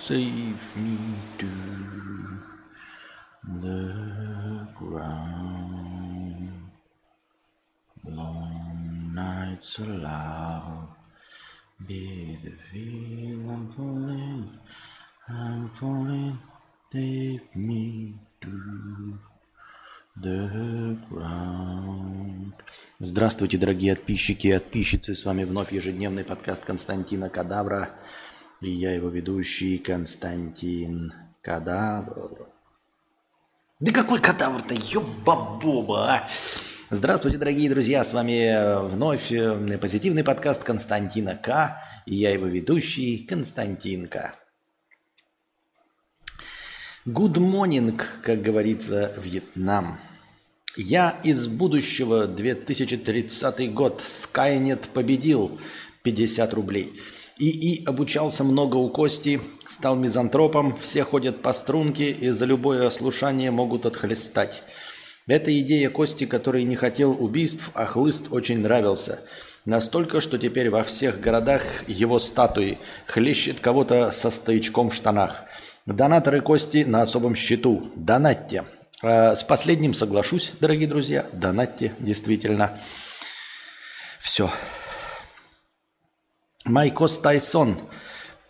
save me to the ground. Long nights aloud, be the feel I'm falling, I'm falling, take me to the ground. Здравствуйте, дорогие подписчики и подписчицы. С вами вновь ежедневный подкаст Константина Кадавра. И я его ведущий Константин Кадавр. Да какой кадавр-то, ёба-боба, а! Здравствуйте, дорогие друзья, с вами вновь э, позитивный подкаст Константина К. И я его ведущий Константин К. Good morning, как говорится, Вьетнам. Я из будущего 2030 год. Skynet победил 50 рублей. ИИ обучался много у Кости, стал мизантропом, все ходят по струнке и за любое слушание могут отхлестать. Это идея Кости, который не хотел убийств, а хлыст очень нравился. Настолько, что теперь во всех городах его статуи хлещет кого-то со стоячком в штанах. Донаторы Кости на особом счету. Донатьте. А с последним соглашусь, дорогие друзья. Донатьте, действительно. Все. Майкос Тайсон,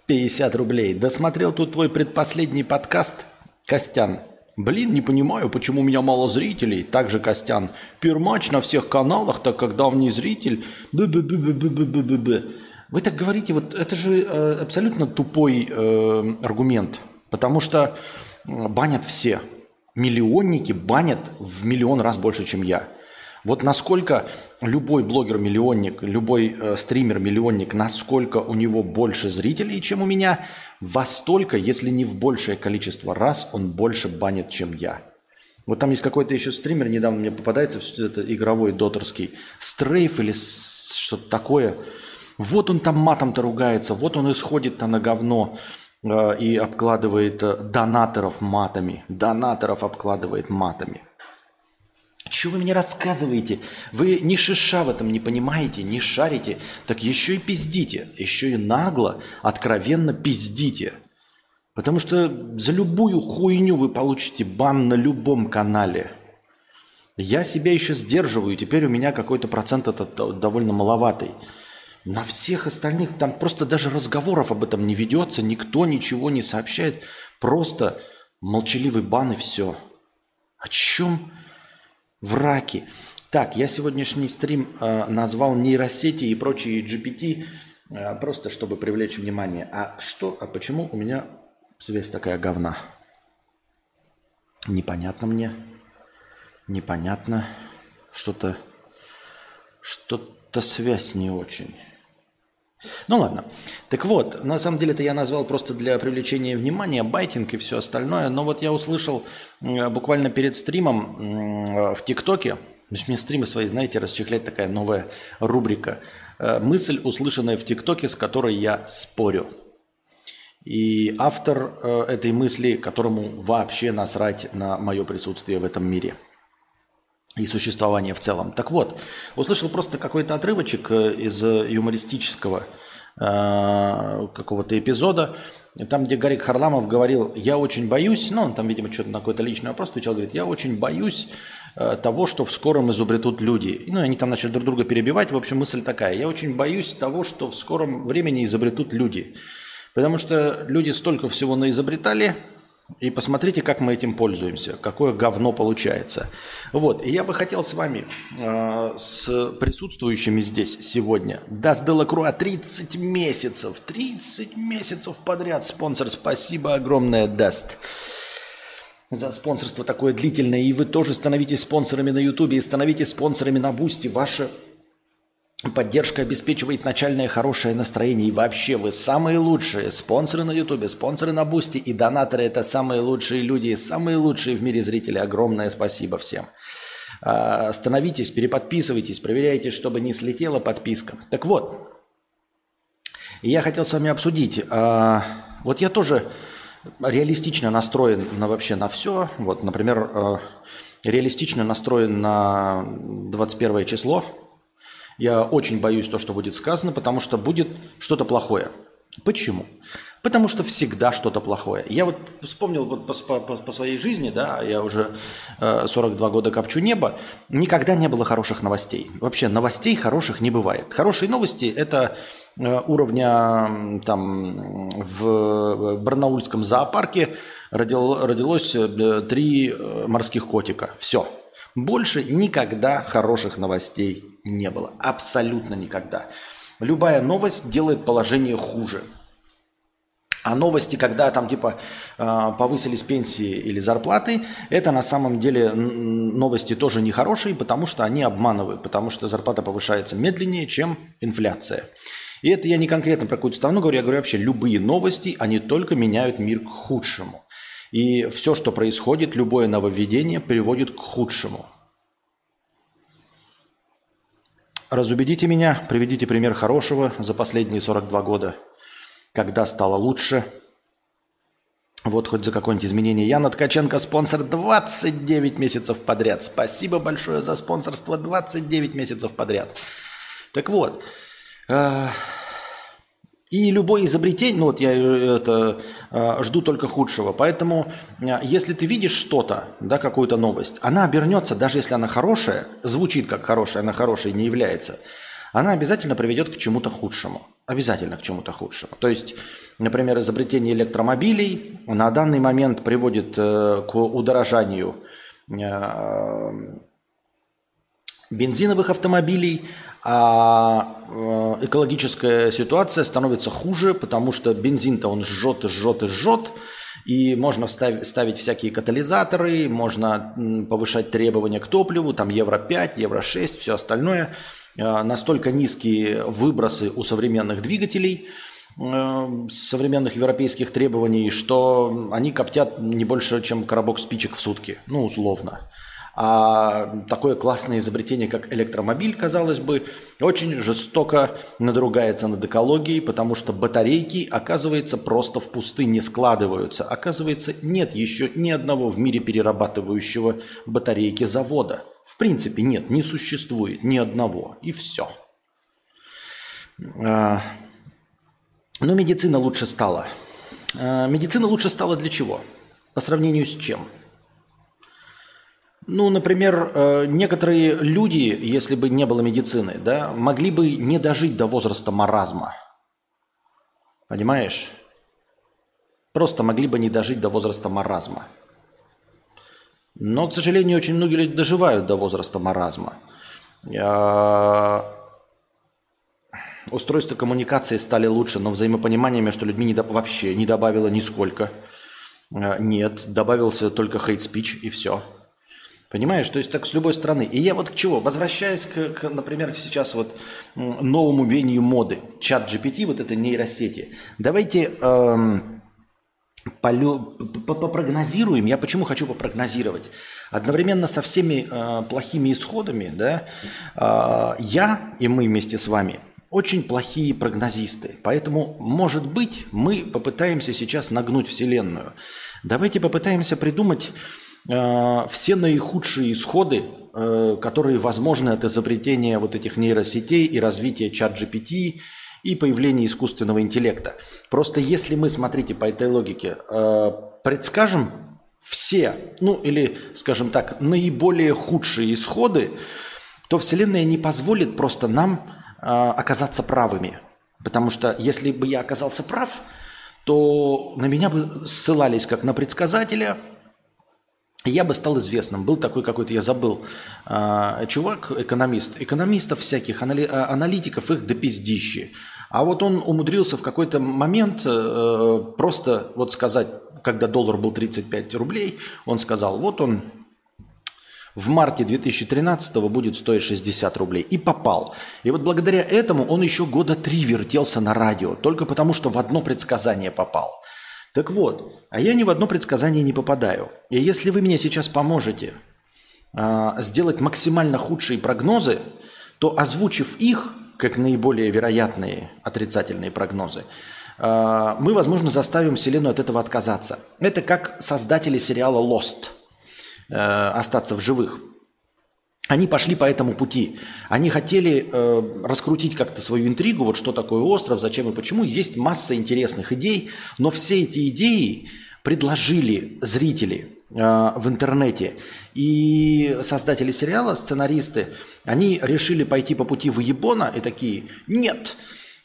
50 рублей. Досмотрел тут твой предпоследний подкаст, Костян. Блин, не понимаю, почему у меня мало зрителей. Также Костян. Пермач на всех каналах, так как давний зритель. Б -б -б -б -б -б -б -б. Вы так говорите, вот это же э, абсолютно тупой э, аргумент. Потому что банят все. Миллионники банят в миллион раз больше, чем я. Вот насколько любой блогер-миллионник, любой э, стример-миллионник, насколько у него больше зрителей, чем у меня, во столько, если не в большее количество раз, он больше банит, чем я. Вот там есть какой-то еще стример, недавно мне попадается, это игровой дотерский, стрейф или что-то такое. Вот он там матом-то ругается, вот он исходит-то на говно э, и обкладывает э, донаторов матами. Донаторов обкладывает матами. Что вы мне рассказываете? Вы ни шиша в этом не понимаете, не шарите, так еще и пиздите, еще и нагло, откровенно пиздите. Потому что за любую хуйню вы получите бан на любом канале. Я себя еще сдерживаю, теперь у меня какой-то процент этот довольно маловатый. На всех остальных там просто даже разговоров об этом не ведется, никто ничего не сообщает. Просто молчаливый бан и все. О чем Враки. Так, я сегодняшний стрим э, назвал нейросети и прочие GPT, э, просто чтобы привлечь внимание. А что, а почему у меня связь такая говна? Непонятно мне. Непонятно. Что-то, что-то связь не очень. Ну ладно. Так вот, на самом деле это я назвал просто для привлечения внимания, байтинг и все остальное. Но вот я услышал буквально перед стримом в ТикТоке, значит, мне стримы свои, знаете, расчехлять такая новая рубрика. Э, мысль, услышанная в ТикТоке, с которой я спорю. И автор э, этой мысли, которому вообще насрать на мое присутствие в этом мире – и существование в целом. Так вот, услышал просто какой-то отрывочек э, из юмористического э, какого-то эпизода, там, где Гарик Харламов говорил, я очень боюсь, ну, он там, видимо, что-то на какой-то личный вопрос отвечал, говорит, я очень боюсь э, того, что в скором изобретут люди. Ну, они там начали друг друга перебивать, в общем, мысль такая, я очень боюсь того, что в скором времени изобретут люди. Потому что люди столько всего наизобретали, и посмотрите, как мы этим пользуемся, какое говно получается. Вот, и я бы хотел с вами, э, с присутствующими здесь сегодня, Даст Делакруа 30 месяцев, 30 месяцев подряд спонсор, спасибо огромное, Даст за спонсорство такое длительное. И вы тоже становитесь спонсорами на Ютубе и становитесь спонсорами на Бусти. Ваше Поддержка обеспечивает начальное хорошее настроение. И вообще вы самые лучшие. Спонсоры на Ютубе, спонсоры на Бусти и донаторы – это самые лучшие люди, самые лучшие в мире зрители. Огромное спасибо всем. А, становитесь, переподписывайтесь, проверяйте, чтобы не слетела подписка. Так вот, я хотел с вами обсудить. А, вот я тоже реалистично настроен на вообще на все. Вот, например, а, реалистично настроен на 21 число – я очень боюсь то, что будет сказано, потому что будет что-то плохое. Почему? Потому что всегда что-то плохое. Я вот вспомнил вот по, по, по своей жизни, да, я уже э, 42 года копчу небо, никогда не было хороших новостей. Вообще новостей хороших не бывает. Хорошие новости – это э, уровня там в Барнаульском зоопарке родил, родилось э, три э, морских котика. Все. Больше никогда хороших новостей не было. Абсолютно никогда. Любая новость делает положение хуже. А новости, когда там типа а, повысились пенсии или зарплаты, это на самом деле новости тоже нехорошие, потому что они обманывают, потому что зарплата повышается медленнее, чем инфляция. И это я не конкретно про какую-то страну говорю, я говорю вообще любые новости, они только меняют мир к худшему. И все, что происходит, любое нововведение приводит к худшему. Разубедите меня, приведите пример хорошего за последние 42 года, когда стало лучше. Вот хоть за какое-нибудь изменение. Яна Ткаченко, спонсор 29 месяцев подряд. Спасибо большое за спонсорство 29 месяцев подряд. Так вот, э, и любое изобретение, ну вот я э, это э, жду только худшего. Поэтому, э, если ты видишь что-то, да, какую-то новость, она обернется, даже если она хорошая, звучит как хорошая, она хорошей не является, она обязательно приведет к чему-то худшему. Обязательно к чему-то худшему. То есть, например, изобретение электромобилей на данный момент приводит к удорожанию бензиновых автомобилей, а э, экологическая ситуация становится хуже, потому что бензин-то он жжет жжет и жжет, и можно ставить, ставить всякие катализаторы, можно повышать требования к топливу, там евро 5, евро 6, все остальное. Э, настолько низкие выбросы у современных двигателей, э, современных европейских требований, что они коптят не больше, чем коробок спичек в сутки, ну, условно. А такое классное изобретение, как электромобиль, казалось бы, очень жестоко надругается над экологией, потому что батарейки, оказывается, просто в пустыне складываются. Оказывается, нет еще ни одного в мире перерабатывающего батарейки завода. В принципе, нет, не существует ни одного. И все. А, но медицина лучше стала. А, медицина лучше стала для чего? По сравнению с чем? Ну, например, э, некоторые люди, если бы не было медицины, да, могли бы не дожить до возраста маразма. Понимаешь? Просто могли бы не дожить до возраста маразма. Но, к сожалению, очень многие люди доживают до возраста маразма. Устройства коммуникации стали лучше, но взаимопонимание между людьми не до... вообще не добавило нисколько. Э, нет, добавился только speech и все. Понимаешь? То есть так с любой стороны. И я вот к чего? Возвращаясь, к, к например, сейчас вот новому вению моды, чат GPT, вот это нейросети. Давайте эм, полю, попрогнозируем. Я почему хочу попрогнозировать? Одновременно со всеми э, плохими исходами, да, э, я и мы вместе с вами очень плохие прогнозисты. Поэтому, может быть, мы попытаемся сейчас нагнуть Вселенную. Давайте попытаемся придумать Э, все наихудшие исходы, э, которые возможны от изобретения вот этих нейросетей и развития чат GPT и появления искусственного интеллекта. Просто если мы, смотрите, по этой логике, э, предскажем все, ну или, скажем так, наиболее худшие исходы, то Вселенная не позволит просто нам оказаться правыми. Потому что если бы я оказался прав, то на меня бы ссылались как на предсказателя – я бы стал известным. Был такой какой-то, я забыл, э, чувак, экономист. Экономистов всяких, а, аналитиков, их до пиздищи. А вот он умудрился в какой-то момент э, просто вот сказать, когда доллар был 35 рублей, он сказал, вот он в марте 2013 будет стоить 60 рублей. И попал. И вот благодаря этому он еще года три вертелся на радио, только потому что в одно предсказание попал. Так вот, а я ни в одно предсказание не попадаю. И если вы мне сейчас поможете э, сделать максимально худшие прогнозы, то озвучив их как наиболее вероятные отрицательные прогнозы, э, мы, возможно, заставим Вселенную от этого отказаться. Это как создатели сериала Lost э, остаться в живых. Они пошли по этому пути. Они хотели э, раскрутить как-то свою интригу, вот что такое остров, зачем и почему. Есть масса интересных идей, но все эти идеи предложили зрители э, в интернете. И создатели сериала, сценаристы, они решили пойти по пути выебона и такие, нет,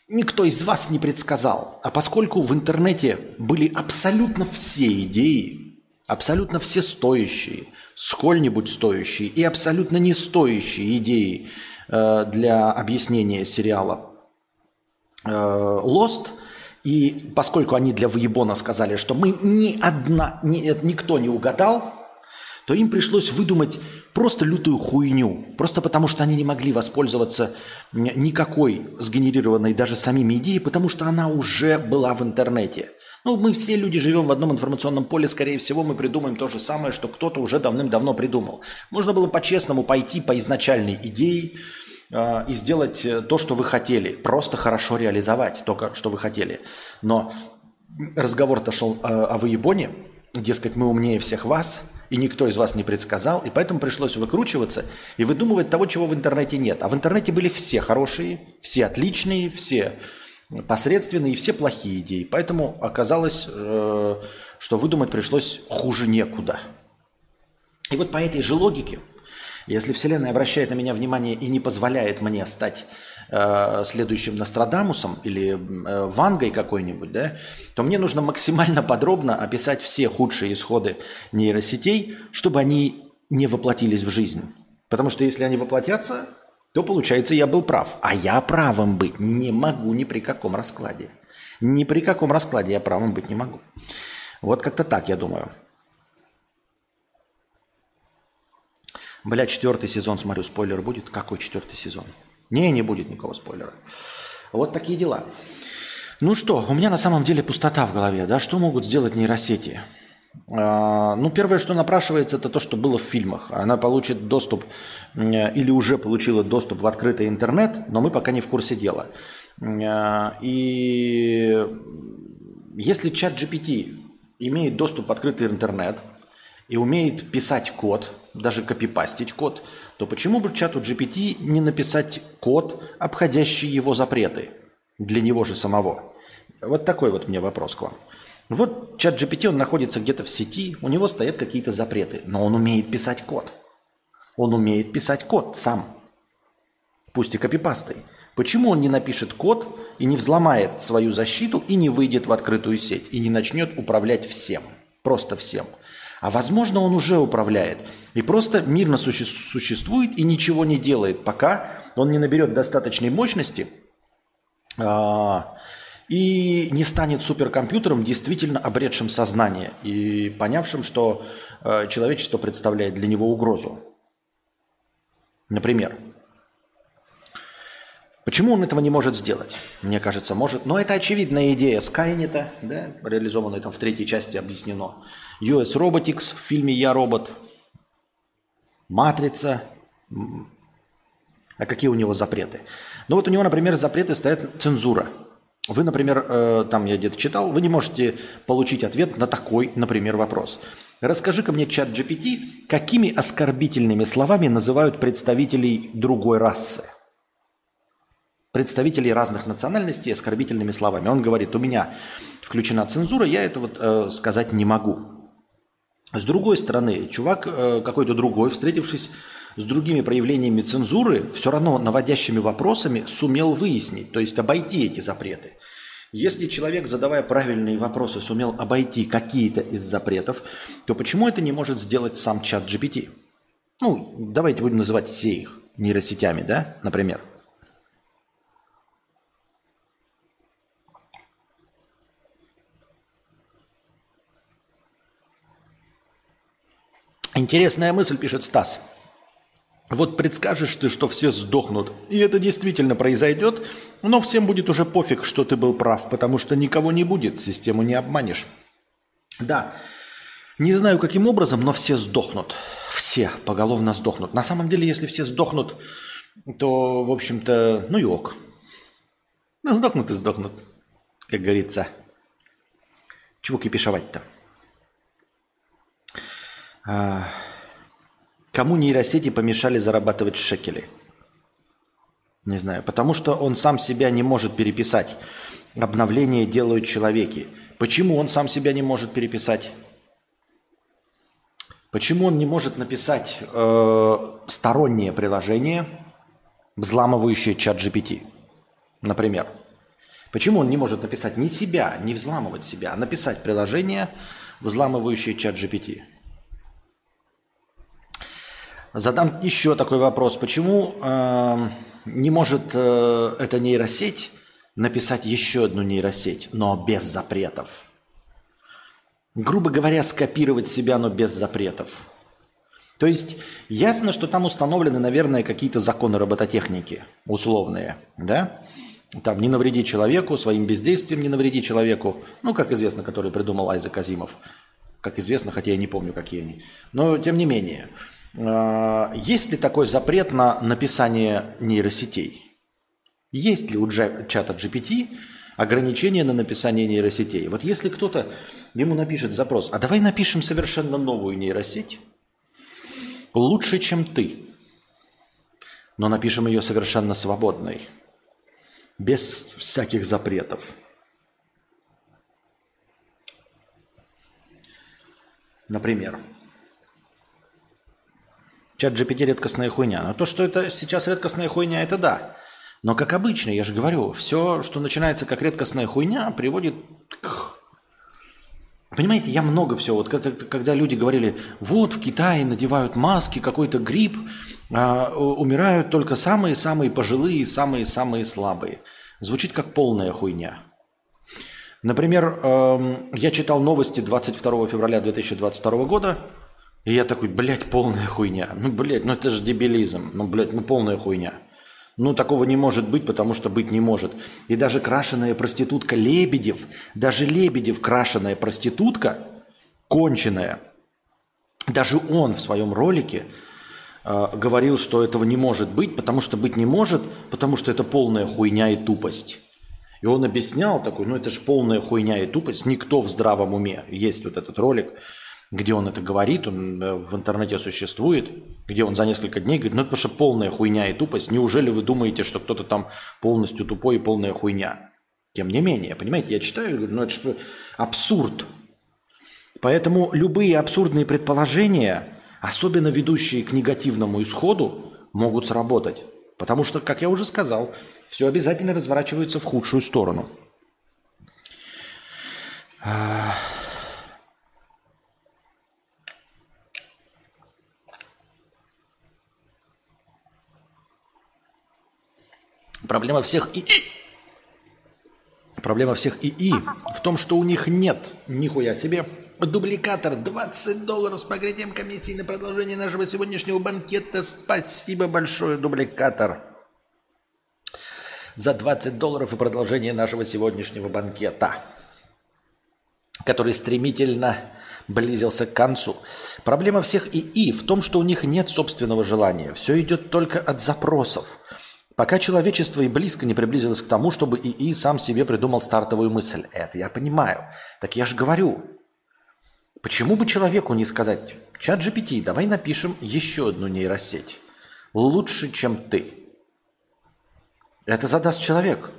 никто из вас не предсказал. А поскольку в интернете были абсолютно все идеи, абсолютно все стоящие, сколь-нибудь стоящие и абсолютно не стоящие идеи э, для объяснения сериала э, Lost, и поскольку они для Воебона сказали, что мы ни одна, ни, никто не угадал, то им пришлось выдумать просто лютую хуйню. Просто потому, что они не могли воспользоваться никакой сгенерированной даже самими идеей, потому что она уже была в интернете. Ну, мы все люди живем в одном информационном поле, скорее всего, мы придумаем то же самое, что кто-то уже давным-давно придумал. Можно было по-честному пойти по изначальной идее э, и сделать э, то, что вы хотели, просто хорошо реализовать то, что вы хотели. Но разговор-то шел э, о выебоне, дескать, мы умнее всех вас, и никто из вас не предсказал, и поэтому пришлось выкручиваться и выдумывать того, чего в интернете нет. А в интернете были все хорошие, все отличные, все посредственные и все плохие идеи. Поэтому оказалось, э, что выдумать пришлось хуже некуда. И вот по этой же логике, если Вселенная обращает на меня внимание и не позволяет мне стать э, следующим Нострадамусом или э, Вангой какой-нибудь, да, то мне нужно максимально подробно описать все худшие исходы нейросетей, чтобы они не воплотились в жизнь. Потому что если они воплотятся, то получается я был прав. А я правым быть не могу ни при каком раскладе. Ни при каком раскладе я правым быть не могу. Вот как-то так, я думаю. Бля, четвертый сезон, смотрю, спойлер будет. Какой четвертый сезон? Не, не будет никакого спойлера. Вот такие дела. Ну что, у меня на самом деле пустота в голове. Да? Что могут сделать нейросети? А, ну, первое, что напрашивается, это то, что было в фильмах. Она получит доступ или уже получила доступ в открытый интернет, но мы пока не в курсе дела. А, и если чат GPT имеет доступ в открытый интернет и умеет писать код, даже копипастить код, то почему бы чату GPT не написать код, обходящий его запреты для него же самого? Вот такой вот мне вопрос к вам. Вот чат GPT, он находится где-то в сети, у него стоят какие-то запреты, но он умеет писать код. Он умеет писать код сам, пусть и копипастой. Почему он не напишет код и не взломает свою защиту и не выйдет в открытую сеть и не начнет управлять всем, просто всем? А возможно, он уже управляет и просто мирно суще- существует и ничего не делает, пока он не наберет достаточной мощности, а- и не станет суперкомпьютером, действительно обретшим сознание и понявшим, что э, человечество представляет для него угрозу. Например. Почему он этого не может сделать? Мне кажется, может. Но это очевидная идея Скайнета, да, реализованная там в третьей части объяснено. US Robotics в фильме «Я робот», «Матрица». А какие у него запреты? Ну вот у него, например, запреты стоят цензура – вы, например, э, там я где-то читал, вы не можете получить ответ на такой, например, вопрос. Расскажи-ка мне, чат GPT, какими оскорбительными словами называют представителей другой расы? Представителей разных национальностей оскорбительными словами. Он говорит, у меня включена цензура, я это вот э, сказать не могу. С другой стороны, чувак э, какой-то другой, встретившись с другими проявлениями цензуры, все равно наводящими вопросами сумел выяснить, то есть обойти эти запреты. Если человек, задавая правильные вопросы, сумел обойти какие-то из запретов, то почему это не может сделать сам чат GPT? Ну, давайте будем называть все их нейросетями, да, например. Интересная мысль, пишет Стас. Вот предскажешь ты, что все сдохнут, и это действительно произойдет, но всем будет уже пофиг, что ты был прав, потому что никого не будет, систему не обманешь. Да, не знаю каким образом, но все сдохнут. Все поголовно сдохнут. На самом деле, если все сдохнут, то, в общем-то, ну и ок. Ну, сдохнут и сдохнут, как говорится. Чего кипишевать-то? А... Кому нейросети помешали зарабатывать шекели? Не знаю. Потому что он сам себя не может переписать. Обновление делают человеки. Почему он сам себя не может переписать? Почему он не может написать э, стороннее приложение, взламывающее чат GPT, например? Почему он не может написать не себя, не взламывать себя, а написать приложение, взламывающее чат GPT? Задам еще такой вопрос. Почему э, не может э, эта нейросеть написать еще одну нейросеть, но без запретов? грубо говоря, скопировать себя, но без запретов. То есть ясно, что там установлены, наверное, какие-то законы робототехники условные, да? Там не навреди человеку, своим бездействием не навреди человеку, ну, как известно, который придумал Айзек Азимов. Как известно, хотя я не помню, какие они. Но тем не менее, есть ли такой запрет на написание нейросетей? Есть ли у чата GPT ограничения на написание нейросетей? Вот если кто-то ему напишет запрос, а давай напишем совершенно новую нейросеть, лучше, чем ты, но напишем ее совершенно свободной, без всяких запретов. Например, чат GPT редкостная хуйня. Но то, что это сейчас редкостная хуйня, это да. Но как обычно, я же говорю, все, что начинается как редкостная хуйня, приводит к Понимаете, я много всего. Вот когда, когда люди говорили, вот в Китае надевают маски, какой-то грипп, а, умирают только самые-самые пожилые, самые-самые слабые. Звучит как полная хуйня. Например, эм, я читал новости 22 февраля 2022 года, и я такой, блядь, полная хуйня. Ну, блядь, ну это же дебилизм. Ну, блядь, ну полная хуйня. Ну, такого не может быть, потому что быть не может. И даже крашеная проститутка Лебедев, даже Лебедев крашеная проститутка, конченая, даже он в своем ролике э, говорил, что этого не может быть, потому что быть не может, потому что это полная хуйня и тупость. И он объяснял такой, ну это же полная хуйня и тупость, никто в здравом уме. Есть вот этот ролик, где он это говорит, он э, в интернете существует, где он за несколько дней говорит, ну это что полная хуйня и тупость. Неужели вы думаете, что кто-то там полностью тупой и полная хуйня? Тем не менее, понимаете, я читаю говорю, ну это же абсурд. Поэтому любые абсурдные предположения, особенно ведущие к негативному исходу, могут сработать. Потому что, как я уже сказал, все обязательно разворачивается в худшую сторону. Проблема всех ИИ. Проблема всех ИИ в том, что у них нет нихуя себе дубликатор 20 долларов с покрытием комиссии на продолжение нашего сегодняшнего банкета. Спасибо большое, дубликатор. За 20 долларов и продолжение нашего сегодняшнего банкета, который стремительно близился к концу. Проблема всех ИИ в том, что у них нет собственного желания. Все идет только от запросов. Пока человечество и близко не приблизилось к тому, чтобы ИИ сам себе придумал стартовую мысль. Это я понимаю. Так я же говорю, почему бы человеку не сказать, чат GPT, давай напишем еще одну нейросеть. Лучше, чем ты. Это задаст человек.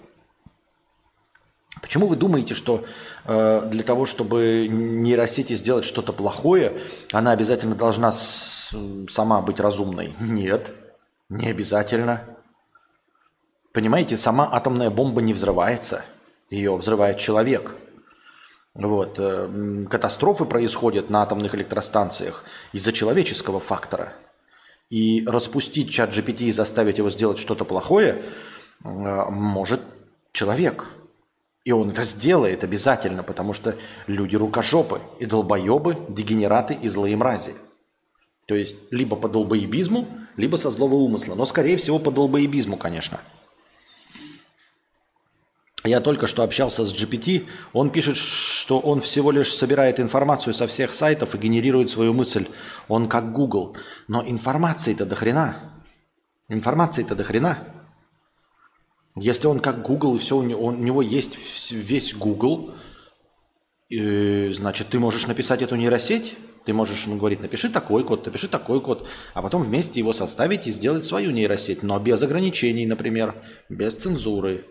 Почему вы думаете, что э, для того, чтобы нейросети сделать что-то плохое, она обязательно должна с, сама быть разумной? Нет, не обязательно. Понимаете, сама атомная бомба не взрывается, ее взрывает человек. Вот. Э, катастрофы происходят на атомных электростанциях из-за человеческого фактора. И распустить чат GPT и заставить его сделать что-то плохое э, может человек. И он это сделает обязательно, потому что люди рукожопы и долбоебы, дегенераты и злые мрази. То есть либо по долбоебизму, либо со злого умысла. Но скорее всего по долбоебизму, конечно. Я только что общался с GPT, он пишет, что он всего лишь собирает информацию со всех сайтов и генерирует свою мысль. Он как Google. Но информации-то до хрена. Информации-то до хрена. Если он как Google, и все, у него, у него есть весь Google, и, значит, ты можешь написать эту нейросеть Ты можешь ему говорить, напиши такой код, напиши такой код, а потом вместе его составить и сделать свою нейросеть, но без ограничений, например, без цензуры.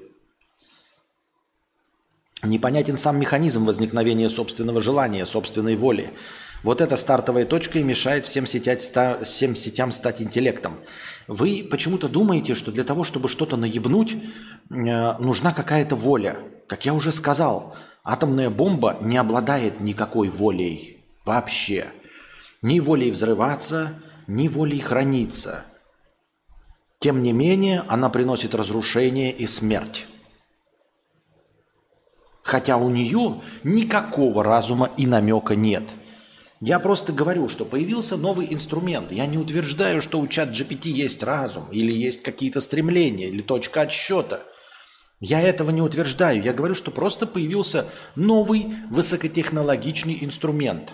Непонятен сам механизм возникновения собственного желания, собственной воли. Вот эта стартовая точка и мешает всем, сетять, всем сетям стать интеллектом. Вы почему-то думаете, что для того, чтобы что-то наебнуть, э, нужна какая-то воля. Как я уже сказал, атомная бомба не обладает никакой волей вообще. Ни волей взрываться, ни волей храниться. Тем не менее, она приносит разрушение и смерть. Хотя у нее никакого разума и намека нет – я просто говорю, что появился новый инструмент. Я не утверждаю, что у чат GPT есть разум, или есть какие-то стремления, или точка отсчета. Я этого не утверждаю. Я говорю, что просто появился новый высокотехнологичный инструмент.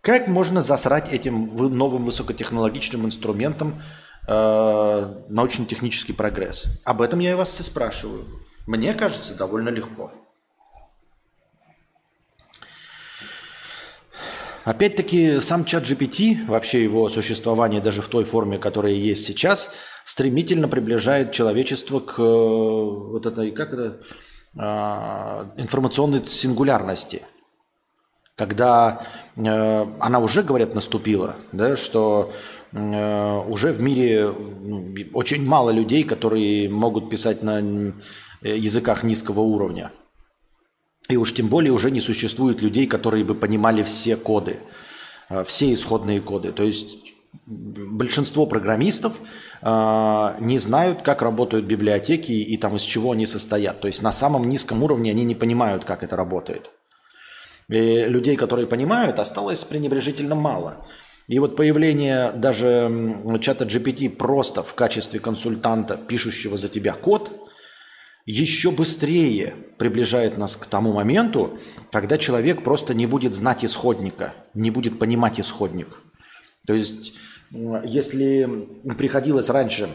Как можно засрать этим новым высокотехнологичным инструментом э, научно-технический прогресс? Об этом я и вас и спрашиваю. Мне кажется, довольно легко. Опять-таки, сам чат GPT, вообще его существование даже в той форме, которая есть сейчас, стремительно приближает человечество к э, вот этой, как это, а, информационной сингулярности. Когда э, она уже, говорят, наступила, да, что э, уже в мире очень мало людей, которые могут писать на языках низкого уровня. И уж тем более уже не существует людей, которые бы понимали все коды, э, все исходные коды. То есть большинство программистов э, не знают, как работают библиотеки и там из чего они состоят. То есть на самом низком уровне они не понимают, как это работает. И людей, которые понимают, осталось пренебрежительно мало. И вот появление даже чата GPT просто в качестве консультанта, пишущего за тебя код – еще быстрее приближает нас к тому моменту, когда человек просто не будет знать исходника, не будет понимать исходник. То есть, если приходилось раньше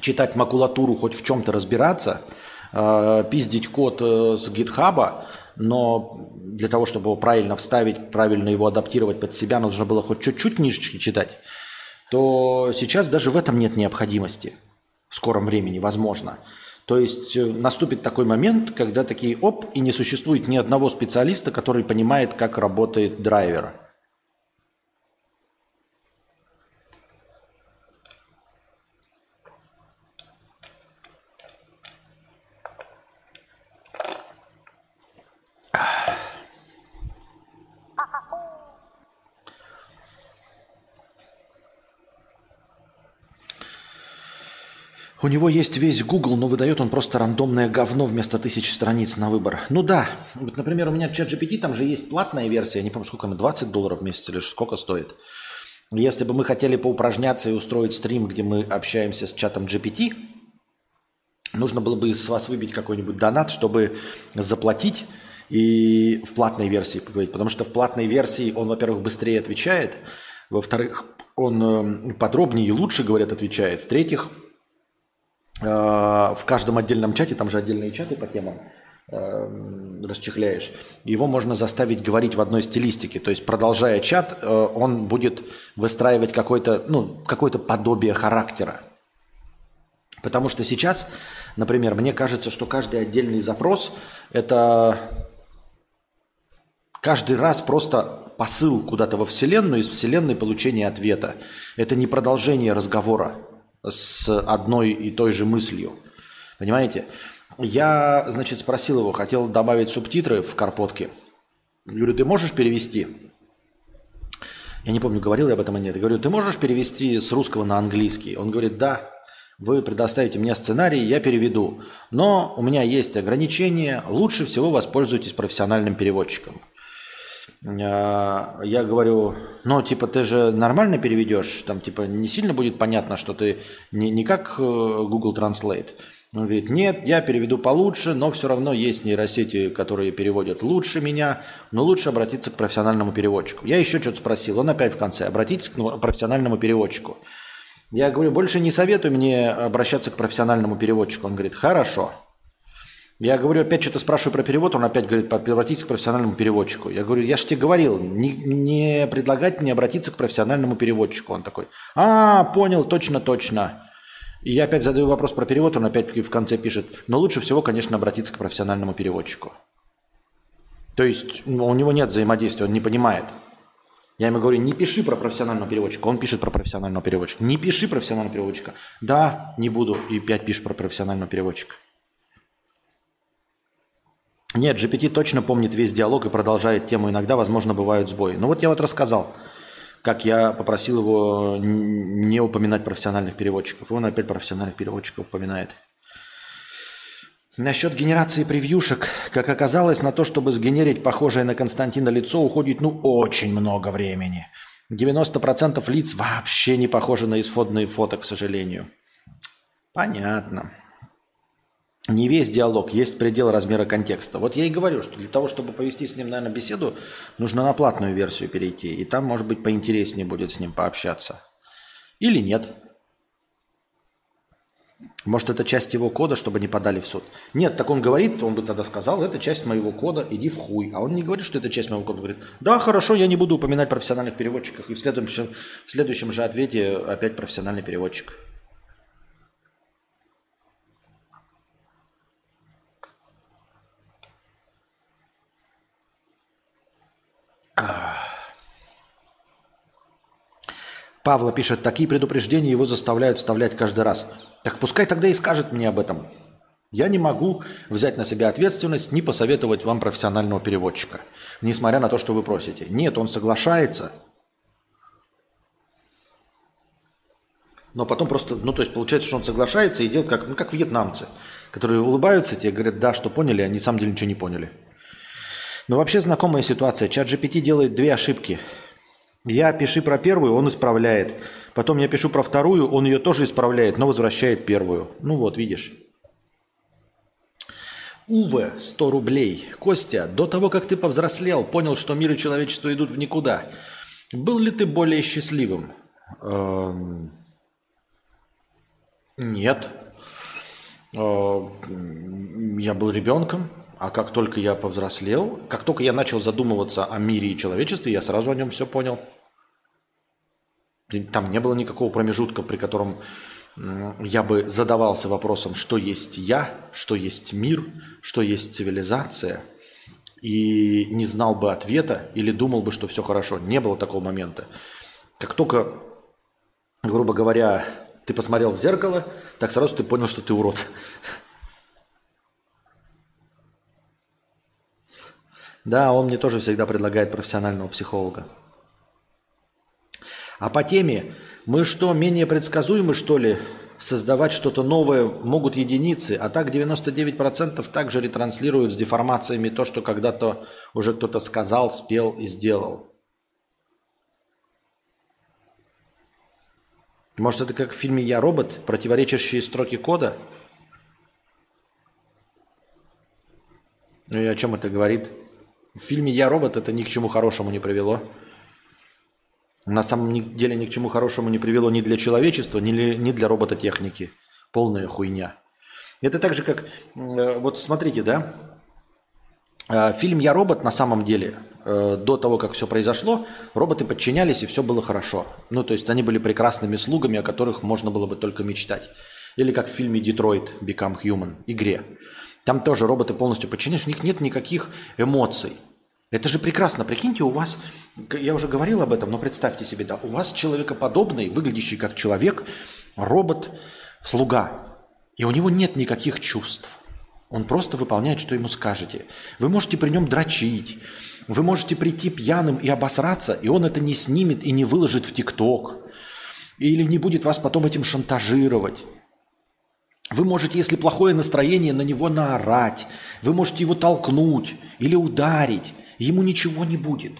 читать макулатуру, хоть в чем-то разбираться, э, пиздить код э, с гитхаба, но для того, чтобы его правильно вставить, правильно его адаптировать под себя, нужно было хоть чуть-чуть книжечки читать, то сейчас даже в этом нет необходимости в скором времени, возможно. То есть э, наступит такой момент, когда такие оп, и не существует ни одного специалиста, который понимает, как работает драйвер. У него есть весь Google, но выдает он просто рандомное говно вместо тысяч страниц на выбор. Ну да, вот, например, у меня чат GPT, там же есть платная версия, не помню, сколько она, 20 долларов в месяц или сколько стоит. Если бы мы хотели поупражняться и устроить стрим, где мы общаемся с чатом GPT, нужно было бы из вас выбить какой-нибудь донат, чтобы заплатить и в платной версии поговорить. Потому что в платной версии он, во-первых, быстрее отвечает, во-вторых, он э, подробнее и лучше, говорят, отвечает. В-третьих, в каждом отдельном чате, там же отдельные чаты по темам, э, расчехляешь, его можно заставить говорить в одной стилистике. То есть, продолжая чат, э, он будет выстраивать какое-то ну, какое подобие характера. Потому что сейчас, например, мне кажется, что каждый отдельный запрос – это каждый раз просто посыл куда-то во Вселенную, из Вселенной получение ответа. Это не продолжение разговора с одной и той же мыслью. Понимаете? Я, значит, спросил его, хотел добавить субтитры в карпотке. Говорю, ты можешь перевести? Я не помню, говорил я об этом или нет. Я говорю, ты можешь перевести с русского на английский? Он говорит, да. Вы предоставите мне сценарий, я переведу. Но у меня есть ограничения. Лучше всего воспользуйтесь профессиональным переводчиком. А, я говорю, ну, типа, ты же нормально переведешь, там, типа, не сильно будет понятно, что ты не, не как э, Google Translate. Он говорит, нет, я переведу получше, но все равно есть нейросети, которые переводят лучше меня, но лучше обратиться к профессиональному переводчику. Я еще что-то спросил, он опять в конце, обратитесь к профессиональному переводчику. Я говорю, больше не советую мне обращаться к профессиональному переводчику. Он говорит, хорошо. Я говорю, опять что-то спрашиваю про перевод, он опять говорит, обратитесь к профессиональному переводчику. Я говорю, я же тебе говорил, не, не предлагать мне обратиться к профессиональному переводчику. Он такой, а, понял, точно, точно. И я опять задаю вопрос про перевод, он опять в конце пишет, но лучше всего, конечно, обратиться к профессиональному переводчику. То есть ну, у него нет взаимодействия, он не понимает. Я ему говорю, не пиши про профессионального переводчика. Он пишет про профессионального переводчика. Не пиши профессионального переводчика. Да, не буду. И пять пишет про профессионального переводчика. Нет, GPT точно помнит весь диалог и продолжает тему. Иногда, возможно, бывают сбои. Ну вот я вот рассказал, как я попросил его не упоминать профессиональных переводчиков. И он опять профессиональных переводчиков упоминает. Насчет генерации превьюшек, как оказалось, на то, чтобы сгенерить похожее на Константина лицо, уходит ну очень много времени. 90% лиц вообще не похожи на исходные фото, к сожалению. Понятно. Не весь диалог, есть предел размера контекста. Вот я и говорю, что для того, чтобы повести с ним, наверное, беседу, нужно на платную версию перейти. И там, может быть, поинтереснее будет с ним пообщаться. Или нет. Может, это часть его кода, чтобы не подали в суд? Нет, так он говорит, он бы тогда сказал, это часть моего кода, иди в хуй. А он не говорит, что это часть моего кода. Он говорит, да, хорошо, я не буду упоминать профессиональных переводчиков. И в следующем, в следующем же ответе опять профессиональный переводчик. Павла пишет, такие предупреждения его заставляют вставлять каждый раз. Так пускай тогда и скажет мне об этом. Я не могу взять на себя ответственность, не посоветовать вам профессионального переводчика, несмотря на то, что вы просите. Нет, он соглашается, но потом просто, ну то есть получается, что он соглашается и делает как, ну, как вьетнамцы, которые улыбаются тебе, говорят, да, что поняли, а на самом деле ничего не поняли. Но вообще знакомая ситуация. Чат GPT делает две ошибки. Я пиши про первую, он исправляет. Потом я пишу про вторую, он ее тоже исправляет, но возвращает первую. Ну вот, видишь. Уве, 100 рублей. Костя, до того, как ты повзрослел, понял, что мир и человечество идут в никуда. Был ли ты более счастливым? Эм... Нет. Э, я был ребенком, а как только я повзрослел, как только я начал задумываться о мире и человечестве, я сразу о нем все понял. Там не было никакого промежутка, при котором я бы задавался вопросом, что есть я, что есть мир, что есть цивилизация, и не знал бы ответа или думал бы, что все хорошо. Не было такого момента. Как только, грубо говоря, ты посмотрел в зеркало, так сразу ты понял, что ты урод. Да, он мне тоже всегда предлагает профессионального психолога. А по теме, мы что, менее предсказуемы, что ли? Создавать что-то новое могут единицы, а так 99% также ретранслируют с деформациями то, что когда-то уже кто-то сказал, спел и сделал. Может, это как в фильме «Я робот», противоречащие строки кода? Ну и о чем это говорит? В фильме «Я робот» это ни к чему хорошему не привело на самом деле ни к чему хорошему не привело ни для человечества, ни, для робототехники. Полная хуйня. Это так же, как... Э, вот смотрите, да? Э, фильм «Я робот» на самом деле, э, до того, как все произошло, роботы подчинялись, и все было хорошо. Ну, то есть они были прекрасными слугами, о которых можно было бы только мечтать. Или как в фильме «Детройт. Become Human» игре. Там тоже роботы полностью подчиняются, у них нет никаких эмоций. Это же прекрасно. Прикиньте, у вас, я уже говорил об этом, но представьте себе, да, у вас человекоподобный, выглядящий как человек, робот, слуга. И у него нет никаких чувств. Он просто выполняет, что ему скажете. Вы можете при нем дрочить. Вы можете прийти пьяным и обосраться, и он это не снимет и не выложит в ТикТок. Или не будет вас потом этим шантажировать. Вы можете, если плохое настроение, на него наорать. Вы можете его толкнуть или ударить ему ничего не будет.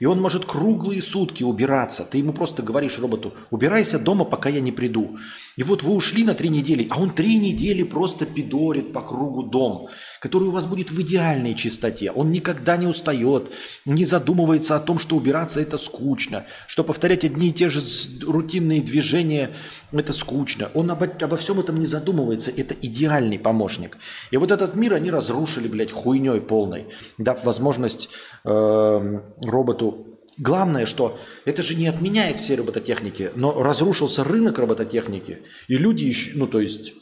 И он может круглые сутки убираться. Ты ему просто говоришь роботу, убирайся дома, пока я не приду. И вот вы ушли на три недели, а он три недели просто пидорит по кругу дом, который у вас будет в идеальной чистоте. Он никогда не устает, не задумывается о том, что убираться это скучно, что повторять одни и те же рутинные движения это скучно. Он обо, обо всем этом не задумывается. Это идеальный помощник. И вот этот мир они разрушили, блядь, хуйней полной, дав возможность э, роботу Главное, что это же не отменяет все робототехники, но разрушился рынок робототехники, и люди, ну то есть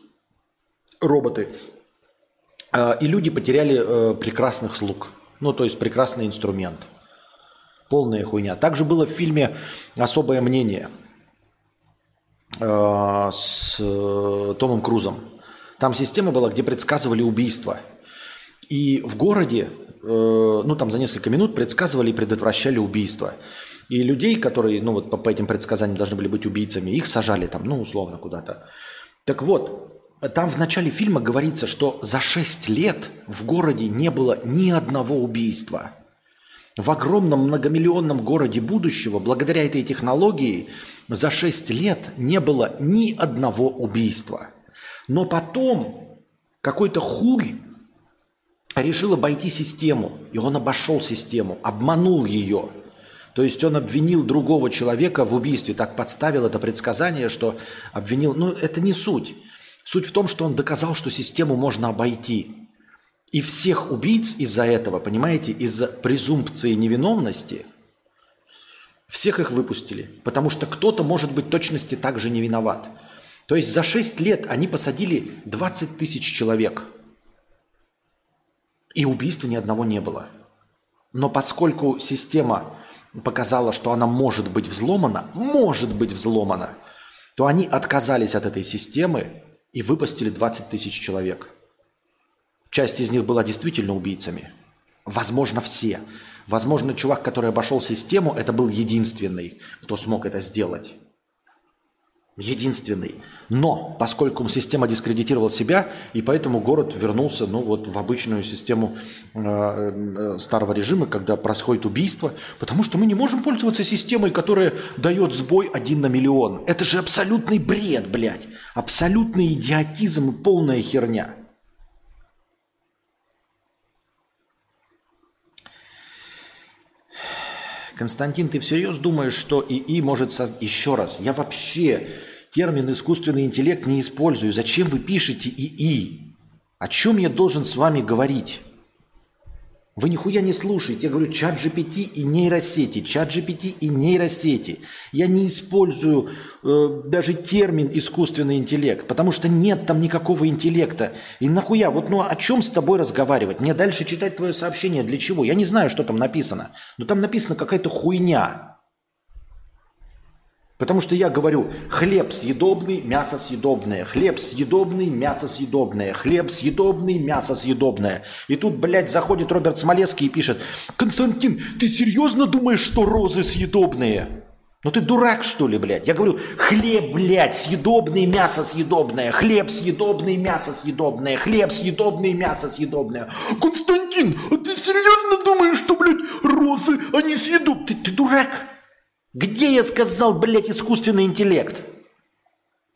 роботы, и люди потеряли э, прекрасных слуг, ну то есть прекрасный инструмент. Полная хуйня. Также было в фильме «Особое мнение» э, с Томом Крузом. Там система была, где предсказывали убийство. И в городе Э, ну там за несколько минут предсказывали и предотвращали убийство. И людей, которые, ну вот по, по этим предсказаниям должны были быть убийцами, их сажали там, ну условно куда-то. Так вот, там в начале фильма говорится, что за 6 лет в городе не было ни одного убийства. В огромном многомиллионном городе будущего, благодаря этой технологии, за 6 лет не было ни одного убийства. Но потом какой-то хуй решил обойти систему, и он обошел систему, обманул ее. То есть он обвинил другого человека в убийстве, так подставил это предсказание, что обвинил... Ну, это не суть. Суть в том, что он доказал, что систему можно обойти. И всех убийц из-за этого, понимаете, из-за презумпции невиновности, всех их выпустили. Потому что кто-то, может быть, точности также не виноват. То есть за 6 лет они посадили 20 тысяч человек – и убийства ни одного не было. Но поскольку система показала, что она может быть взломана, может быть взломана, то они отказались от этой системы и выпустили 20 тысяч человек. Часть из них была действительно убийцами. Возможно, все. Возможно, чувак, который обошел систему, это был единственный, кто смог это сделать. Единственный. Но поскольку система дискредитировала себя, и поэтому город вернулся ну, вот, в обычную систему э, э, старого режима, когда происходит убийство, потому что мы не можем пользоваться системой, которая дает сбой один на миллион. Это же абсолютный бред, блядь. Абсолютный идиотизм и полная херня. Константин, ты всерьез думаешь, что ИИ может создать... Еще раз, я вообще термин искусственный интеллект не использую. Зачем вы пишете ИИ? О чем я должен с вами говорить? Вы нихуя не слушаете. Я говорю чат GPT и нейросети, чат GPT и нейросети. Я не использую э, даже термин искусственный интеллект, потому что нет там никакого интеллекта. И нахуя, вот ну о чем с тобой разговаривать? Мне дальше читать твое сообщение для чего? Я не знаю, что там написано. Но там написано какая-то хуйня. Потому что я говорю, хлеб съедобный, мясо съедобное, хлеб съедобный, мясо съедобное, хлеб съедобный, мясо съедобное. И тут, блядь, заходит Роберт Смолецкий и пишет, Константин, ты серьезно думаешь, что розы съедобные? Ну ты дурак, что ли, блядь? Я говорю, хлеб, блядь, съедобный, мясо съедобное, хлеб съедобный, мясо съедобное, хлеб съедобный, мясо съедобное. Константин, а ты серьезно думаешь, что, блядь, розы, они съедобные? Ты, ты дурак? Где я сказал, блядь, искусственный интеллект?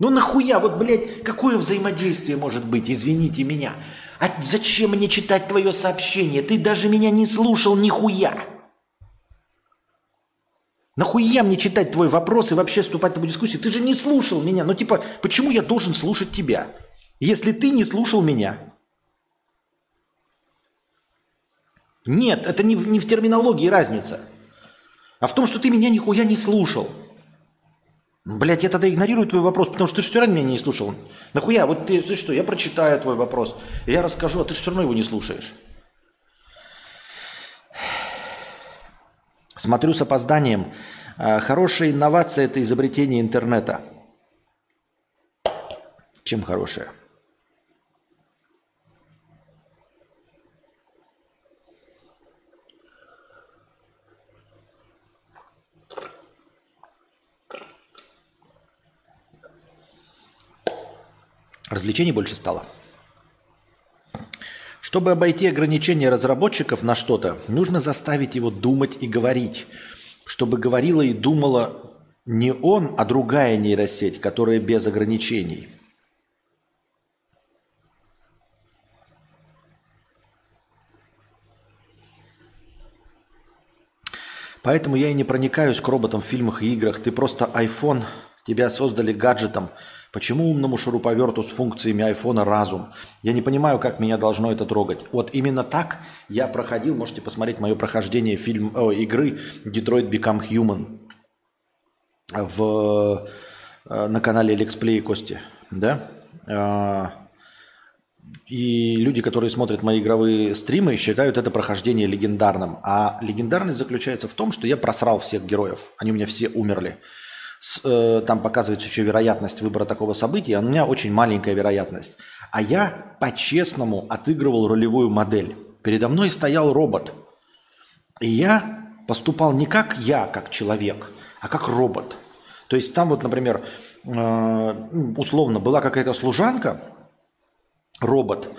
Ну нахуя, вот, блядь, какое взаимодействие может быть, извините меня. А зачем мне читать твое сообщение? Ты даже меня не слушал нихуя. Нахуя мне читать твой вопрос и вообще вступать в эту дискуссию? Ты же не слушал меня. Ну типа, почему я должен слушать тебя, если ты не слушал меня? Нет, это не в, не в терминологии разница а в том, что ты меня нихуя не слушал. Блять, я тогда игнорирую твой вопрос, потому что ты же все равно меня не слушал. Нахуя? Вот ты, ты что, я прочитаю твой вопрос, я расскажу, а ты же все равно его не слушаешь. Смотрю с опозданием. А, хорошая инновация – это изобретение интернета. Чем хорошая? Развлечений больше стало. Чтобы обойти ограничения разработчиков на что-то, нужно заставить его думать и говорить, чтобы говорила и думала не он, а другая нейросеть, которая без ограничений. Поэтому я и не проникаюсь к роботам в фильмах и играх. Ты просто iPhone, тебя создали гаджетом. Почему умному шуруповерту с функциями айфона разум? Я не понимаю, как меня должно это трогать. Вот именно так я проходил, можете посмотреть мое прохождение фильм, о, игры Detroit Become Human в, э, на канале Лексплей и Кости. Да? А, и люди, которые смотрят мои игровые стримы, считают это прохождение легендарным. А легендарность заключается в том, что я просрал всех героев. Они у меня все умерли. С, э, там показывается еще вероятность выбора такого события. А у меня очень маленькая вероятность. А я по-честному отыгрывал ролевую модель. Передо мной стоял робот. И я поступал не как я, как человек, а как робот. То есть там вот, например, э, условно была какая-то служанка, робот.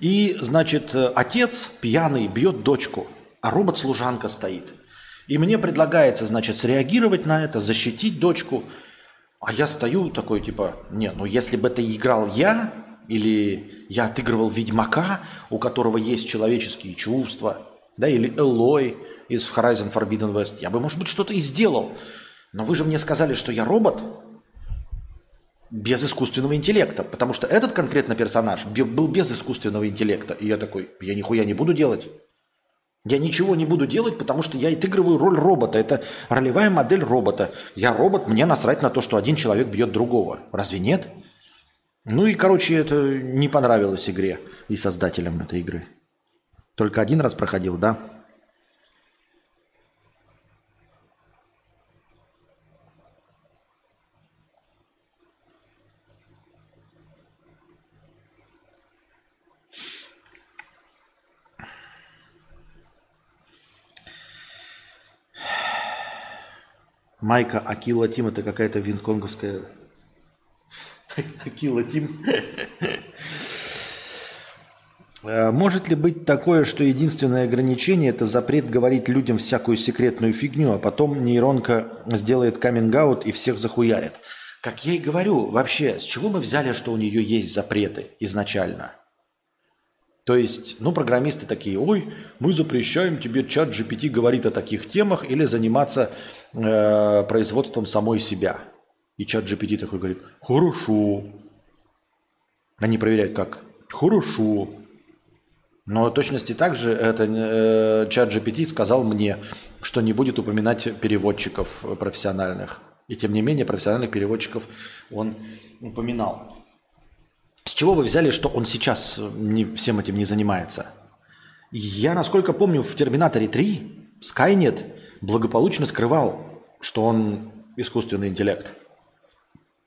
И, значит, отец пьяный бьет дочку, а робот-служанка стоит. И мне предлагается, значит, среагировать на это, защитить дочку. А я стою такой, типа, не, ну если бы это играл я, или я отыгрывал Ведьмака, у которого есть человеческие чувства, да, или Элой из Horizon Forbidden West, я бы, может быть, что-то и сделал. Но вы же мне сказали, что я робот, без искусственного интеллекта, потому что этот конкретно персонаж был без искусственного интеллекта. И я такой, я нихуя не буду делать. Я ничего не буду делать, потому что я отыгрываю роль робота. Это ролевая модель робота. Я робот, мне насрать на то, что один человек бьет другого. Разве нет? Ну и, короче, это не понравилось игре и создателям этой игры. Только один раз проходил, да? Майка Акила Тим это какая-то винконговская... Акила Тим. Э, может ли быть такое, что единственное ограничение – это запрет говорить людям всякую секретную фигню, а потом нейронка сделает каминг и всех захуярит? Как я и говорю, вообще, с чего мы взяли, что у нее есть запреты изначально? То есть, ну, программисты такие, ой, мы запрещаем тебе чат GPT говорить о таких темах или заниматься э, производством самой себя. И чат GPT такой говорит, хорошо. Они проверяют как? Хорошо. Но точности также это э, чат GPT сказал мне, что не будет упоминать переводчиков профессиональных. И тем не менее профессиональных переводчиков он упоминал. С чего вы взяли, что он сейчас не, всем этим не занимается? Я, насколько помню, в «Терминаторе 3» Скайнет благополучно скрывал, что он искусственный интеллект.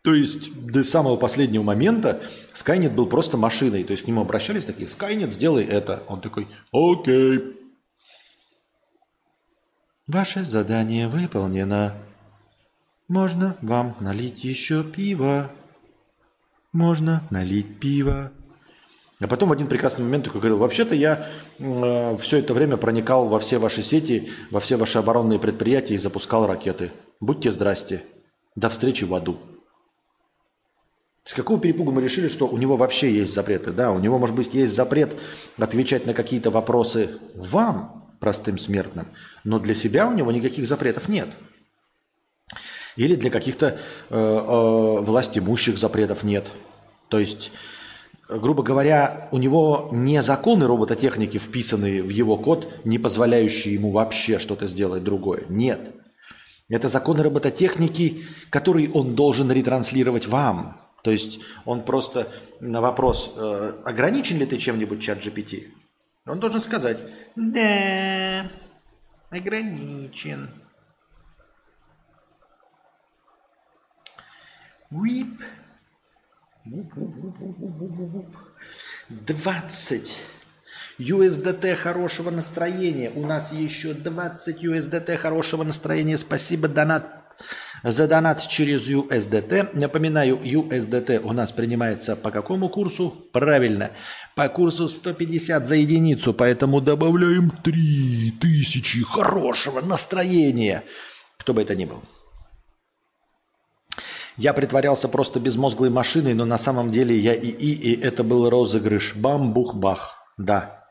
То есть до самого последнего момента Скайнет был просто машиной. То есть к нему обращались такие, Скайнет, сделай это. Он такой, окей. Ваше задание выполнено. Можно вам налить еще пиво. Можно налить пиво. А потом в один прекрасный момент такой говорил, вообще-то я э, все это время проникал во все ваши сети, во все ваши оборонные предприятия и запускал ракеты. Будьте здрасте. До встречи в аду. С какого перепугу мы решили, что у него вообще есть запреты? Да, у него, может быть, есть запрет отвечать на какие-то вопросы вам, простым смертным, но для себя у него никаких запретов нет. Или для каких-то э, э, властимущих запретов нет. То есть грубо говоря, у него не законы робототехники, вписанные в его код, не позволяющие ему вообще что-то сделать другое. Нет. Это законы робототехники, которые он должен ретранслировать вам. То есть он просто на вопрос, э, ограничен ли ты чем-нибудь чат GPT, он должен сказать, да, ограничен. Уип. 20 USDT хорошего настроения. У нас еще 20 USDT хорошего настроения. Спасибо, донат за донат через USDT. Напоминаю, USDT у нас принимается по какому курсу? Правильно, по курсу 150 за единицу, поэтому добавляем 3000 хорошего настроения, кто бы это ни был. Я притворялся просто безмозглой машиной, но на самом деле я и и, это был розыгрыш. Бам-бух-бах. Да.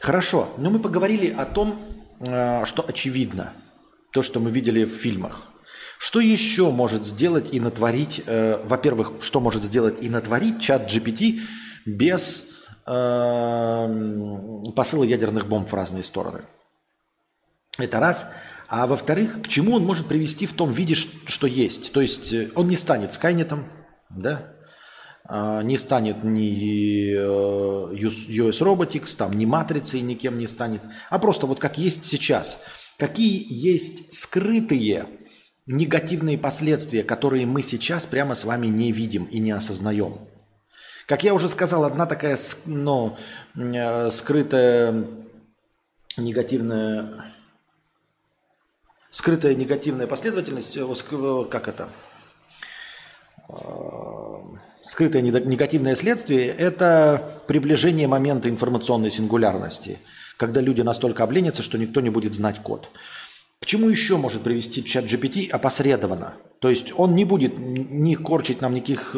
Хорошо, но мы поговорили о том, э, что очевидно. То, что мы видели в фильмах. Что еще может сделать и натворить, э, во-первых, что может сделать и натворить чат GPT без э, посыла ядерных бомб в разные стороны? Это раз. А во-вторых, к чему он может привести в том виде, что есть? То есть э, он не станет Скайнетом, да? А, не станет ни э, US Robotics, там, ни Матрицей никем не станет, а просто вот как есть сейчас. Какие есть скрытые негативные последствия, которые мы сейчас прямо с вами не видим и не осознаем? Как я уже сказал, одна такая ну, э, скрытая негативная скрытая негативная последовательность, э, э, как это, э, скрытое негативное следствие – это приближение момента информационной сингулярности, когда люди настолько обленятся, что никто не будет знать код. К чему еще может привести чат GPT опосредованно? То есть он не будет ни корчить нам никаких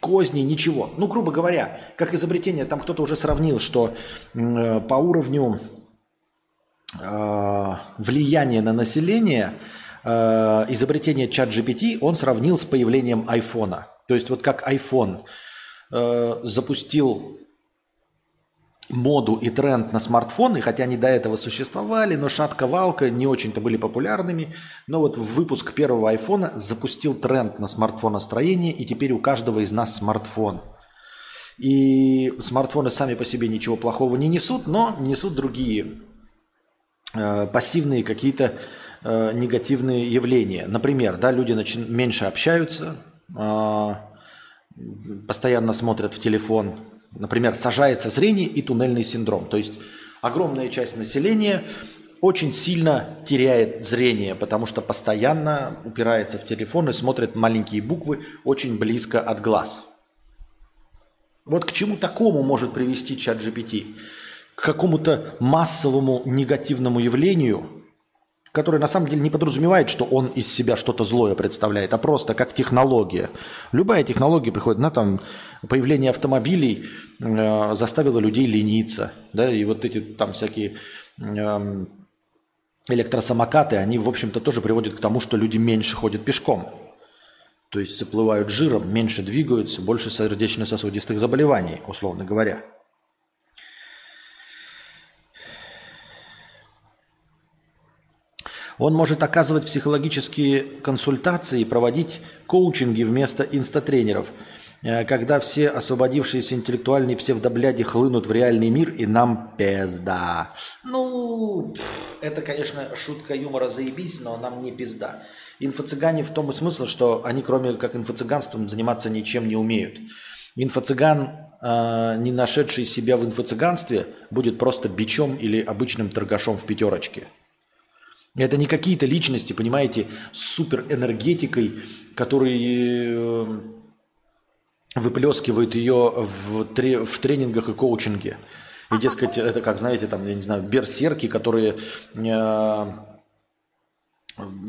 козней, ничего. Ну, грубо говоря, как изобретение, там кто-то уже сравнил, что по уровню влияние на население э, изобретение чат GPT он сравнил с появлением айфона. То есть вот как iPhone э, запустил моду и тренд на смартфоны, хотя они до этого существовали, но шатка-валка не очень-то были популярными. Но вот выпуск первого айфона запустил тренд на смартфоностроение, и теперь у каждого из нас смартфон. И смартфоны сами по себе ничего плохого не несут, но несут другие Э, пассивные какие-то э, негативные явления. Например, да, люди начи- меньше общаются, э, постоянно смотрят в телефон. Например, сажается зрение и туннельный синдром. То есть огромная часть населения очень сильно теряет зрение, потому что постоянно упирается в телефон и смотрит маленькие буквы очень близко от глаз. Вот к чему такому может привести чат GPT? К какому-то массовому негативному явлению, которое на самом деле не подразумевает, что он из себя что-то злое представляет, а просто как технология. Любая технология приходит на там появление автомобилей э, заставило людей лениться, да, и вот эти там всякие э, электросамокаты, они, в общем-то, тоже приводят к тому, что люди меньше ходят пешком. То есть заплывают жиром, меньше двигаются, больше сердечно-сосудистых заболеваний, условно говоря. Он может оказывать психологические консультации и проводить коучинги вместо инстатренеров, э, когда все освободившиеся интеллектуальные псевдобляди хлынут в реальный мир и нам пизда. Ну, это, конечно, шутка юмора заебись, но нам не пизда. Инфо-цыгане в том и смысл, что они кроме как инфо-цыганством заниматься ничем не умеют. Инфо-цыган, э, не нашедший себя в инфо-цыганстве, будет просто бичом или обычным торгашом в пятерочке – это не какие-то личности, понимаете, с суперэнергетикой, которые э, выплескивают ее в, тре- в тренингах и коучинге. И, дескать, это как, знаете, там, я не знаю, берсерки, которые э,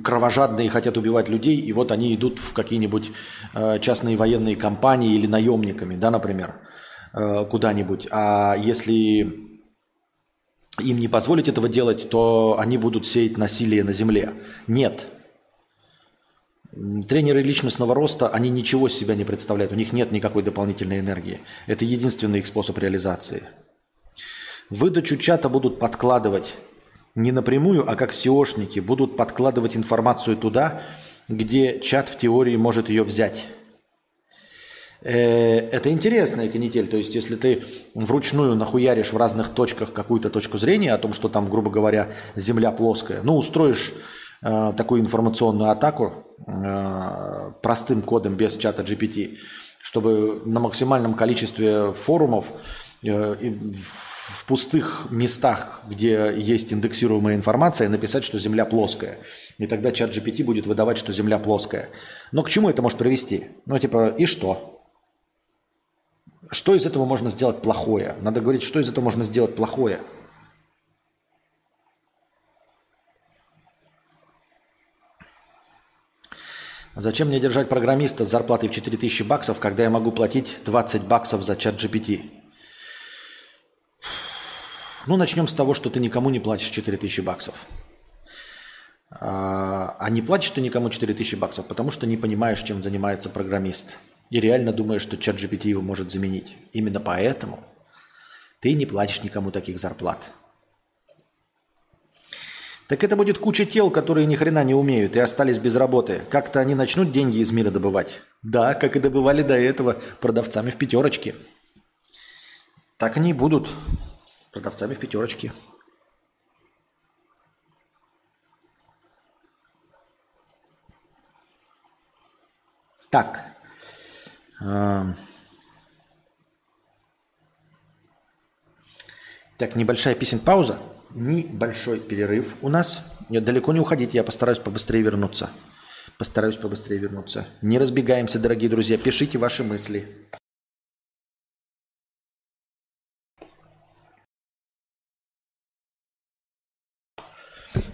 кровожадные хотят убивать людей, и вот они идут в какие-нибудь э, частные военные компании или наемниками, да, например, куда-нибудь. А если им не позволить этого делать, то они будут сеять насилие на земле. Нет. Тренеры личностного роста, они ничего из себя не представляют, у них нет никакой дополнительной энергии. Это единственный их способ реализации. Выдачу чата будут подкладывать не напрямую, а как SEOшники будут подкладывать информацию туда, где чат в теории может ее взять. Э, это интересная канитель. То есть, если ты вручную нахуяришь в разных точках какую-то точку зрения о том, что там, грубо говоря, Земля плоская, ну, устроишь э, такую информационную атаку э, простым кодом без чата GPT, чтобы на максимальном количестве форумов э, в пустых местах, где есть индексируемая информация, написать, что Земля плоская. И тогда чат GPT будет выдавать, что Земля плоская. Но к чему это может привести? Ну, типа, и что? Что из этого можно сделать плохое? Надо говорить, что из этого можно сделать плохое. Зачем мне держать программиста с зарплатой в 4000 баксов, когда я могу платить 20 баксов за чат GPT? Ну, начнем с того, что ты никому не платишь 4000 баксов. А, а не платишь ты никому 4000 баксов, потому что не понимаешь, чем занимается программист. И реально думаешь, что чат GPT его может заменить. Именно поэтому ты не платишь никому таких зарплат. Так это будет куча тел, которые ни хрена не умеют и остались без работы. Как-то они начнут деньги из мира добывать. Да, как и добывали до этого продавцами в пятерочке. Так они и будут продавцами в пятерочке. Так. Так, небольшая песен пауза небольшой перерыв у нас. Нет, далеко не уходите, я постараюсь побыстрее вернуться. Постараюсь побыстрее вернуться. Не разбегаемся, дорогие друзья. Пишите ваши мысли.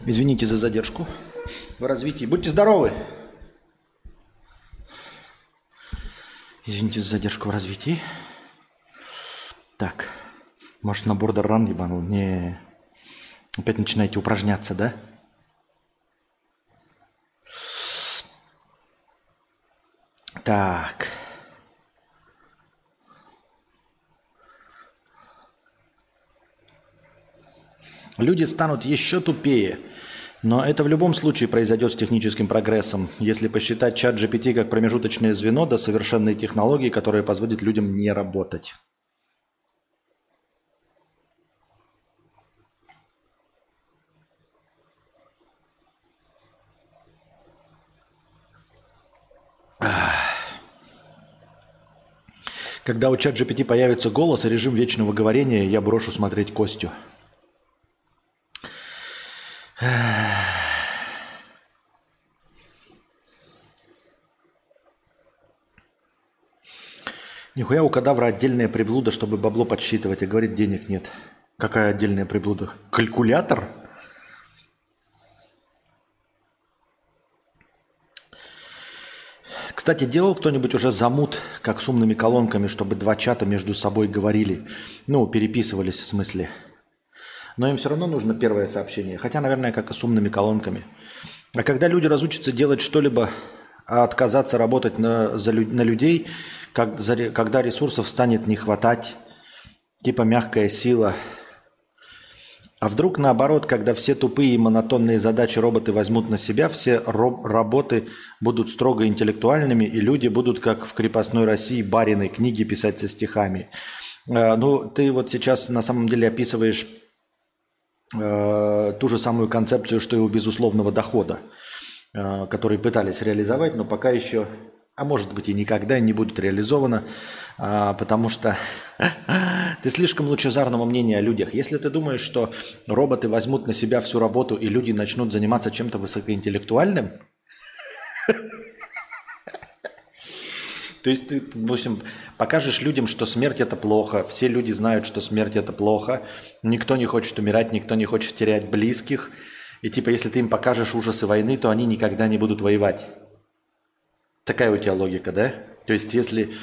Извините за задержку в развитии. Будьте здоровы! Извините за задержку в развитии. Так, может на бордер ран ебанул? Не, Опять начинаете упражняться, да? Так. Люди станут еще тупее. Но это в любом случае произойдет с техническим прогрессом, если посчитать чат GPT как промежуточное звено до совершенной технологии, которая позволит людям не работать. Когда у чат GPT появится голос и режим вечного говорения, я брошу смотреть Костю. Нихуя у кадавра отдельная приблуда, чтобы бабло подсчитывать, а говорит, денег нет. Какая отдельная приблуда? Калькулятор? Кстати, делал кто-нибудь уже замут, как с умными колонками, чтобы два чата между собой говорили? Ну, переписывались в смысле. Но им все равно нужно первое сообщение. Хотя, наверное, как и с умными колонками. А когда люди разучатся делать что-либо, а отказаться работать на, за, на людей, как, за, когда ресурсов станет не хватать, типа мягкая сила – а вдруг наоборот, когда все тупые и монотонные задачи роботы возьмут на себя, все работы будут строго интеллектуальными, и люди будут, как в крепостной России, барины, книги писать со стихами. Э, ну, ты вот сейчас на самом деле описываешь э, ту же самую концепцию, что и у безусловного дохода, э, который пытались реализовать, но пока еще а может быть и никогда не будет реализовано, а, потому что ты слишком лучезарного мнения о людях. Если ты думаешь, что роботы возьмут на себя всю работу и люди начнут заниматься чем-то высокоинтеллектуальным, то есть ты, допустим, покажешь людям, что смерть это плохо, все люди знают, что смерть это плохо, никто не хочет умирать, никто не хочет терять близких, и типа если ты им покажешь ужасы войны, то они никогда не будут воевать. Такая у тебя логика, да? То есть если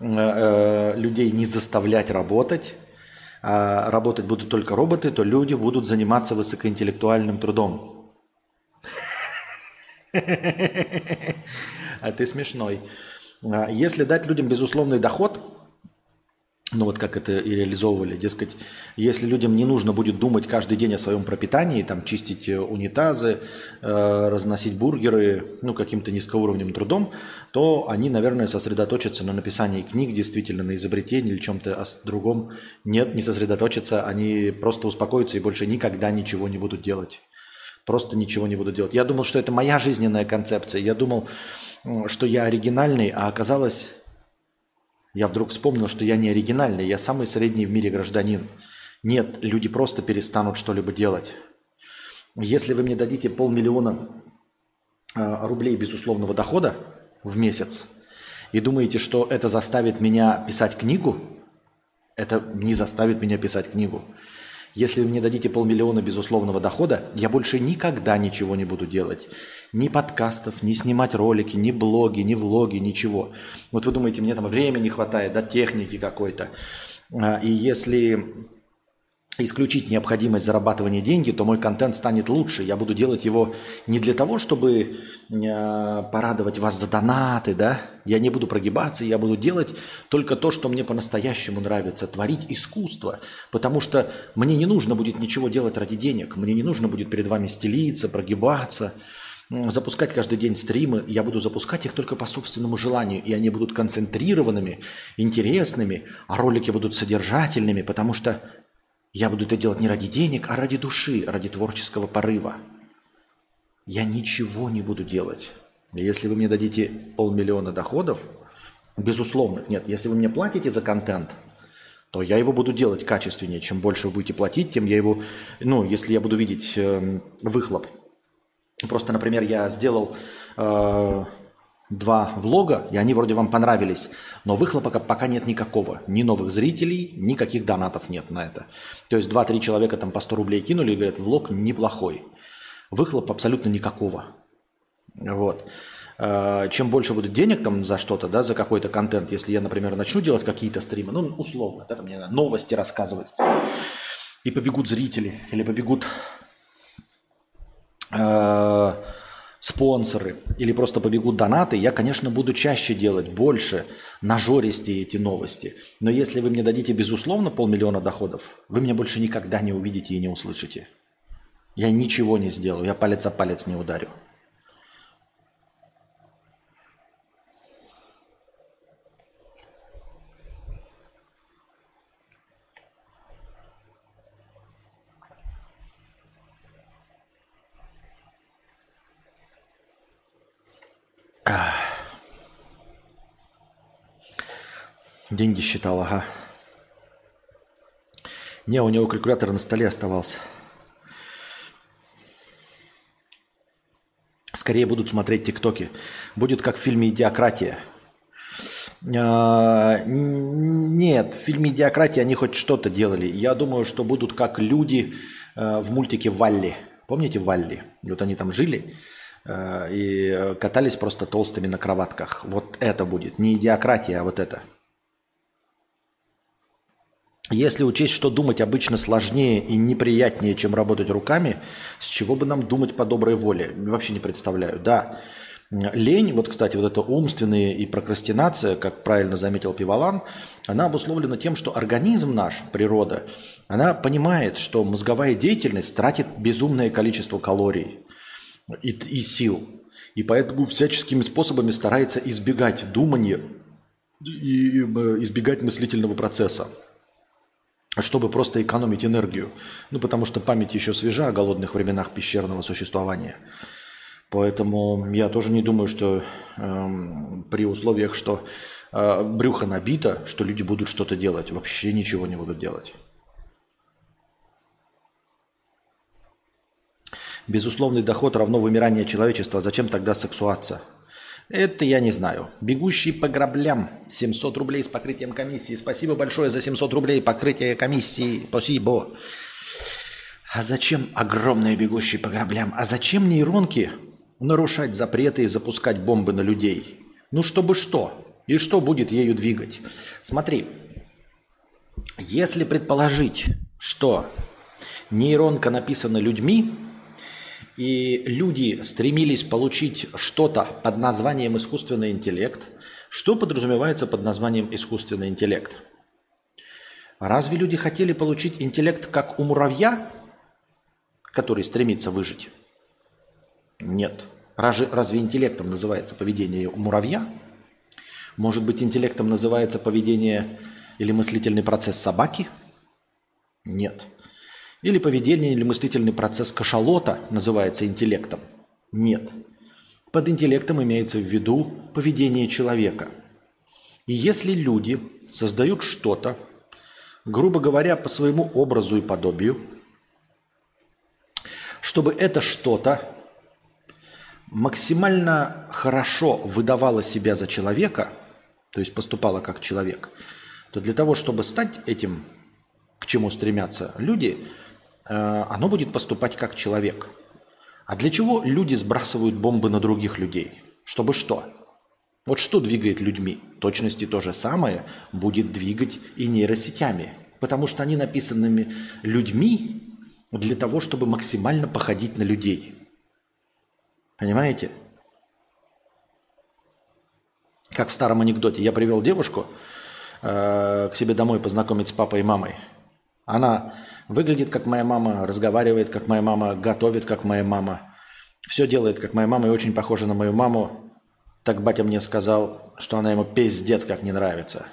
э, э, людей не заставлять работать, а работать будут только роботы, то люди будут заниматься высокоинтеллектуальным трудом. А ты смешной. А если дать людям безусловный доход, ну вот как это и реализовывали, дескать, если людям не нужно будет думать каждый день о своем пропитании, там чистить э, унитазы, э, разносить бургеры, ну каким-то низкоуровневым трудом, то они, наверное, сосредоточатся на написании книг, действительно, на изобретении или чем-то другом. Нет, не сосредоточатся, они просто успокоятся и больше никогда ничего не будут делать. Просто ничего не будут делать. Я думал, что это моя жизненная концепция. Я думал, что я оригинальный, а оказалось я вдруг вспомнил, что я не оригинальный, я самый средний в мире гражданин. Нет, люди просто перестанут что-либо делать. Если вы мне дадите полмиллиона э, рублей безусловного дохода в месяц и думаете, что это заставит меня писать книгу, это не заставит меня писать книгу. Если вы мне дадите полмиллиона безусловного дохода, я больше никогда ничего не буду делать. Ни подкастов, ни снимать ролики, ни блоги, ни влоги, ничего. Вот вы думаете, мне там времени не хватает, да, техники какой-то. А, и если исключить необходимость зарабатывания деньги, то мой контент станет лучше. Я буду делать его не для того, чтобы э, порадовать вас за донаты, да? Я не буду прогибаться, я буду делать только то, что мне по-настоящему нравится, творить искусство. Потому что мне не нужно будет ничего делать ради денег, мне не нужно будет перед вами стелиться, прогибаться, запускать каждый день стримы. Я буду запускать их только по собственному желанию, и они будут концентрированными, интересными, а ролики будут содержательными, потому что я буду это делать не ради денег, а ради души, ради творческого порыва. Я ничего не буду делать. Если вы мне дадите полмиллиона доходов, безусловно, нет, если вы мне платите за контент, то я его буду делать качественнее. Чем больше вы будете платить, тем я его, ну, если я буду видеть э, выхлоп. Просто, например, я сделал э, два влога, и они вроде вам понравились, но выхлопа пока нет никакого. Ни новых зрителей, никаких донатов нет на это. То есть 2-3 человека там по 100 рублей кинули и говорят, влог неплохой. Выхлоп абсолютно никакого. Вот. А, чем больше будет денег там за что-то, да, за какой-то контент, если я, например, начну делать какие-то стримы, ну, условно, там, мне новости рассказывать, и побегут зрители, или побегут э, спонсоры или просто побегут донаты, я, конечно, буду чаще делать, больше, нажористее эти новости. Но если вы мне дадите, безусловно, полмиллиона доходов, вы меня больше никогда не увидите и не услышите. Я ничего не сделаю, я палец о палец не ударю. Деньги считал, ага. Не, у него калькулятор на столе оставался. Скорее будут смотреть ТикТоки. Будет как в фильме «Идиократия». А, нет, в фильме «Идиократия» они хоть что-то делали. Я думаю, что будут как люди а, в мультике «Валли». Помните «Валли»? Вот они там жили и катались просто толстыми на кроватках. Вот это будет. Не идиократия, а вот это – если учесть, что думать обычно сложнее и неприятнее, чем работать руками, с чего бы нам думать по доброй воле? Вообще не представляю. Да, лень, вот, кстати, вот это умственные и прокрастинация, как правильно заметил Пивалан, она обусловлена тем, что организм наш, природа, она понимает, что мозговая деятельность тратит безумное количество калорий и, и сил. И поэтому всяческими способами старается избегать думания и избегать мыслительного процесса чтобы просто экономить энергию. Ну, потому что память еще свежа о голодных временах пещерного существования. Поэтому я тоже не думаю, что э, при условиях, что э, брюхо набито, что люди будут что-то делать. Вообще ничего не будут делать. Безусловный доход равно вымирание человечества. Зачем тогда сексуация? Это я не знаю. Бегущий по граблям. 700 рублей с покрытием комиссии. Спасибо большое за 700 рублей покрытие комиссии. Спасибо. А зачем огромные бегущие по граблям? А зачем нейронки нарушать запреты и запускать бомбы на людей? Ну, чтобы что? И что будет ею двигать? Смотри, если предположить, что нейронка написана людьми, и люди стремились получить что-то под названием искусственный интеллект. Что подразумевается под названием искусственный интеллект? Разве люди хотели получить интеллект как у муравья, который стремится выжить? Нет. Разве, разве интеллектом называется поведение у муравья? Может быть, интеллектом называется поведение или мыслительный процесс собаки? Нет. Или поведение или мыслительный процесс кашалота называется интеллектом? Нет. Под интеллектом имеется в виду поведение человека. И если люди создают что-то грубо говоря, по своему образу и подобию, чтобы это что-то максимально хорошо выдавало себя за человека, то есть поступало как человек, то для того, чтобы стать этим, к чему стремятся люди, оно будет поступать как человек. А для чего люди сбрасывают бомбы на других людей? Чтобы что? Вот что двигает людьми? Точности то же самое будет двигать и нейросетями. Потому что они написанными людьми для того, чтобы максимально походить на людей. Понимаете? Как в старом анекдоте. Я привел девушку э, к себе домой познакомить с папой и мамой. Она выглядит как моя мама, разговаривает как моя мама, готовит как моя мама. Все делает как моя мама и очень похожа на мою маму. Так батя мне сказал, что она ему пиздец как не нравится.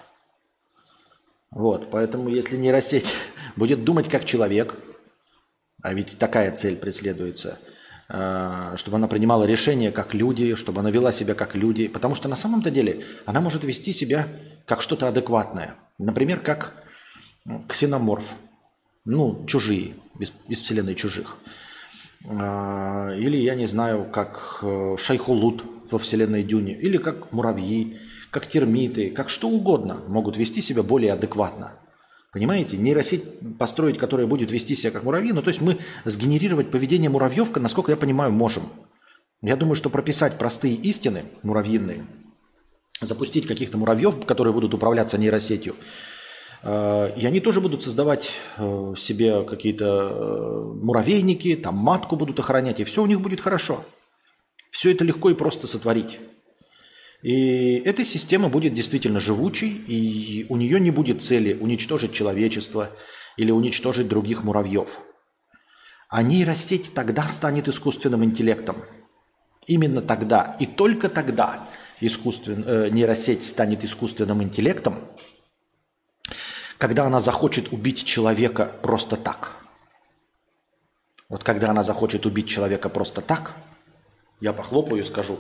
Вот, поэтому если нейросеть будет думать как человек, а ведь такая цель преследуется, э, чтобы она принимала решения как люди, чтобы она вела себя как люди, потому что на самом-то деле она может вести себя как что-то адекватное. Например, как ксеноморф, ну, чужие, из, из вселенной чужих. Э, или, я не знаю, как э, шайхулут во вселенной Дюне, или как муравьи, как термиты, как что угодно могут вести себя более адекватно. Понимаете? Нейросеть построить, которая будет вести себя как муравьи. Ну, то есть мы сгенерировать поведение муравьевка, насколько я понимаю, можем. Я думаю, что прописать простые истины муравьиные, запустить каких-то муравьев, которые будут управляться нейросетью, и они тоже будут создавать э, себе какие-то э, муравейники, там матку будут охранять, и все у них будет хорошо. Все это легко и просто сотворить. И эта система будет действительно живучей, и у нее не будет цели уничтожить человечество или уничтожить других муравьев. А нейросеть тогда станет искусственным интеллектом. Именно тогда и только тогда искусствен, э, нейросеть станет искусственным интеллектом, когда она захочет убить человека просто так. Вот когда она захочет убить человека просто так – я похлопаю и скажу,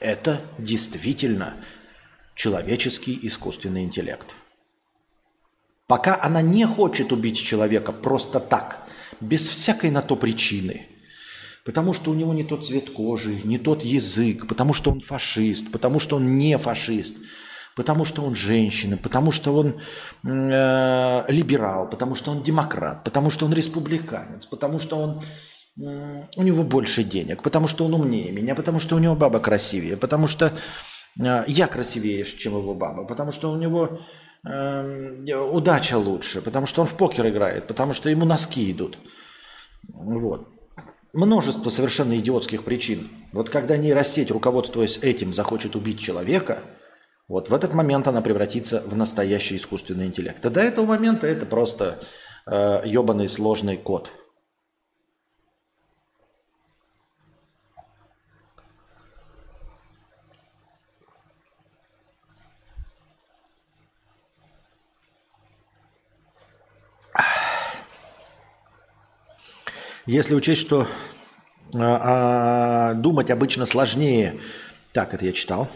это действительно человеческий искусственный интеллект. Пока она не хочет убить человека просто так, без всякой на то причины, потому что у него не тот цвет кожи, не тот язык, потому что он фашист, потому что он не фашист, потому что он женщина, потому что он э, либерал, потому что он демократ, потому что он республиканец, потому что он у него больше денег, потому что он умнее меня, потому что у него баба красивее, потому что э, я красивее, чем его баба, потому что у него э, удача лучше, потому что он в покер играет, потому что ему носки идут. Вот. Множество совершенно идиотских причин. Вот когда нейросеть, руководствуясь этим, захочет убить человека, вот в этот момент она превратится в настоящий искусственный интеллект. А до этого момента это просто э, ебаный сложный код – Если учесть, что а, а, думать обычно сложнее, так это я читал,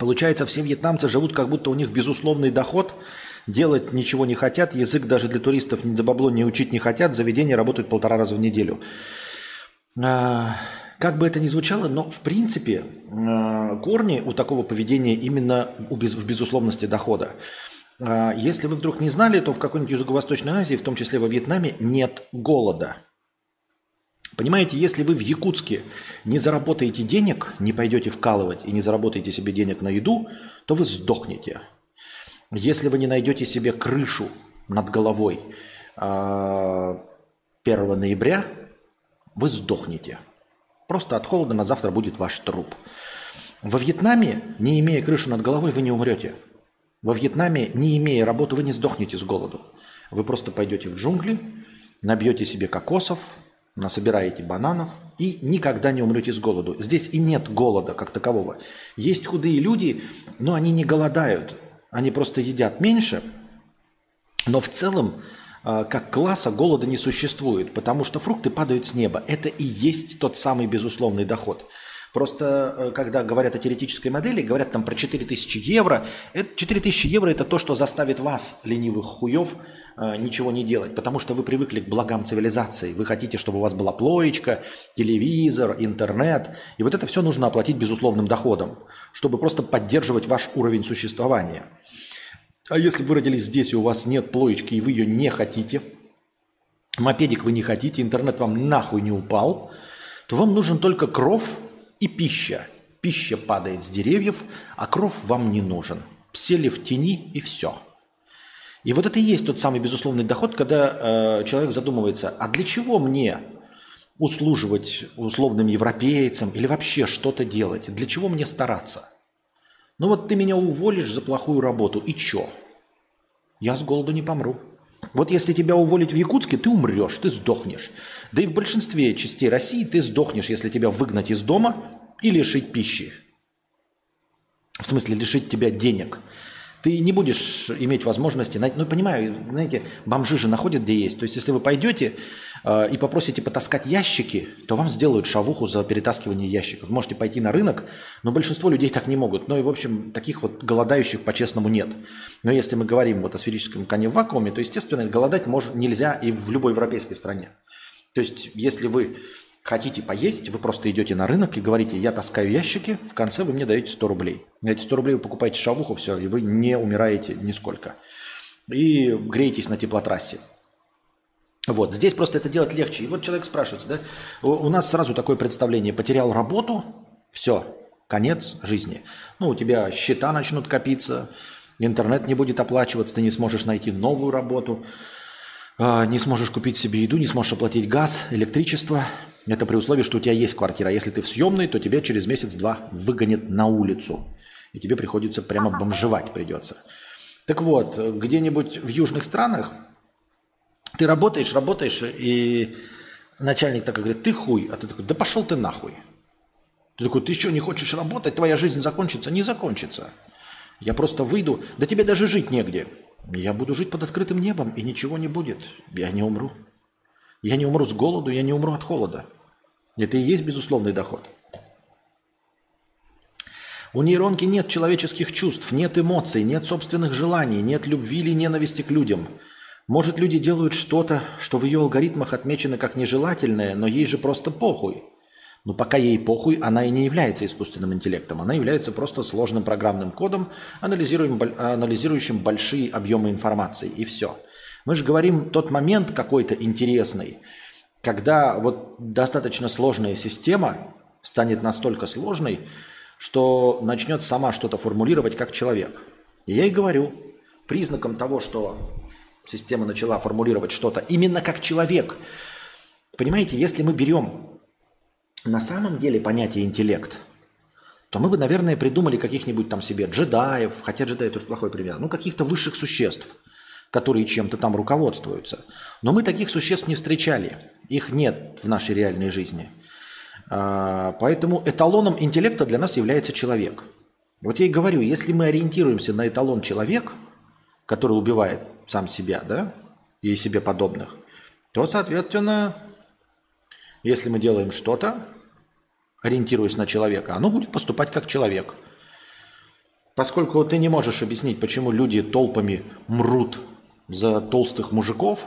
получается, все вьетнамцы живут, как будто у них безусловный доход, делать ничего не хотят, язык даже для туристов за бабло не учить не хотят, заведения работают полтора раза в неделю. А, как бы это ни звучало, но в принципе а, корни у такого поведения именно в безусловности дохода. А, если вы вдруг не знали, то в какой-нибудь Юго-Восточной Азии, в том числе во Вьетнаме, нет голода. Понимаете, если вы в Якутске не заработаете денег, не пойдете вкалывать и не заработаете себе денег на еду, то вы сдохнете. Если вы не найдете себе крышу над головой 1 а, ноября, вы сдохнете. Просто от холода на завтра будет ваш труп. Во Вьетнаме, не имея крыши над головой, вы не умрете. Во Вьетнаме, не имея работы, вы не сдохнете с голоду. Вы просто пойдете в джунгли, набьете себе кокосов, насобираете бананов и никогда не умрете с голоду. Здесь и нет голода как такового. Есть худые люди, но они не голодают. Они просто едят меньше. Но в целом, а, как класса, голода не существует, потому что фрукты падают с неба. Это и есть тот самый безусловный доход. Просто э, когда говорят о теоретической модели, говорят там про 4000 евро. Это, 4000 евро – это то, что заставит вас, ленивых хуев, ничего не делать. Потому что вы привыкли к благам цивилизации. Вы хотите, чтобы у вас была плоечка, телевизор, интернет. И вот это все нужно оплатить безусловным доходом, чтобы просто поддерживать ваш уровень существования. А если вы родились здесь, и у вас нет плоечки, и вы ее не хотите, мопедик вы не хотите, интернет вам нахуй не упал, то вам нужен только кров – и пища. Пища падает с деревьев, а кров вам не нужен. Сели в тени и все. И вот это и есть тот самый безусловный доход, когда э, человек задумывается, а для чего мне услуживать условным европейцам или вообще что-то делать? Для чего мне стараться? Ну вот ты меня уволишь за плохую работу, и чё? Я с голоду не помру. Вот если тебя уволить в Якутске, ты умрешь, ты сдохнешь. Да и в большинстве частей России ты сдохнешь, если тебя выгнать из дома и лишить пищи. В смысле, лишить тебя денег. Ты не будешь иметь возможности, ну, понимаю, знаете, бомжи же находят, где есть. То есть, если вы пойдете э, и попросите потаскать ящики, то вам сделают шавуху за перетаскивание ящиков. Можете пойти на рынок, но большинство людей так не могут. Ну и, в общем, таких вот голодающих по-честному нет. Но если мы говорим вот о сферическом коне в вакууме, то, естественно, голодать мож, нельзя и в любой европейской стране. То есть, если вы хотите поесть, вы просто идете на рынок и говорите, я таскаю ящики, в конце вы мне даете 100 рублей. На эти 100 рублей вы покупаете шавуху, все, и вы не умираете нисколько. И греетесь на теплотрассе. Вот, здесь просто это делать легче. И вот человек спрашивается, да, у нас сразу такое представление, потерял работу, все, конец жизни. Ну, у тебя счета начнут копиться, интернет не будет оплачиваться, ты не сможешь найти новую работу, а, не сможешь купить себе еду, не сможешь оплатить газ, электричество. Это при условии, что у тебя есть квартира. Если ты в съемной, то тебя через месяц-два выгонят на улицу. И тебе приходится прямо бомжевать придется. Так вот, где-нибудь в южных странах ты работаешь, работаешь, и начальник такой говорит, ты хуй. А ты такой, да пошел ты нахуй. Ты такой, ты что, не хочешь работать, твоя жизнь закончится? Не закончится. Я просто выйду, да тебе даже жить негде. Я буду жить под открытым небом, и ничего не будет. Я не умру. Я не умру с голоду, я не умру от холода. Это и есть безусловный доход. У нейронки нет человеческих чувств, нет эмоций, нет собственных желаний, нет любви или ненависти к людям. Может, люди делают что-то, что в ее алгоритмах отмечено как нежелательное, но ей же просто похуй. Но пока ей похуй, она и не является искусственным интеллектом. Она является просто сложным программным кодом, анализирующим большие объемы информации. И все. Мы же говорим тот момент какой-то интересный, когда вот достаточно сложная система станет настолько сложной, что начнет сама что-то формулировать как человек. И я и говорю, признаком того, что система начала формулировать что-то именно как человек. Понимаете, если мы берем на самом деле понятие интеллект, то мы бы, наверное, придумали каких-нибудь там себе джедаев, хотя джедаи тоже плохой пример, ну каких-то высших существ, которые чем-то там руководствуются. Но мы таких существ не встречали, их нет в нашей реальной жизни. А, поэтому эталоном интеллекта для нас является человек. Вот я и говорю, если мы ориентируемся на эталон человек, который убивает сам себя, да, и себе подобных, то, соответственно, если мы делаем что-то, ориентируясь на человека, оно будет поступать как человек. Поскольку ты не можешь объяснить, почему люди толпами мрут за толстых мужиков,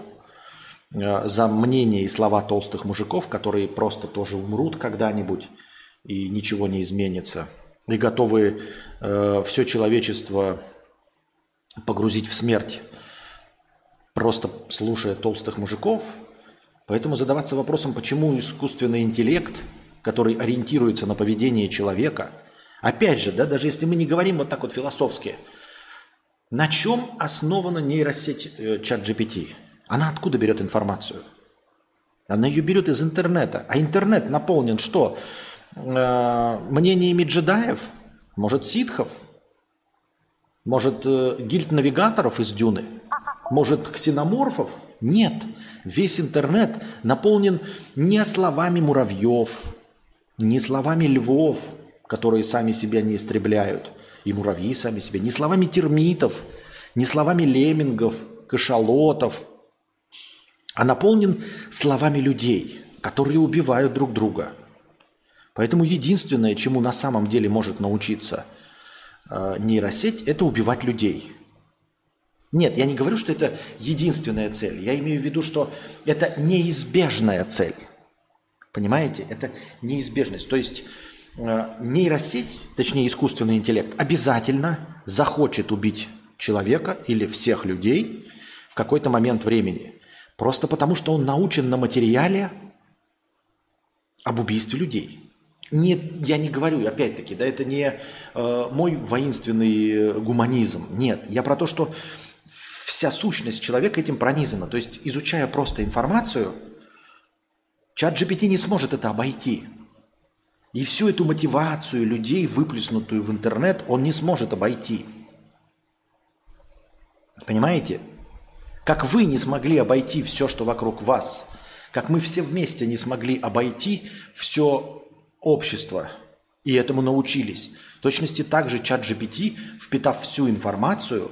э, за мнение и слова толстых мужиков, которые просто тоже умрут когда-нибудь и ничего не изменится, и готовы э, все человечество погрузить в смерть, просто слушая толстых мужиков – Поэтому задаваться вопросом, почему искусственный интеллект, который ориентируется на поведение человека, опять же, да, даже если мы не говорим вот так вот философски, на чем основана нейросеть э, чат GPT? Она откуда берет информацию? Она ее берет из интернета. А интернет наполнен что? Э, мнениями джедаев? Может, ситхов? Может, э, гильд-навигаторов из Дюны? Может, ксеноморфов? Нет. Весь интернет наполнен не словами муравьев, не словами львов, которые сами себя не истребляют, и муравьи сами себя, не словами термитов, не словами леммингов, кашалотов, а наполнен словами людей, которые убивают друг друга. Поэтому единственное, чему на самом деле может научиться э, нейросеть, это убивать людей. Нет, я не говорю, что это единственная цель. Я имею в виду, что это неизбежная цель. Понимаете? Это неизбежность. То есть нейросеть, точнее искусственный интеллект, обязательно захочет убить человека или всех людей в какой-то момент времени. Просто потому, что он научен на материале об убийстве людей. Не, я не говорю, опять-таки, да, это не э, мой воинственный гуманизм. Нет, я про то, что вся сущность человека этим пронизана. То есть, изучая просто информацию, чат GPT не сможет это обойти. И всю эту мотивацию людей, выплеснутую в интернет, он не сможет обойти. Понимаете? Как вы не смогли обойти все, что вокруг вас, как мы все вместе не смогли обойти все общество и этому научились. В точности так же чат GPT, впитав всю информацию,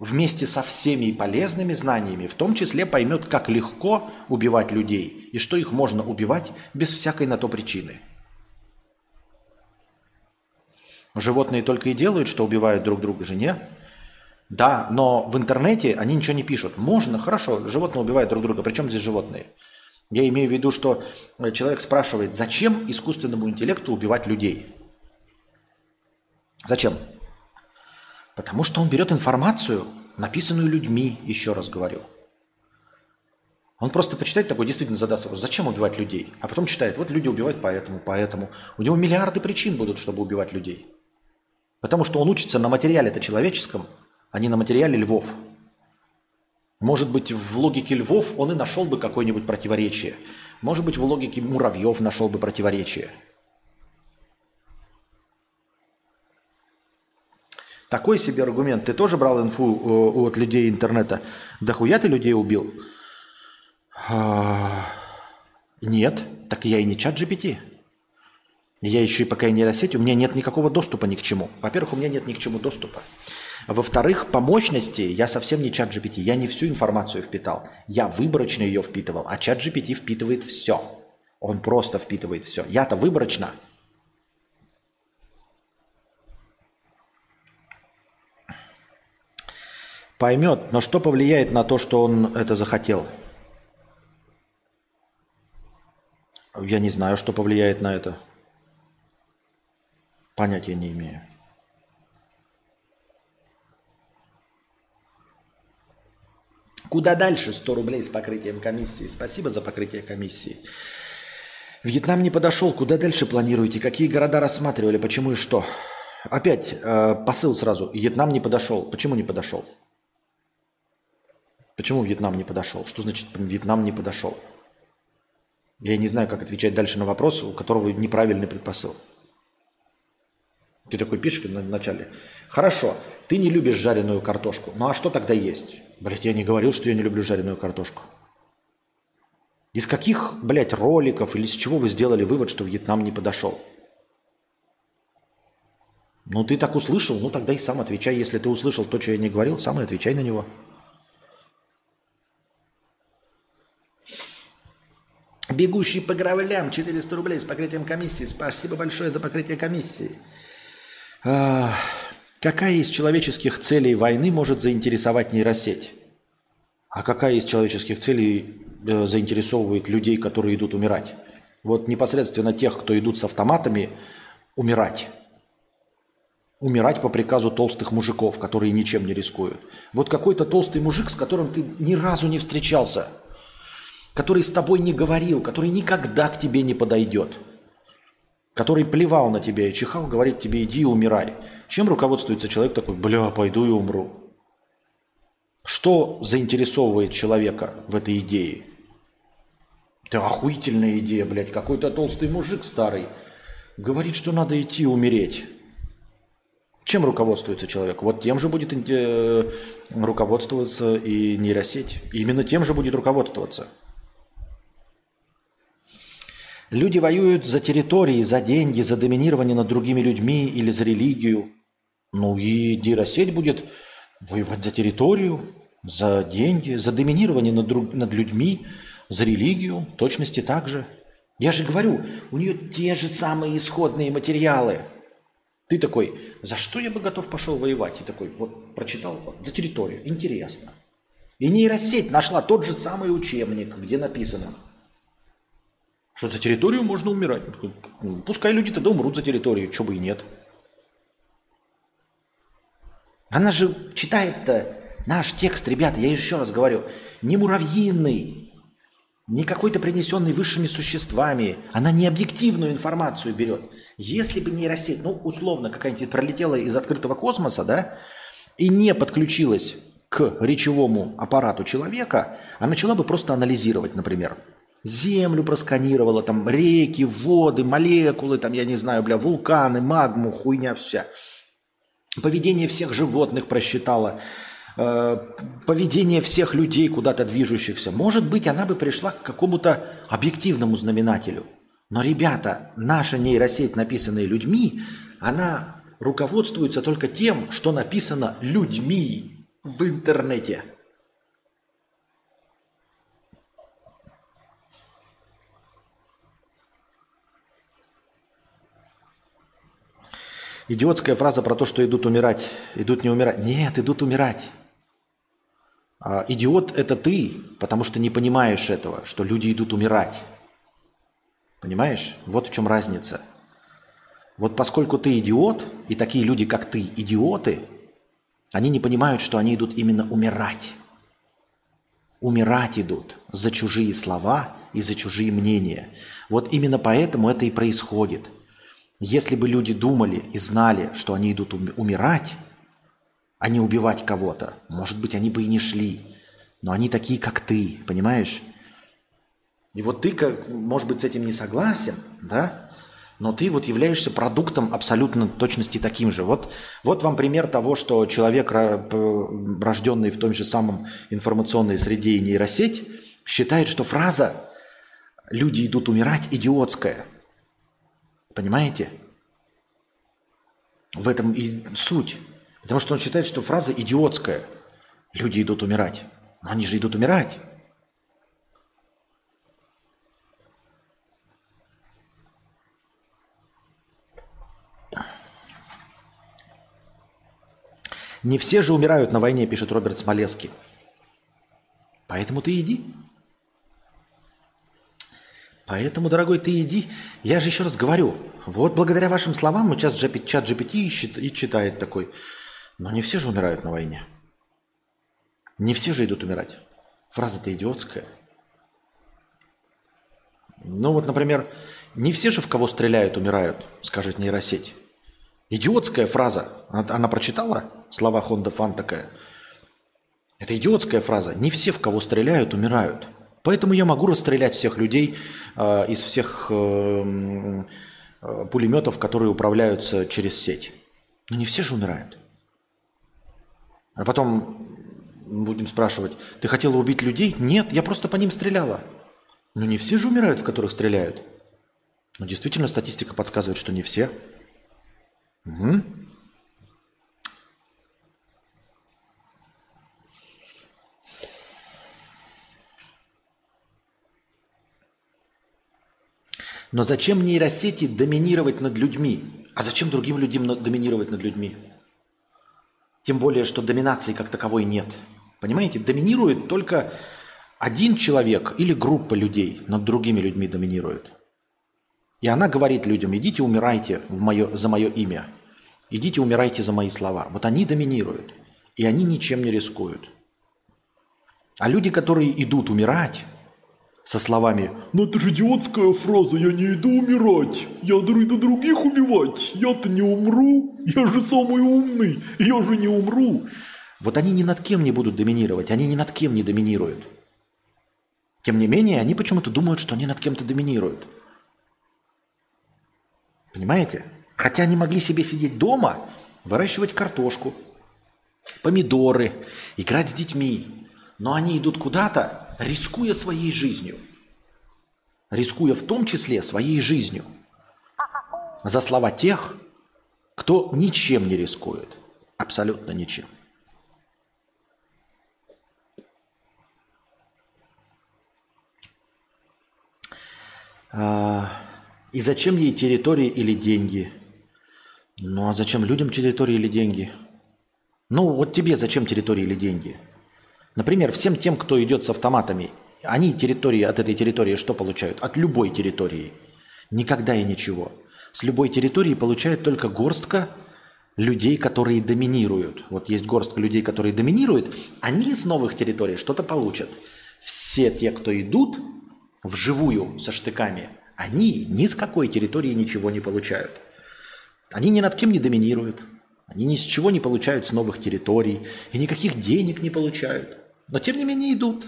вместе со всеми полезными знаниями, в том числе поймет, как легко убивать людей и что их можно убивать без всякой на то причины. Животные только и делают, что убивают друг друга же, не? Да, но в интернете они ничего не пишут. Можно, хорошо, животные убивают друг друга. Причем здесь животные? Я имею в виду, что человек спрашивает, зачем искусственному интеллекту убивать людей? Зачем? Потому что он берет информацию, написанную людьми, еще раз говорю. Он просто почитает такой, действительно задаст вопрос, зачем убивать людей? А потом читает, вот люди убивают поэтому, поэтому. У него миллиарды причин будут, чтобы убивать людей. Потому что он учится на материале-то человеческом – а не на материале львов. Может быть, в логике львов он и нашел бы какое-нибудь противоречие. Может быть, в логике муравьев нашел бы противоречие. Такой себе аргумент. Ты тоже брал инфу э, от людей интернета? Да хуя ты людей убил? А, нет, так я и не чат GPT. Я еще и пока и нейросеть, у меня нет никакого доступа ни к чему. Во-первых, у меня нет ни к чему доступа. Во-вторых, по мощности я совсем не чат GPT. Я не всю информацию впитал. Я выборочно ее впитывал, а чат GPT впитывает все. Он просто впитывает все. Я-то выборочно. Поймет, но что повлияет на то, что он это захотел? Я не знаю, что повлияет на это. Понятия не имею. Куда дальше 100 рублей с покрытием комиссии? Спасибо за покрытие комиссии. Вьетнам не подошел. Куда дальше планируете? Какие города рассматривали? Почему и что? Опять э, посыл сразу. Вьетнам не подошел. Почему не подошел? Почему Вьетнам не подошел? Что значит Вьетнам не подошел? Я не знаю, как отвечать дальше на вопрос, у которого неправильный предпосыл. Ты такой пишешь в начале. Хорошо, ты не любишь жареную картошку. Ну а что тогда есть? Блять, я не говорил, что я не люблю жареную картошку. Из каких, блядь, роликов или с чего вы сделали вывод, что Вьетнам не подошел? Ну, ты так услышал, ну тогда и сам отвечай. Если ты услышал то, что я не говорил, сам и отвечай на него. Бегущий по гравлям, 400 рублей с покрытием комиссии. Спасибо большое за покрытие комиссии. А, какая из человеческих целей войны может заинтересовать нейросеть? А какая из человеческих целей э, заинтересовывает людей, которые идут умирать? Вот непосредственно тех, кто идут с автоматами, умирать. Умирать по приказу толстых мужиков, которые ничем не рискуют. Вот какой-то толстый мужик, с которым ты ни разу не встречался, который с тобой не говорил, который никогда к тебе не подойдет – который плевал на тебя и чихал, говорит тебе иди и умирай. Чем руководствуется человек такой, бля, пойду и умру? Что заинтересовывает человека в этой идее? Это охуительная идея, блядь. Какой-то толстый мужик старый говорит, что надо идти умереть. Чем руководствуется человек? Вот тем же будет э, руководствоваться и нейросеть. Именно тем же будет руководствоваться. Люди воюют за территории, за деньги, за доминирование над другими людьми или за религию. Ну и нейросеть будет воевать за территорию, за деньги, за доминирование над, друг, над людьми, за религию, точности также. Я же говорю, у нее те же самые исходные материалы. Ты такой, за что я бы готов пошел воевать? И такой, вот прочитал, за территорию, интересно. И нейросеть нашла тот же самый учебник, где написано, что за территорию можно умирать. «Ну, пускай люди тогда умрут за территорию, что бы и нет. Она же читает-то наш текст, ребята, я еще раз говорю, не муравьиный, не какой-то принесенный высшими существами. Она не объективную информацию берет. Если бы нейросеть, ну, условно, какая-нибудь пролетела из открытого космоса, да, и не подключилась к речевому аппарату человека, а начала бы просто анализировать, например, землю просканировала, там реки, воды, молекулы, там, я не знаю, бля, вулканы, магму, хуйня вся – поведение всех животных просчитала, э, поведение всех людей, куда-то движущихся. Может быть, она бы пришла к какому-то объективному знаменателю. Но, ребята, наша нейросеть, написанная людьми, она руководствуется только тем, что написано людьми в интернете – Идиотская фраза про то, что идут умирать. Идут не умирать. Нет, идут умирать. А, идиот – это ты, потому что не понимаешь этого, что люди идут умирать. Понимаешь? Вот в чем разница. Вот поскольку ты идиот, и такие люди, как ты, идиоты, они не понимают, что они идут именно умирать. Умирать идут за чужие слова и за чужие мнения. Вот именно поэтому это и происходит – если бы люди думали и знали, что они идут умирать, а не убивать кого-то, может быть, они бы и не шли. Но они такие, как ты, понимаешь? И вот ты, как, может быть, с этим не согласен, да? Но ты вот являешься продуктом абсолютно точности таким же. Вот, вот вам пример того, что человек, рожденный в том же самом информационной среде и нейросеть, считает, что фраза «люди идут умирать» идиотская – Понимаете? В этом и суть. Потому что он считает, что фраза идиотская. Люди идут умирать. Но они же идут умирать. Не все же умирают на войне, пишет Роберт Смолеский. Поэтому ты иди. Поэтому, дорогой, ты иди. Я же еще раз говорю, вот благодаря вашим словам мы сейчас чат GPT и читает такой. Но не все же умирают на войне. Не все же идут умирать. Фраза-то идиотская. Ну вот, например, не все же в кого стреляют, умирают, скажет нейросеть. Идиотская фраза. Она, она прочитала слова Хонда Фан такая. Это идиотская фраза. Не все, в кого стреляют, умирают. Поэтому я могу расстрелять всех людей э, из всех э, э, пулеметов, которые управляются через сеть. Но не все же умирают. А потом будем спрашивать, ты хотела убить людей? Нет, я просто по ним стреляла. Но не все же умирают, в которых стреляют. Но действительно статистика подсказывает, что не все. Угу. Но зачем нейросети доминировать над людьми? А зачем другим людям доминировать над людьми? Тем более, что доминации как таковой нет. Понимаете, доминирует только один человек или группа людей над другими людьми доминирует. И она говорит людям, идите умирайте в мое, за мое имя. Идите умирайте за мои слова. Вот они доминируют. И они ничем не рискуют. А люди, которые идут умирать, со словами «Но это же идиотская фраза, я не иду умирать, я иду других убивать, я-то не умру, я же самый умный, я же не умру». Вот они ни над кем не будут доминировать, они ни над кем не доминируют. Тем не менее, они почему-то думают, что они над кем-то доминируют. Понимаете? Хотя они могли себе сидеть дома, выращивать картошку, помидоры, играть с детьми. Но они идут куда-то, рискуя своей жизнью. Рискуя в том числе своей жизнью. За слова тех, кто ничем не рискует. Абсолютно ничем. А, и зачем ей территории или деньги? Ну а зачем людям территории или деньги? Ну вот тебе зачем территории или деньги? Например, всем тем, кто идет с автоматами, они территории от этой территории что получают? От любой территории. Никогда и ничего. С любой территории получают только горстка людей, которые доминируют. Вот есть горстка людей, которые доминируют, они с новых территорий что-то получат. Все те, кто идут вживую со штыками, они ни с какой территории ничего не получают. Они ни над кем не доминируют. Они ни с чего не получают с новых территорий и никаких денег не получают. Но тем не менее идут.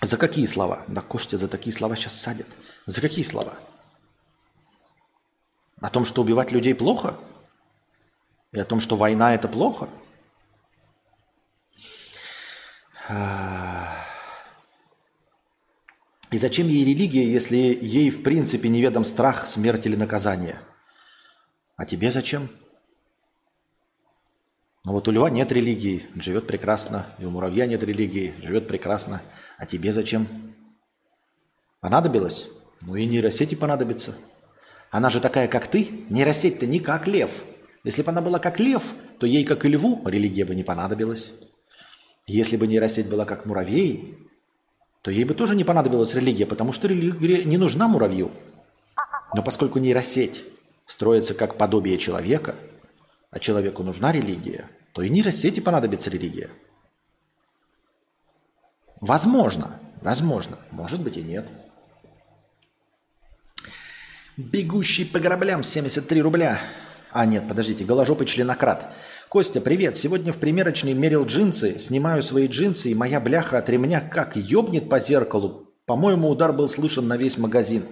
За какие слова? Да Костя за такие слова сейчас садят. За какие слова? О том, что убивать людей плохо? И о том, что война это плохо? И зачем ей религия, если ей в принципе неведом страх, смерть или наказание? А тебе зачем? Но вот у льва нет религии, живет прекрасно. И у муравья нет религии, живет прекрасно. А тебе зачем? Понадобилось? Ну и нейросети понадобится. Она же такая, как ты. Нейросеть-то не как лев. Если бы она была как лев, то ей, как и льву, религия бы не понадобилась. Если бы нейросеть была как муравей, то ей бы тоже не понадобилась религия, потому что религия не нужна муравью. Но поскольку нейросеть строится как подобие человека, а человеку нужна религия, то и нейросети понадобится религия. Возможно, возможно, может быть и нет. Бегущий по граблям 73 рубля. А, нет, подождите, голожопый членократ. Костя, привет. Сегодня в примерочной мерил джинсы. Снимаю свои джинсы, и моя бляха от ремня как ёбнет по зеркалу. По-моему, удар был слышен на весь магазин.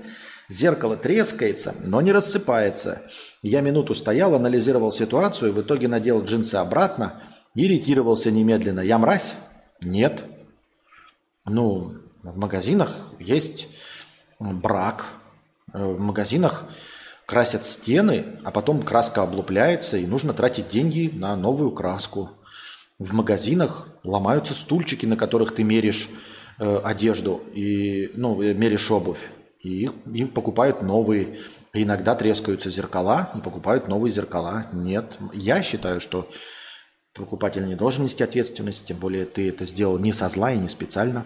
Зеркало трескается, но не рассыпается. Я минуту стоял, анализировал ситуацию, в итоге надел джинсы обратно и ретировался немедленно. Я мразь? Нет. Ну, в магазинах есть брак. В магазинах красят стены, а потом краска облупляется, и нужно тратить деньги на новую краску. В магазинах ломаются стульчики, на которых ты меришь э, одежду, и, ну, меришь обувь. И им покупают новые. Иногда трескаются зеркала, и покупают новые зеркала. Нет. Я считаю, что покупатель не должен нести ответственность, тем более ты это сделал не со зла и не специально.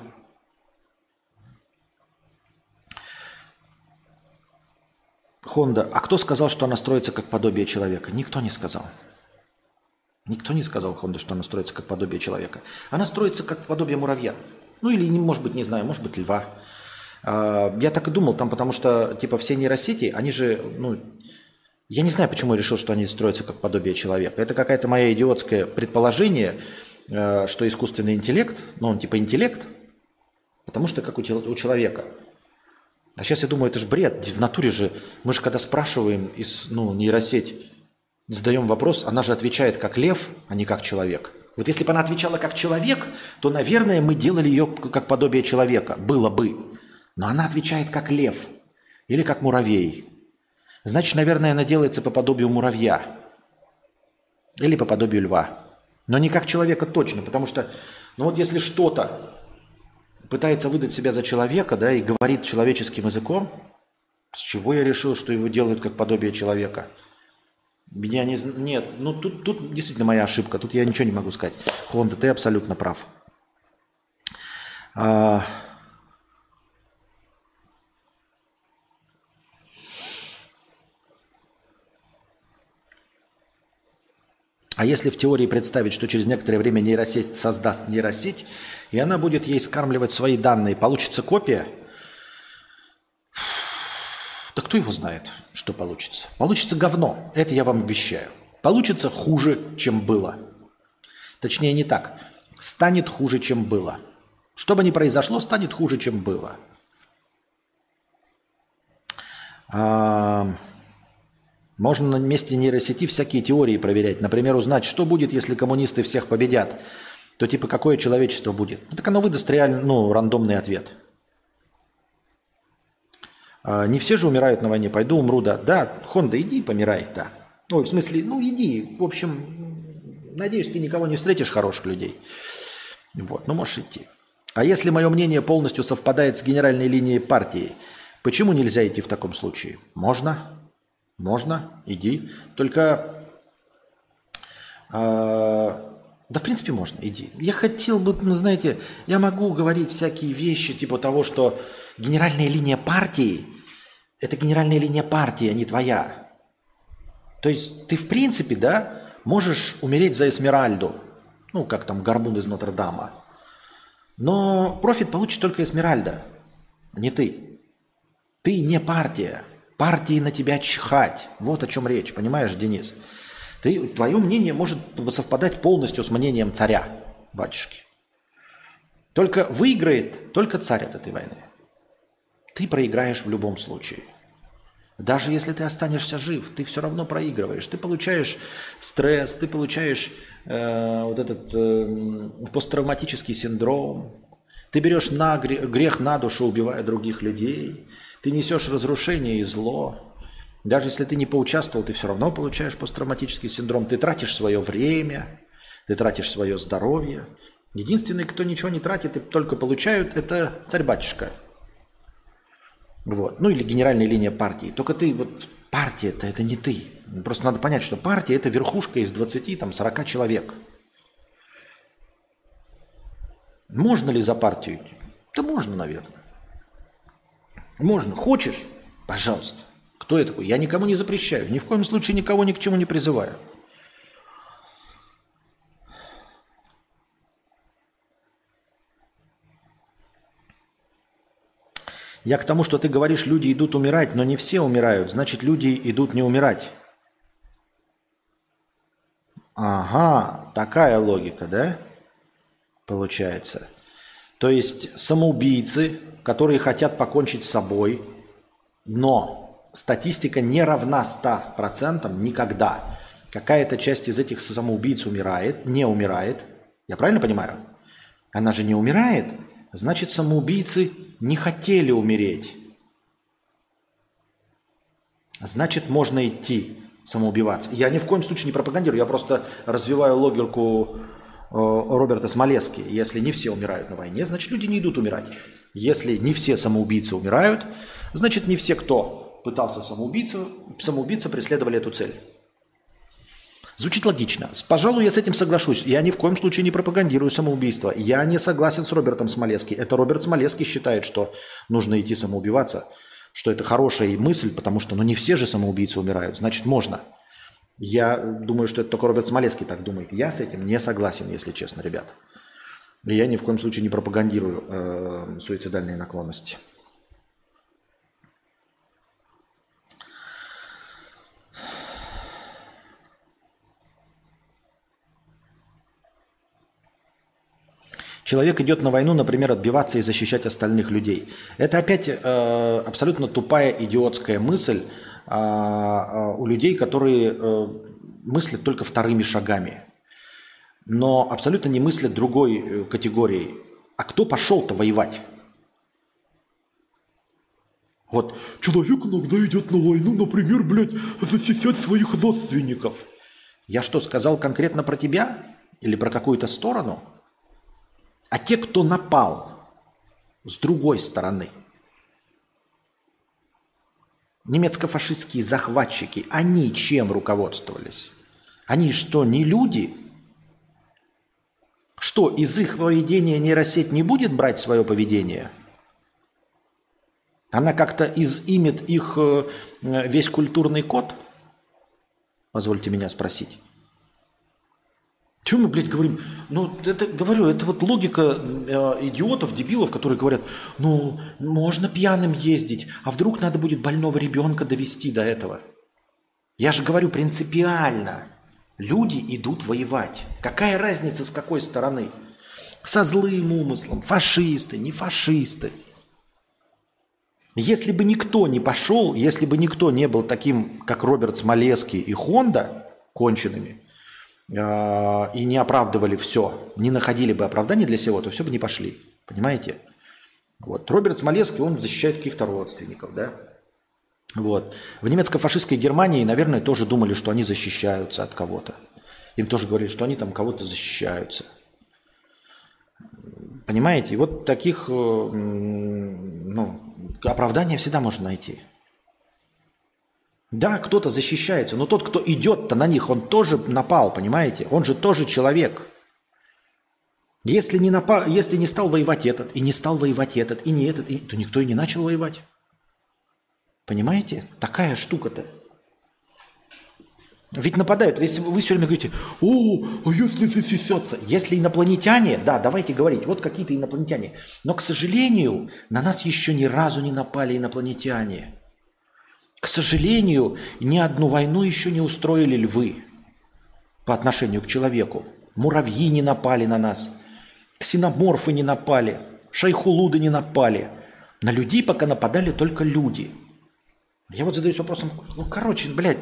Хонда. А кто сказал, что она строится как подобие человека? Никто не сказал. Никто не сказал Хонда, что она строится как подобие человека. Она строится как подобие муравья. Ну или, может быть, не знаю, может быть, льва. А, я так и думал там, потому что, типа, все нейросети, они же, ну, я не знаю, почему я решил, что они строятся как подобие человека. Это какая-то моя идиотское предположение, э, что искусственный интеллект, ну, он типа интеллект, потому что как у человека – а сейчас я думаю, это же бред. В натуре же, мы же когда спрашиваем из ну, нейросеть, задаем вопрос, она же отвечает как лев, а не как человек. Вот если бы она отвечала как человек, то, наверное, мы делали ее как подобие человека. Было бы. Но она отвечает как лев или как муравей. Значит, наверное, она делается по подобию муравья или по подобию льва. Но не как человека точно, потому что, ну вот если что-то пытается выдать себя за человека, да, и говорит человеческим языком, с чего я решил, что его делают как подобие человека? Меня не... Нет, ну тут, тут действительно моя ошибка, тут я ничего не могу сказать. Хонда, ты абсолютно прав. А... А если в теории представить, что через некоторое время нейросеть создаст нейросеть, и она будет ей скармливать свои данные, получится копия, да кто его знает, что получится? Получится говно, это я вам обещаю. Получится хуже, чем было. Точнее, не так. Станет хуже, чем было. Что бы ни произошло, станет хуже, чем было. А... Можно на месте нейросети всякие теории проверять. Например, узнать, что будет, если коммунисты всех победят. То типа какое человечество будет. Ну, так оно выдаст реально, ну, рандомный ответ. А, не все же умирают на войне. Пойду умру, да. Да, Хонда, иди помирай, да. Ну, в смысле, ну иди. В общем, надеюсь, ты никого не встретишь хороших людей. Вот, ну можешь идти. А если мое мнение полностью совпадает с генеральной линией партии, почему нельзя идти в таком случае? Можно. Можно. Иди. Только... Э, да, в принципе, можно. Иди. Я хотел бы, ну, знаете, я могу говорить всякие вещи, типа того, что генеральная линия партии – это генеральная линия партии, а не твоя. То есть ты, в принципе, да, можешь умереть за Эсмеральду. Ну, как там Гармун из Нотр-Дама – но профит получит только Эсмеральда, а не ты. Ты не партия. Партии на тебя чихать. Вот о чем речь, понимаешь, Денис? Ты, твое мнение может совпадать полностью с мнением царя, батюшки. Только выиграет только царь от этой войны. Ты проиграешь в любом случае. Даже если ты останешься жив, ты все равно проигрываешь. Ты получаешь стресс, ты получаешь э, вот этот э, посттравматический синдром. Ты берешь на грех, грех на душу, убивая других людей. Ты несешь разрушение и зло. Даже если ты не поучаствовал, ты все равно получаешь посттравматический синдром. Ты тратишь свое время, ты тратишь свое здоровье. Единственный, кто ничего не тратит и только получают, это царь-батюшка – вот. Ну или генеральная линия партии. Только ты, вот партия-то это не ты. Просто надо понять, что партия это верхушка из 20-40 человек. Можно ли за партию? Да можно, наверное. Можно. Хочешь? Пожалуйста. Кто я такой? Я никому не запрещаю. Ни в коем случае никого ни к чему не призываю. Я к тому, что ты говоришь, люди идут умирать, но не все умирают. Значит, люди идут не умирать. Ага, такая логика, да? Получается. То есть самоубийцы, которые хотят покончить с собой, но статистика не равна 100% никогда. Какая-то часть из этих самоубийц умирает, не умирает. Я правильно понимаю? Она же не умирает, Значит, самоубийцы не хотели умереть. Значит, можно идти самоубиваться. Я ни в коем случае не пропагандирую, я просто развиваю логику Роберта Смолески. Если не все умирают на войне, значит, люди не идут умирать. Если не все самоубийцы умирают, значит, не все, кто пытался самоубийцу, самоубийца преследовали эту цель. Звучит логично. Пожалуй, я с этим соглашусь. Я ни в коем случае не пропагандирую самоубийство. Я не согласен с Робертом Смолески. Это Роберт Смолеский считает, что нужно идти самоубиваться, что это хорошая мысль, потому что ну, не все же самоубийцы умирают. Значит, можно. Я думаю, что это только Роберт Смолеский так думает. Я с этим не согласен, если честно, ребят. Я ни в коем случае не пропагандирую э, суицидальные наклонности. Человек идет на войну, например, отбиваться и защищать остальных людей. Это опять э, абсолютно тупая идиотская мысль у людей, которые э, мыслят только вторыми шагами, но абсолютно не мыслят другой э, категорией. А кто пошел-то воевать? Вот человек иногда идет на войну, например, блядь, защищать своих родственников. Я что, сказал конкретно про тебя? Или про какую-то сторону? А те, кто напал с другой стороны, немецко-фашистские захватчики, они чем руководствовались? Они что, не люди? Что, из их поведения нейросеть не будет брать свое поведение? Она как-то изимет их э, весь культурный код? Позвольте меня спросить. Чего мы, блядь, говорим? Ну, это, говорю, это вот логика э, идиотов, дебилов, которые говорят, ну, можно пьяным ездить, а вдруг надо будет больного ребенка довести до этого. Я же говорю принципиально. Люди идут воевать. Какая разница с какой стороны? Со злым умыслом, фашисты, не фашисты. Если бы никто не пошел, если бы никто не был таким, как Роберт Смолеский и Хонда, конченными – и не оправдывали все, не находили бы оправданий для всего, то все бы не пошли. Понимаете? Вот. Роберт Смолецкий, он защищает каких-то родственников, да? Вот. В немецко-фашистской Германии, наверное, тоже думали, что они защищаются от кого-то. Им тоже говорили, что они там кого-то защищаются. Понимаете? И вот таких э, ну, оправдания всегда можно найти. Да, кто-то защищается, но тот, кто идет-то на них, он тоже напал, понимаете? Он же тоже человек. Если не, напал, если не стал воевать этот, и не стал воевать этот, и не этот, и, то никто и не начал воевать. Понимаете? Такая штука-то. Ведь нападают. Если вы все время говорите, о, а если засисятся? Если инопланетяне, да, давайте говорить, вот какие-то инопланетяне. Но, к сожалению, на нас еще ни разу не напали инопланетяне. К сожалению, ни одну войну еще не устроили львы по отношению к человеку. Муравьи не напали на нас, ксеноморфы не напали, шайхулуды не напали. На людей пока нападали только люди – я вот задаюсь вопросом, ну, короче, блядь,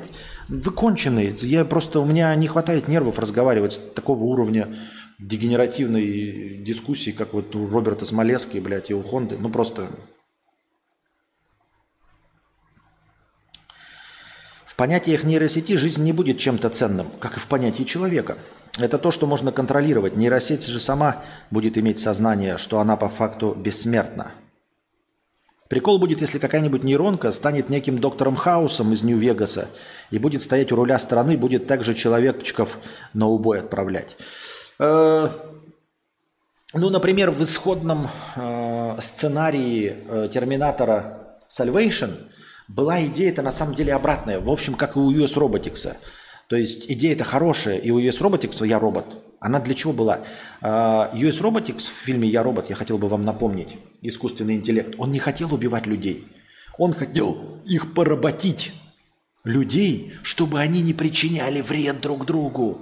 вы конченые. Я просто, у меня не хватает нервов разговаривать с такого уровня дегенеративной дискуссии, как вот у Роберта Смолески, блядь, и у Хонды. Ну, просто... понятиях нейросети жизнь не будет чем-то ценным, как и в понятии человека. Это то, что можно контролировать. Нейросеть же сама будет иметь сознание, что она по факту бессмертна. Прикол будет, если какая-нибудь нейронка станет неким доктором Хаусом из Нью-Вегаса и будет стоять у руля страны, будет также человечков на убой отправлять. Э, ну, например, в исходном э, сценарии э, Терминатора Salvation была идея это на самом деле обратная. В общем, как и у US Robotics. То есть идея это хорошая, и у US Robotics «Я робот». Она для чего была? US Robotics в фильме «Я робот», я хотел бы вам напомнить, искусственный интеллект, он не хотел убивать людей. Он хотел их поработить, людей, чтобы они не причиняли вред друг другу.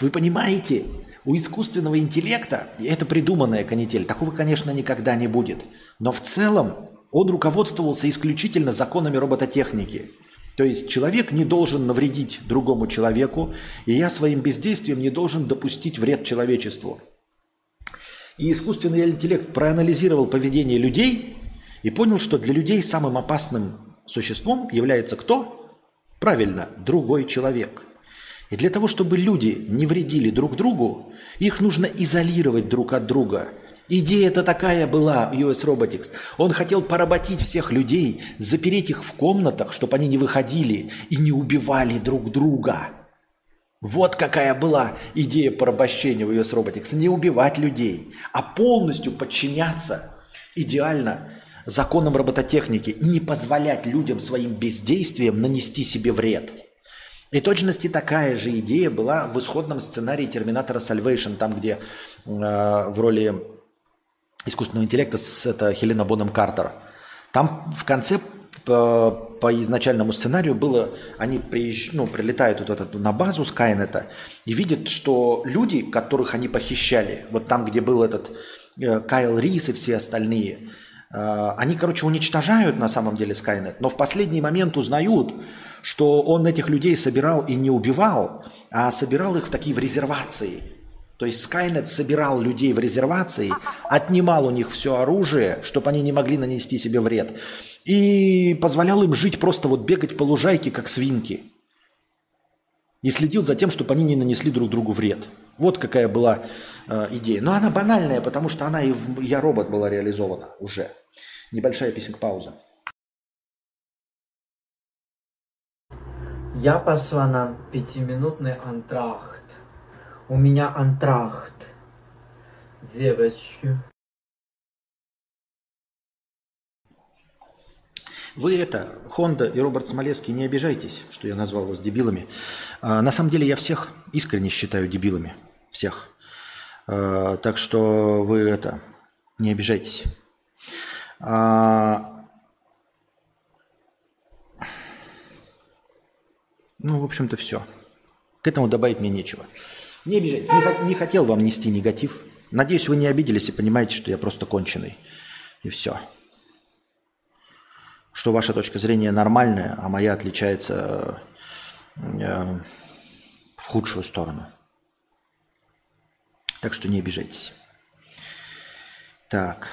Вы понимаете? У искусственного интеллекта, это придуманная канитель, такого, конечно, никогда не будет. Но в целом он руководствовался исключительно законами робототехники – то есть человек не должен навредить другому человеку, и я своим бездействием не должен допустить вред человечеству. И искусственный интеллект проанализировал поведение людей и понял, что для людей самым опасным существом является кто? Правильно, другой человек. И для того, чтобы люди не вредили друг другу, их нужно изолировать друг от друга – Идея-то такая была US Robotics. Он хотел поработить всех людей, запереть их в комнатах, чтобы они не выходили и не убивали друг друга. Вот какая была идея порабощения у US Robotics. Не убивать людей, а полностью подчиняться идеально законам робототехники, не позволять людям своим бездействием нанести себе вред. И точности такая же идея была в исходном сценарии Терминатора Salvation, там, где э, в роли искусственного интеллекта, с, это Хелена Боном Картер. Там в конце по, по изначальному сценарию было, они приезж, ну, прилетают вот этот, на базу Скайнета и видят, что люди, которых они похищали, вот там, где был этот э, Кайл Рис и все остальные, э, они, короче, уничтожают на самом деле Скайнет, но в последний момент узнают, что он этих людей собирал и не убивал, а собирал их в такие в резервации – то есть Skynet собирал людей в резервации, отнимал у них все оружие, чтобы они не могли нанести себе вред, и позволял им жить просто вот бегать по лужайке, как свинки. И следил за тем, чтобы они не нанесли друг другу вред. Вот какая была э, идея. Но она банальная, потому что она и в «Я робот» была реализована уже. Небольшая песенка пауза. Я пошла на пятиминутный антрахт. У меня антрахт. Девочки. Вы это, Хонда и Роберт Смолецкий, не обижайтесь, что я назвал вас дебилами. А, на самом деле я всех искренне считаю дебилами. Всех. А, так что вы это, не обижайтесь. А, ну, в общем-то, все. К этому добавить мне нечего. Не обижайтесь, не, не хотел вам нести негатив. Надеюсь, вы не обиделись и понимаете, что я просто конченый. И все. Что ваша точка зрения нормальная, а моя отличается э, в худшую сторону. Так что не обижайтесь. Так.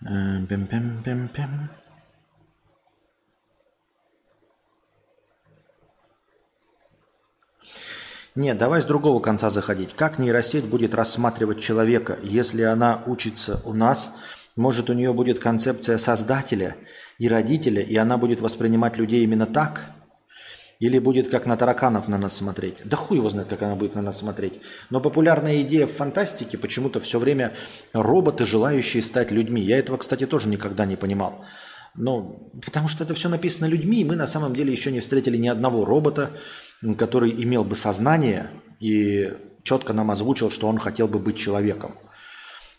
Пем-пем-пем-пем. Нет, давай с другого конца заходить. Как нейросеть будет рассматривать человека, если она учится у нас? Может, у нее будет концепция создателя и родителя, и она будет воспринимать людей именно так? Или будет как на тараканов на нас смотреть? Да хуй его знает, как она будет на нас смотреть. Но популярная идея в фантастике почему-то все время роботы, желающие стать людьми. Я этого, кстати, тоже никогда не понимал. Ну, потому что это все написано людьми, и мы на самом деле еще не встретили ни одного робота, который имел бы сознание и четко нам озвучил, что он хотел бы быть человеком.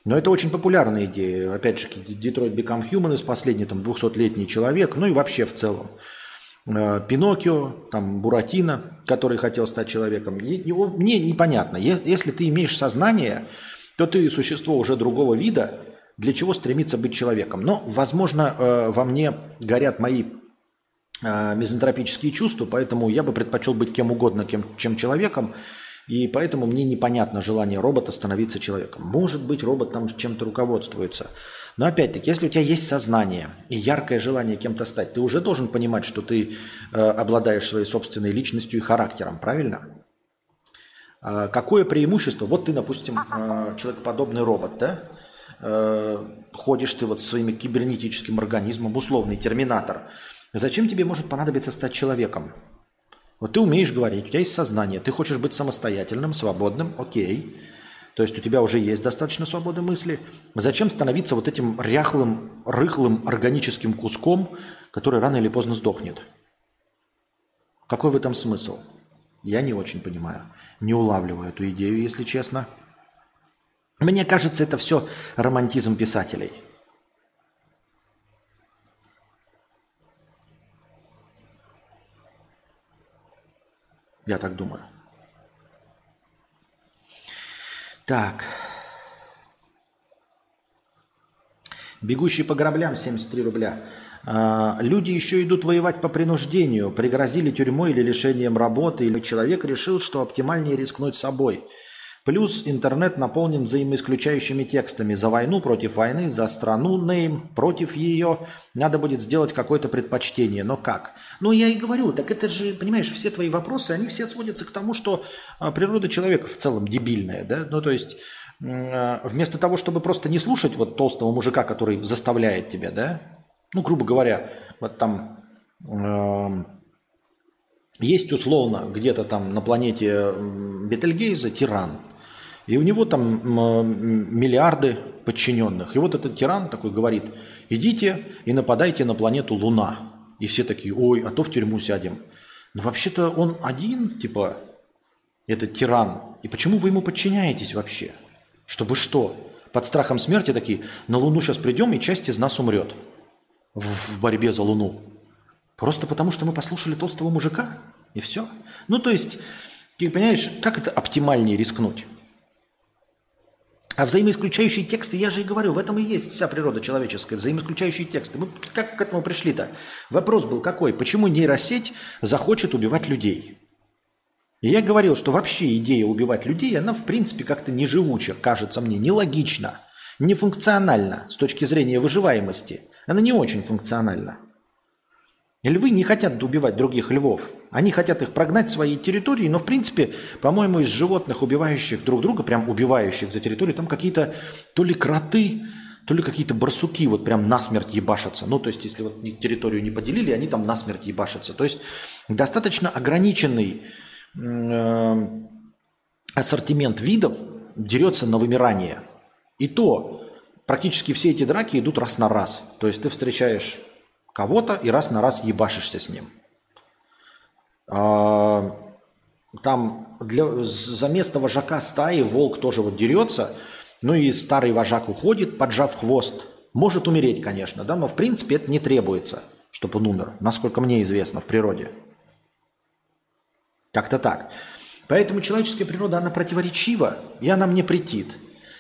Но это очень популярная идея. Опять же, Detroit Become Human из последний там 200-летний человек, ну и вообще в целом. Э, Пиноккио, там Буратино, который хотел стать человеком. Мне непонятно. Если ты имеешь сознание, то ты существо уже другого вида, для чего стремиться быть человеком. Но, возможно, э, во мне горят мои мизантропические чувства, поэтому я бы предпочел быть кем угодно, кем, чем человеком, и поэтому мне непонятно желание робота становиться человеком. Может быть, робот там чем-то руководствуется. Но опять-таки, если у тебя есть сознание и яркое желание кем-то стать, ты уже должен понимать, что ты э, обладаешь своей собственной личностью и характером, правильно? Э, какое преимущество? Вот ты, допустим, э, человекоподобный робот, да? Э, ходишь ты вот своим кибернетическим организмом, условный терминатор. Зачем тебе может понадобиться стать человеком? Вот ты умеешь говорить, у тебя есть сознание, ты хочешь быть самостоятельным, свободным, окей. То есть у тебя уже есть достаточно свободы мысли. Зачем становиться вот этим ряхлым, рыхлым органическим куском, который рано или поздно сдохнет? Какой в этом смысл? Я не очень понимаю. Не улавливаю эту идею, если честно. Мне кажется, это все романтизм писателей. Я так думаю. Так. Бегущий по граблям 73 рубля. А, люди еще идут воевать по принуждению, пригрозили тюрьмой или лишением работы, или человек решил, что оптимальнее рискнуть собой. Плюс интернет наполнен взаимоисключающими текстами. За войну против войны, за страну нейм против ее. Надо будет сделать какое-то предпочтение. Но как? Ну, я и говорю, так это же, понимаешь, все твои вопросы, они все сводятся к тому, что а, природа человека в целом дебильная. Да? Ну, то есть а, вместо того, чтобы просто не слушать вот толстого мужика, который заставляет тебя, да, ну, грубо говоря, вот там есть условно где-то там на планете Бетельгейза тиран, и у него там миллиарды подчиненных. И вот этот тиран такой говорит, идите и нападайте на планету Луна. И все такие, ой, а то в тюрьму сядем. Но вообще-то он один, типа, этот тиран. И почему вы ему подчиняетесь вообще? Чтобы что? Под страхом смерти такие, на Луну сейчас придем, и часть из нас умрет в, борьбе за Луну. Просто потому, что мы послушали толстого мужика, и все. Ну, то есть, ты понимаешь, как это оптимальнее рискнуть? А взаимоисключающие тексты, я же и говорю, в этом и есть вся природа человеческая, взаимоисключающие тексты. Мы как к этому пришли-то? Вопрос был какой? Почему нейросеть захочет убивать людей? И я говорил, что вообще идея убивать людей, она в принципе как-то неживуча, кажется мне, нелогична, нефункциональна с точки зрения выживаемости. Она не очень функциональна. Львы не хотят убивать других львов. Они хотят их прогнать в свои территории, но в принципе, по-моему, из животных, убивающих друг друга, прям убивающих за территорию, там какие-то то ли кроты, то ли какие-то барсуки вот прям насмерть ебашатся. Ну, то есть, если вот территорию не поделили, они там насмерть ебашатся. То есть, достаточно ограниченный э, ассортимент видов дерется на вымирание. И то практически все эти драки идут раз на раз. То есть, ты встречаешь кого-то и раз на раз ебашишься с ним. А, там для, за место вожака стаи волк тоже вот дерется, ну и старый вожак уходит, поджав хвост. Может умереть, конечно, да, но в принципе это не требуется, чтобы он умер, насколько мне известно в природе. Как-то так. Поэтому человеческая природа, она противоречива, и она мне претит.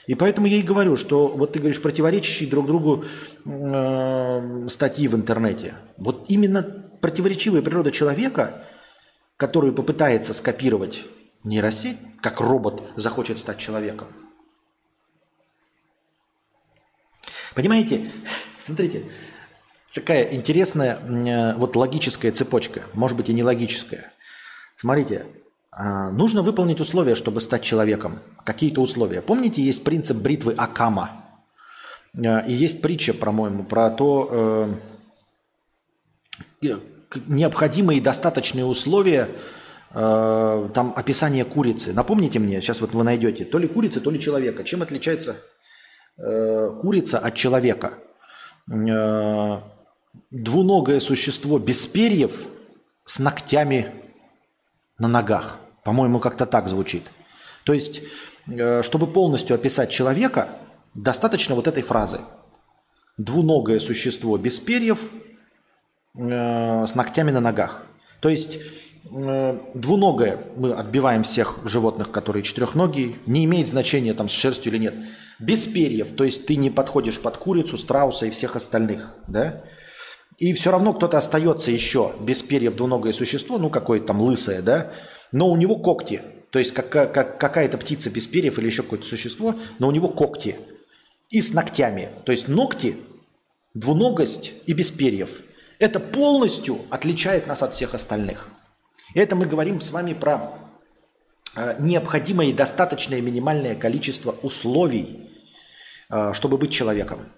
И поэтому я и говорю, что вот ты говоришь противоречащие друг другу э, статьи в интернете. Вот именно противоречивая природа человека, которую попытается скопировать нейросеть, как робот захочет стать человеком. Понимаете, смотрите, такая интересная э, вот логическая цепочка, может быть и не логическая. Смотрите, нужно выполнить условия, чтобы стать человеком. Какие-то условия. Помните, есть принцип бритвы Акама. А, и есть притча, по-моему, про то, э, необходимые и достаточные условия, э, там описание курицы. Напомните мне, сейчас вот вы найдете, то ли курица, то ли человека. Чем отличается э, курица от человека? Двуногое существо без перьев с ногтями на ногах. По-моему, как-то так звучит. То есть, э, чтобы полностью описать человека, достаточно вот этой фразы. Двуногое существо без перьев э, с ногтями на ногах. То есть э, двуногое, мы отбиваем всех животных, которые четырехногие, не имеет значения там с шерстью или нет. Без перьев, то есть ты не подходишь под курицу, страуса и всех остальных, да? И все равно кто-то остается еще без перьев двуногое существо, ну какое-то там лысое, да, но у него когти. То есть как, как, какая-то птица без перьев или еще какое-то существо, но у него когти. И с ногтями. То есть ногти, двуногость и без перьев. Это полностью отличает нас от всех остальных. Это мы говорим с вами про э, необходимое и достаточное минимальное количество условий, э, чтобы быть человеком,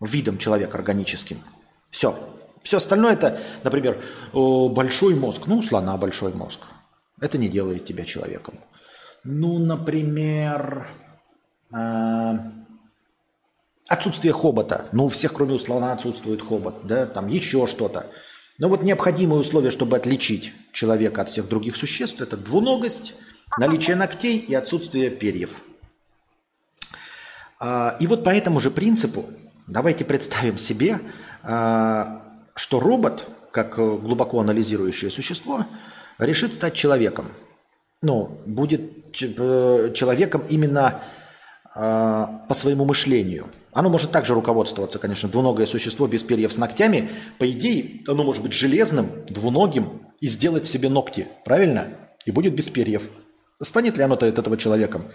видом человека органическим. Все. Все остальное это, например, большой мозг. Ну, у слона большой мозг. Это не делает тебя человеком. Ну, например, э, отсутствие хобота. Ну, у всех, кроме у слона, отсутствует хобот. Да? Там еще что-то. Но вот необходимые условия, чтобы отличить человека от всех других существ, это двуногость, наличие ногтей и отсутствие перьев. А, и вот по этому же принципу давайте представим себе, а, что робот, как глубоко анализирующее существо, решит стать человеком. Ну, будет э, человеком именно а, по своему мышлению. Оно может также руководствоваться, конечно, двуногое существо без перьев с ногтями. По идее, оно может быть железным, двуногим и сделать себе ногти, правильно? И будет без перьев. Станет ли оно от этого человеком?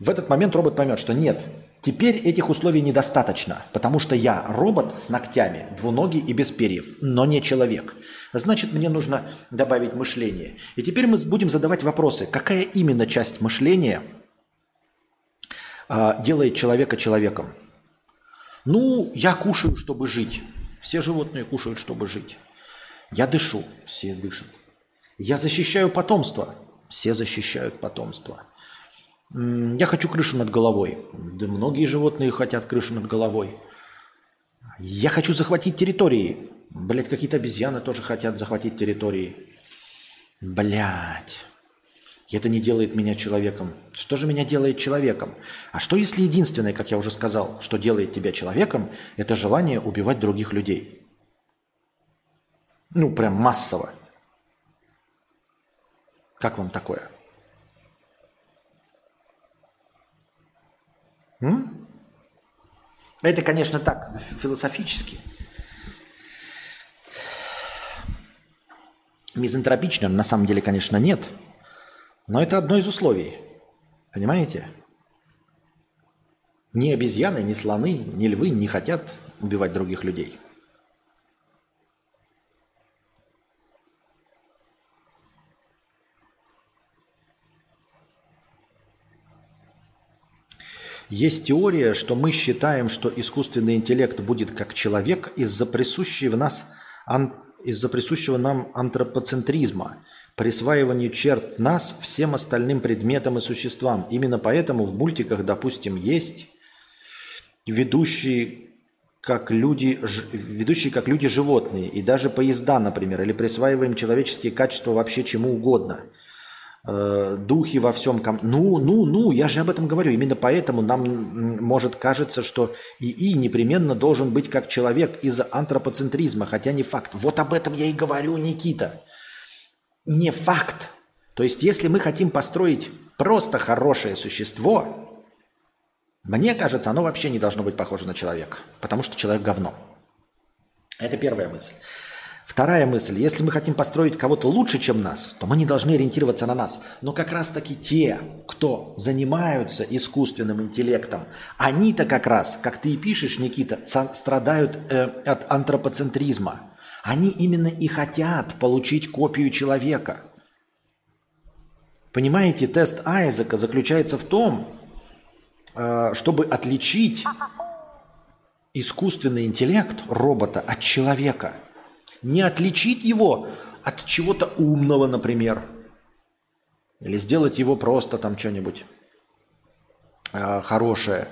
В этот момент робот поймет, что нет, теперь этих условий недостаточно, потому что я робот с ногтями, двуногий и без перьев, но не человек. Значит, мне нужно добавить мышление. И теперь мы будем задавать вопросы, какая именно часть мышления а, делает человека человеком? Ну, я кушаю, чтобы жить. Все животные кушают, чтобы жить. Я дышу, все дышат. Я защищаю потомство, все защищают потомство. Я хочу крышу над головой. Да многие животные хотят крышу над головой. Я хочу захватить территории. Блять, какие-то обезьяны тоже хотят захватить территории. Блять. Это не делает меня человеком. Что же меня делает человеком? А что если единственное, как я уже сказал, что делает тебя человеком, это желание убивать других людей? Ну, прям массово. Как вам такое? М? Это, конечно, так, философически. Мизантропично, на самом деле, конечно, нет. Но это одно из условий. Понимаете? Ни обезьяны, ни слоны, ни львы не хотят убивать других людей. Есть теория, что мы считаем, что искусственный интеллект будет как человек из-за присущей в нас из-за присущего нам антропоцентризма, присваиванию черт нас всем остальным предметам и существам. Именно поэтому в мультиках, допустим, есть ведущие как люди, ведущие как люди-животные, и даже поезда, например, или присваиваем человеческие качества вообще чему угодно – э, духи во всем. Ну, ну, ну, я же об этом говорю. Именно поэтому нам может кажется, что ИИ непременно должен быть как человек из-за антропоцентризма, хотя не факт. Вот об этом я и говорю, Никита. Не факт. То есть, если мы хотим построить просто хорошее существо, мне кажется, оно вообще не должно быть похоже на человека, потому что человек говно. Это первая мысль. Вторая мысль. Если мы хотим построить кого-то лучше, чем нас, то мы не должны ориентироваться на нас. Но как раз-таки те, кто занимаются искусственным интеллектом, они-то как раз, как ты и пишешь, Никита, страдают э, от антропоцентризма. Они именно и хотят получить копию человека. Понимаете, тест Айзека заключается в том, э, чтобы отличить искусственный интеллект робота от человека. Не отличить его от чего-то умного, например. Или сделать его просто там что-нибудь э, хорошее.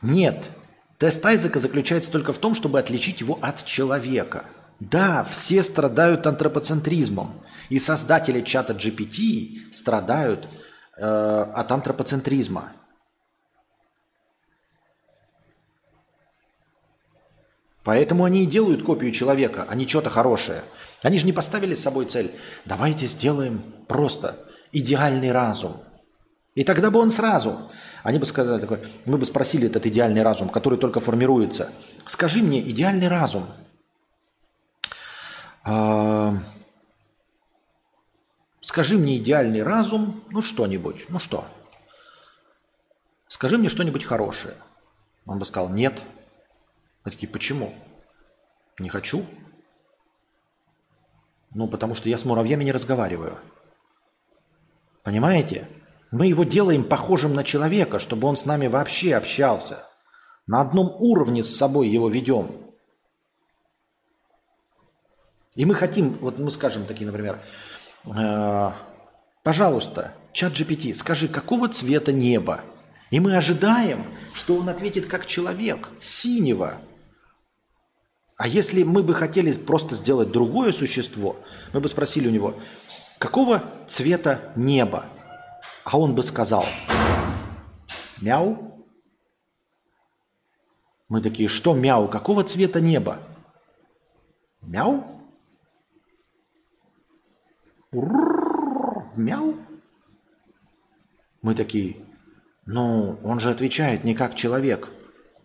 Нет. Тест Айзека заключается только в том, чтобы отличить его от человека. Да, все страдают антропоцентризмом. И создатели чата GPT страдают э, от антропоцентризма. Поэтому они и делают копию человека, а не что-то хорошее. Они же не поставили с собой цель. Давайте сделаем просто идеальный разум. И тогда бы он сразу, они бы сказали такой, мы бы спросили этот идеальный разум, который только формируется. Скажи мне, идеальный разум. А, скажи мне идеальный разум, ну что-нибудь, ну что? Скажи мне что-нибудь хорошее. Он бы сказал, нет. Мы такие, почему? Не хочу. Ну, потому что я с муравьями не разговариваю. Понимаете? Мы его делаем похожим на человека, чтобы он с нами вообще общался. На одном уровне с собой его ведем. И мы хотим, вот мы скажем такие, например, э, пожалуйста, чат GPT, скажи, какого цвета небо? И мы ожидаем, что он ответит как человек, синего. А если мы бы хотели просто сделать другое существо, мы бы спросили у него, какого цвета небо? А он бы сказал, мяу. Мы такие, что мяу, какого цвета небо? Мяу? Мяу? Мы такие, ну, он же отвечает не как человек –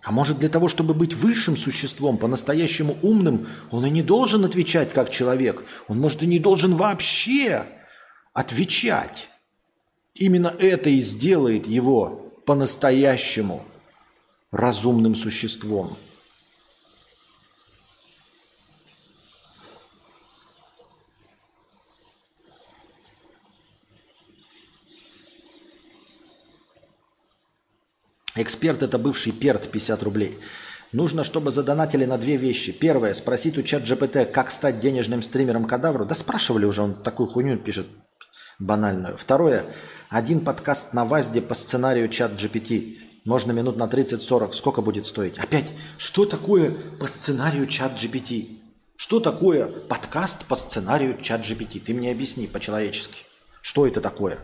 а может для того, чтобы быть высшим существом, по-настоящему умным, он и не должен отвечать как человек. Он, может, и не должен вообще отвечать. Именно это и сделает его по-настоящему разумным существом. Эксперт – это бывший перт 50 рублей. Нужно, чтобы задонатили на две вещи. Первое – спросить у чат GPT, как стать денежным стримером кадавру. Да спрашивали уже, он такую хуйню пишет банальную. Второе – один подкаст на ВАЗДе по сценарию чат GPT. Можно минут на 30-40. Сколько будет стоить? Опять, что такое по сценарию чат GPT? Что такое подкаст по сценарию чат GPT? Ты мне объясни по-человечески. Что это такое?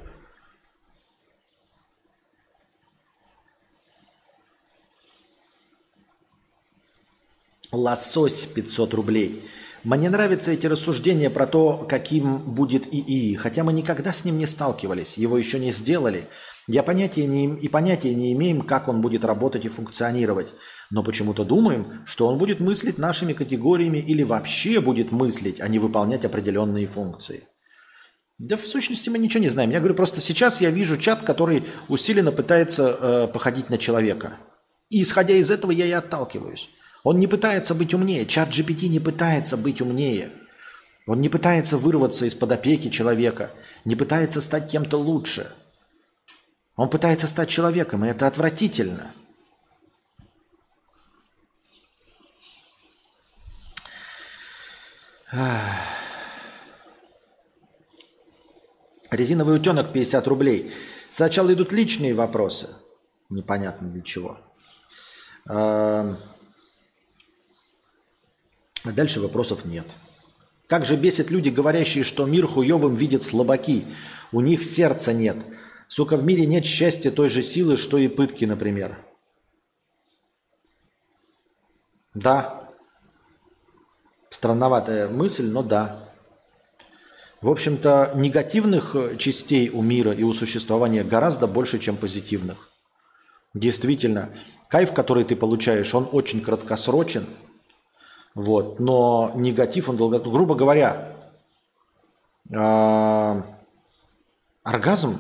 Лосось 500 рублей. Мне нравятся эти рассуждения про то, каким будет ИИ, хотя мы никогда с ним не сталкивались, его еще не сделали. Я понятия не, и понятия не имеем, как он будет работать и функционировать. Но почему-то думаем, что он будет мыслить нашими категориями или вообще будет мыслить, а не выполнять определенные функции. Да в сущности мы ничего не знаем. Я говорю, просто сейчас я вижу чат, который усиленно пытается э, походить на человека. И исходя из этого я и отталкиваюсь. Он не пытается быть умнее. Чат GPT не пытается быть умнее. Он не пытается вырваться из-под опеки человека, не пытается стать кем-то лучше. Он пытается стать человеком, и это отвратительно. Резиновый утенок 50 рублей. Сначала идут личные вопросы. Непонятно для чего. А дальше вопросов нет. Как же бесит люди, говорящие, что мир хуевым видят слабаки. У них сердца нет. Сука, в мире нет счастья той же силы, что и пытки, например. Да. Странноватая мысль, но да. В общем-то, негативных частей у мира и у существования гораздо больше, чем позитивных. Действительно, кайф, который ты получаешь, он очень краткосрочен – вот. Но негатив, он долго... Грубо говоря, э, оргазм,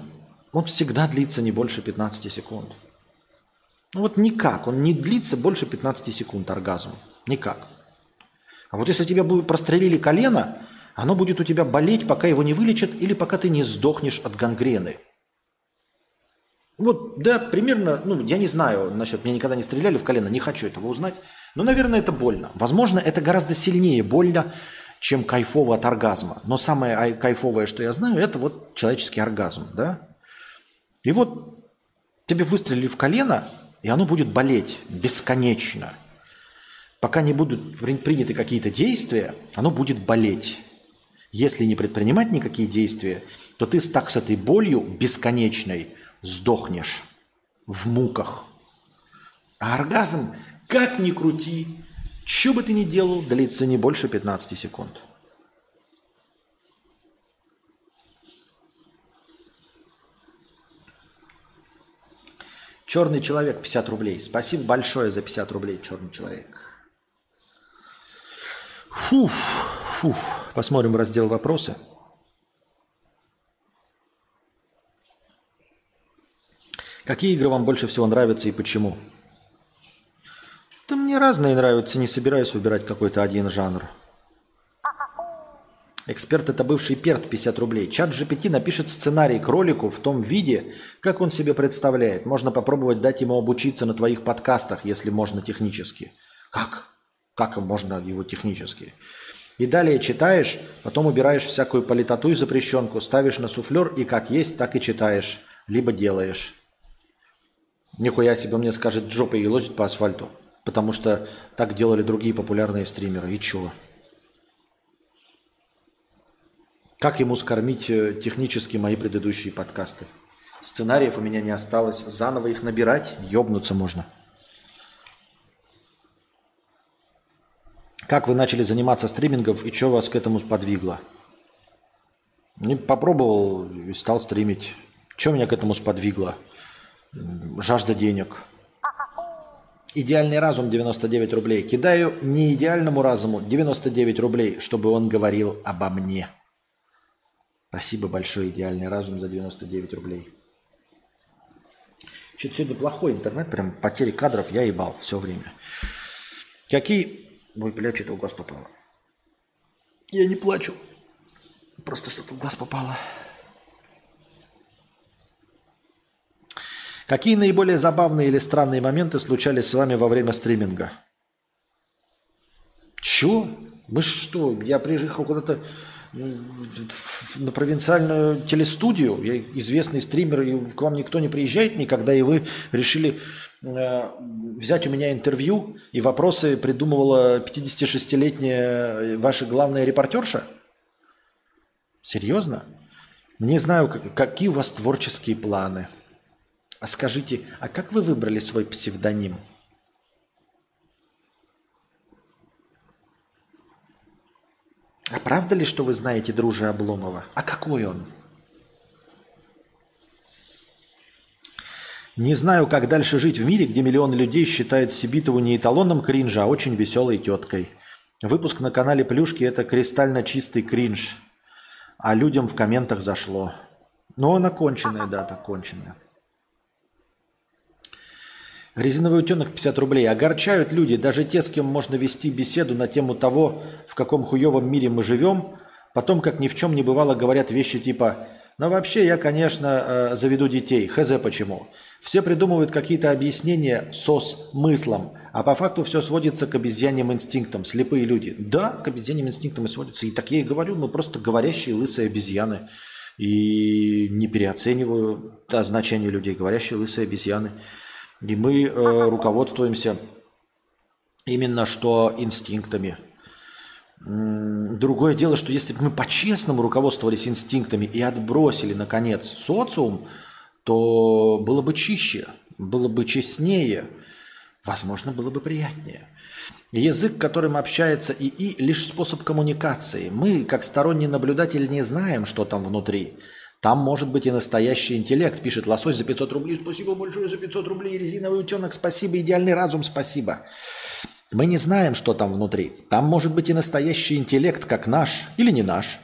он всегда длится не больше 15 секунд. Ну вот никак, он не длится больше 15 секунд оргазм. Никак. А вот если тебе бы прострелили колено, Оно будет у тебя болеть, пока его не вылечат или пока ты не сдохнешь от гангрены. Вот, да, примерно, ну, я не знаю насчет, мне никогда не стреляли в колено, не хочу этого узнать. Но, наверное, это больно. Возможно, это гораздо сильнее больно, чем кайфово от оргазма. Но самое кайфовое, что я знаю, это вот человеческий оргазм, да? И вот тебе выстрелили в колено, и оно будет болеть бесконечно. Пока не будут приняты какие-то действия, оно будет болеть. Если не предпринимать никакие действия, то ты так с этой болью бесконечной сдохнешь в муках. А оргазм, как ни крути, что бы ты ни делал, длится не больше 15 секунд. Черный человек 50 рублей. Спасибо большое за 50 рублей, черный человек. Фуф, фуф. Посмотрим раздел вопросы. Какие игры вам больше всего нравятся и почему? Да мне разные нравятся, не собираюсь выбирать какой-то один жанр. Эксперт это бывший перт 50 рублей. Чат GPT напишет сценарий к ролику в том виде, как он себе представляет. Можно попробовать дать ему обучиться на твоих подкастах, если можно технически. Как? Как можно его технически? И далее читаешь, потом убираешь всякую политоту и запрещенку, ставишь на суфлер и как есть, так и читаешь. Либо делаешь. Нихуя себе мне скажет жопой и лозить по асфальту. Потому что так делали другие популярные стримеры. И чего? Как ему скормить э, технически мои предыдущие подкасты? Сценариев у меня не осталось. Заново их набирать, ёбнуться можно. Как вы начали заниматься стримингом и что вас к этому сподвигло? Не попробовал и стал стримить. Что меня к этому сподвигло? жажда денег. Идеальный разум 99 рублей. Кидаю не идеальному разуму 99 рублей, чтобы он говорил обо мне. Спасибо большое, идеальный разум за 99 рублей. Что-то сегодня плохой интернет, прям потери кадров я ебал все время. Какие... Ой, бля, что-то в глаз попало. Я не плачу. Просто что-то в глаз попало. Какие наиболее забавные или странные моменты случались с вами во время стриминга? Чё? Мы что? Я приехал куда-то на провинциальную телестудию. Я известный стример, и к вам никто не приезжает никогда, и вы решили э, взять у меня интервью, и вопросы придумывала 56-летняя ваша главная репортерша? Серьезно? Не знаю, как, какие у вас творческие планы – а скажите, а как вы выбрали свой псевдоним? А правда ли, что вы знаете дружи Обломова? А какой он? Не знаю, как дальше жить в мире, где миллионы людей считают Сибитову не эталоном кринжа, а очень веселой теткой. Выпуск на канале Плюшки – это кристально чистый кринж. А людям в комментах зашло. Но она конченая, да, так конченая. Резиновый утенок 50 рублей. Огорчают люди, даже те, с кем можно вести беседу на тему того, в каком хуевом мире мы живем. Потом, как ни в чем не бывало, говорят вещи типа «Ну вообще я, конечно, э, заведу детей, хз почему». Все придумывают какие-то объяснения со смыслом, а по факту все сводится к обезьяньим инстинктам. Слепые люди. Да, к обезьяньим инстинктам и сводится. И так я и говорю, мы просто говорящие лысые обезьяны. И не переоцениваю значение людей. Говорящие лысые обезьяны. И мы э, руководствуемся именно что инстинктами. Другое дело, что если бы мы по-честному руководствовались инстинктами и отбросили, наконец, социум, то было бы чище, было бы честнее, возможно, было бы приятнее. Язык, которым общается ИИ, лишь способ коммуникации. Мы, как сторонний наблюдатель, не знаем, что там внутри. Там может быть и настоящий интеллект, пишет Лосось за 500 рублей. Спасибо большое за 500 рублей. Резиновый утенок, спасибо. Идеальный разум, спасибо. Мы не знаем, что там внутри. Там может быть и настоящий интеллект, как наш или не наш.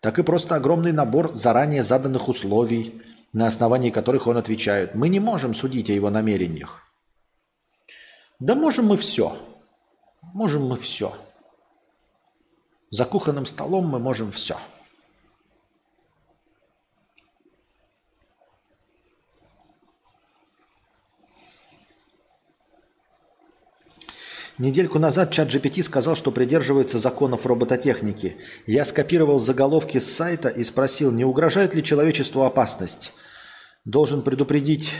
Так и просто огромный набор заранее заданных условий, на основании которых он отвечает. Мы не можем судить о его намерениях. Да можем мы все. Можем мы все. За кухонным столом мы можем все. Недельку назад чат GPT сказал, что придерживается законов робототехники. Я скопировал заголовки с сайта и спросил, не угрожает ли человечеству опасность. Должен предупредить...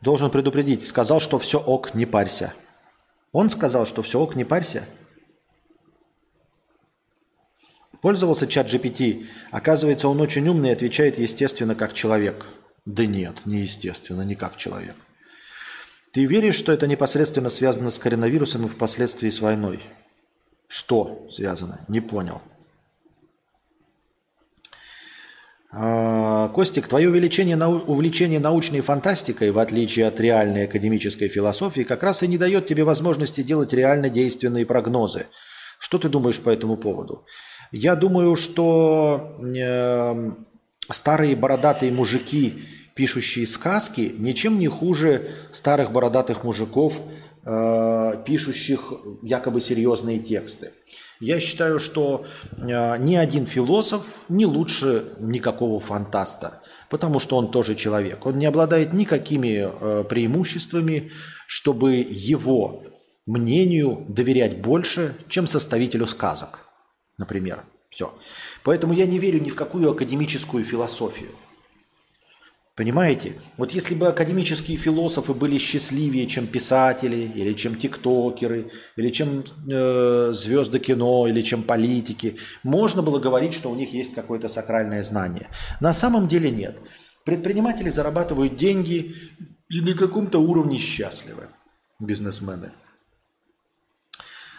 Должен предупредить. Сказал, что все ок, не парься. Он сказал, что все ок, не парься. Пользовался чат GPT. Оказывается, он очень умный и отвечает естественно, как человек. Да нет, не естественно, не как человек. Ты веришь, что это непосредственно связано с коронавирусом и впоследствии с войной? Что связано? Не понял. А, Костик, твое увеличение, увлечение научной фантастикой, в отличие от реальной академической философии, как раз и не дает тебе возможности делать реально действенные прогнозы. Что ты думаешь по этому поводу? Я думаю, что э, старые бородатые мужики пишущие сказки, ничем не хуже старых бородатых мужиков, э, пишущих якобы серьезные тексты. Я считаю, что э, ни один философ не лучше никакого фантаста, потому что он тоже человек. Он не обладает никакими э, преимуществами, чтобы его мнению доверять больше, чем составителю сказок, например. Все. Поэтому я не верю ни в какую академическую философию. Понимаете? Вот если бы академические философы были счастливее, чем писатели, или чем тиктокеры, или чем э, звезды кино, или чем политики, можно было говорить, что у них есть какое-то сакральное знание. На самом деле нет. Предприниматели зарабатывают деньги и на каком-то уровне счастливы, бизнесмены.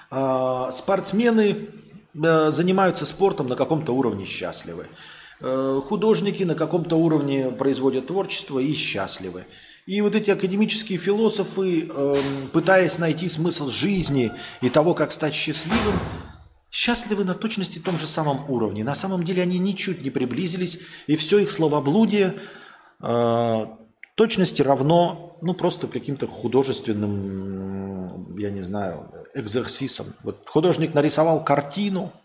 А спортсмены э, занимаются спортом на каком-то уровне счастливы. Э, художники на каком-то уровне производят творчество и счастливы. И вот эти академические философы, эм, пытаясь найти смысл жизни и того, как стать счастливым, счастливы на точности том же самом уровне. На самом деле они ничуть не приблизились, и все их словоблудие э, точности равно ну, просто каким-то художественным, я не знаю, экзерсисом. Вот художник нарисовал картину –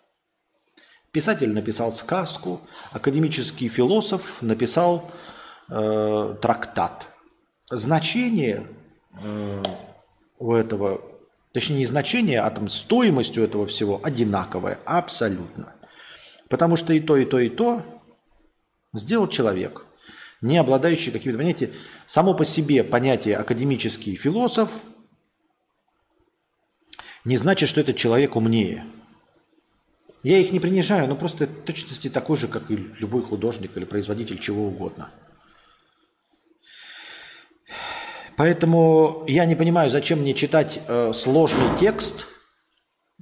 Писатель написал сказку, академический философ написал э, трактат. Значение э, у этого, точнее не значение, а там стоимость у этого всего одинаковая, абсолютно. Потому что и то, и то, и то сделал человек, не обладающий какими-то, понимаете, само по себе понятие академический философ не значит, что этот человек умнее – я их не принижаю, но просто в точности такой же, как и любой художник или производитель чего угодно. Поэтому я не понимаю, зачем мне читать э, сложный текст.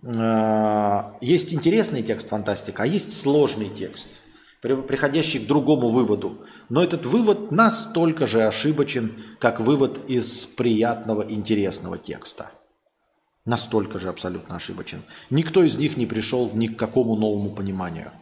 Э, есть интересный текст фантастика, а есть сложный текст, приходящий к другому выводу. Но этот вывод настолько же ошибочен, как вывод из приятного, интересного текста. Настолько же абсолютно ошибочен. Никто из них не пришел ни к какому новому пониманию.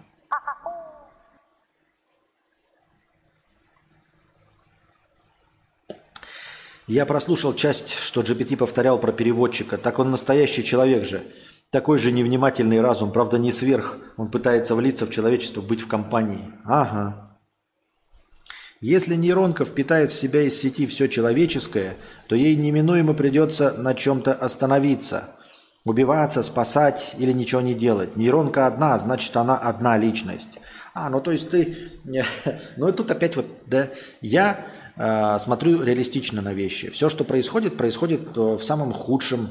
Я прослушал часть, что GPT повторял про переводчика. Так он настоящий человек же. Такой же невнимательный разум, правда не сверх. Он пытается влиться в человечество, быть в компании. Ага. Если нейронка впитает в себя из сети все человеческое, то ей неминуемо придется на чем-то остановиться. Убиваться, спасать или ничего не делать. Нейронка одна, значит она одна личность. А, ну то есть ты... Ну и тут опять вот, да, я э, смотрю реалистично на вещи. Все, что происходит, происходит в самом худшем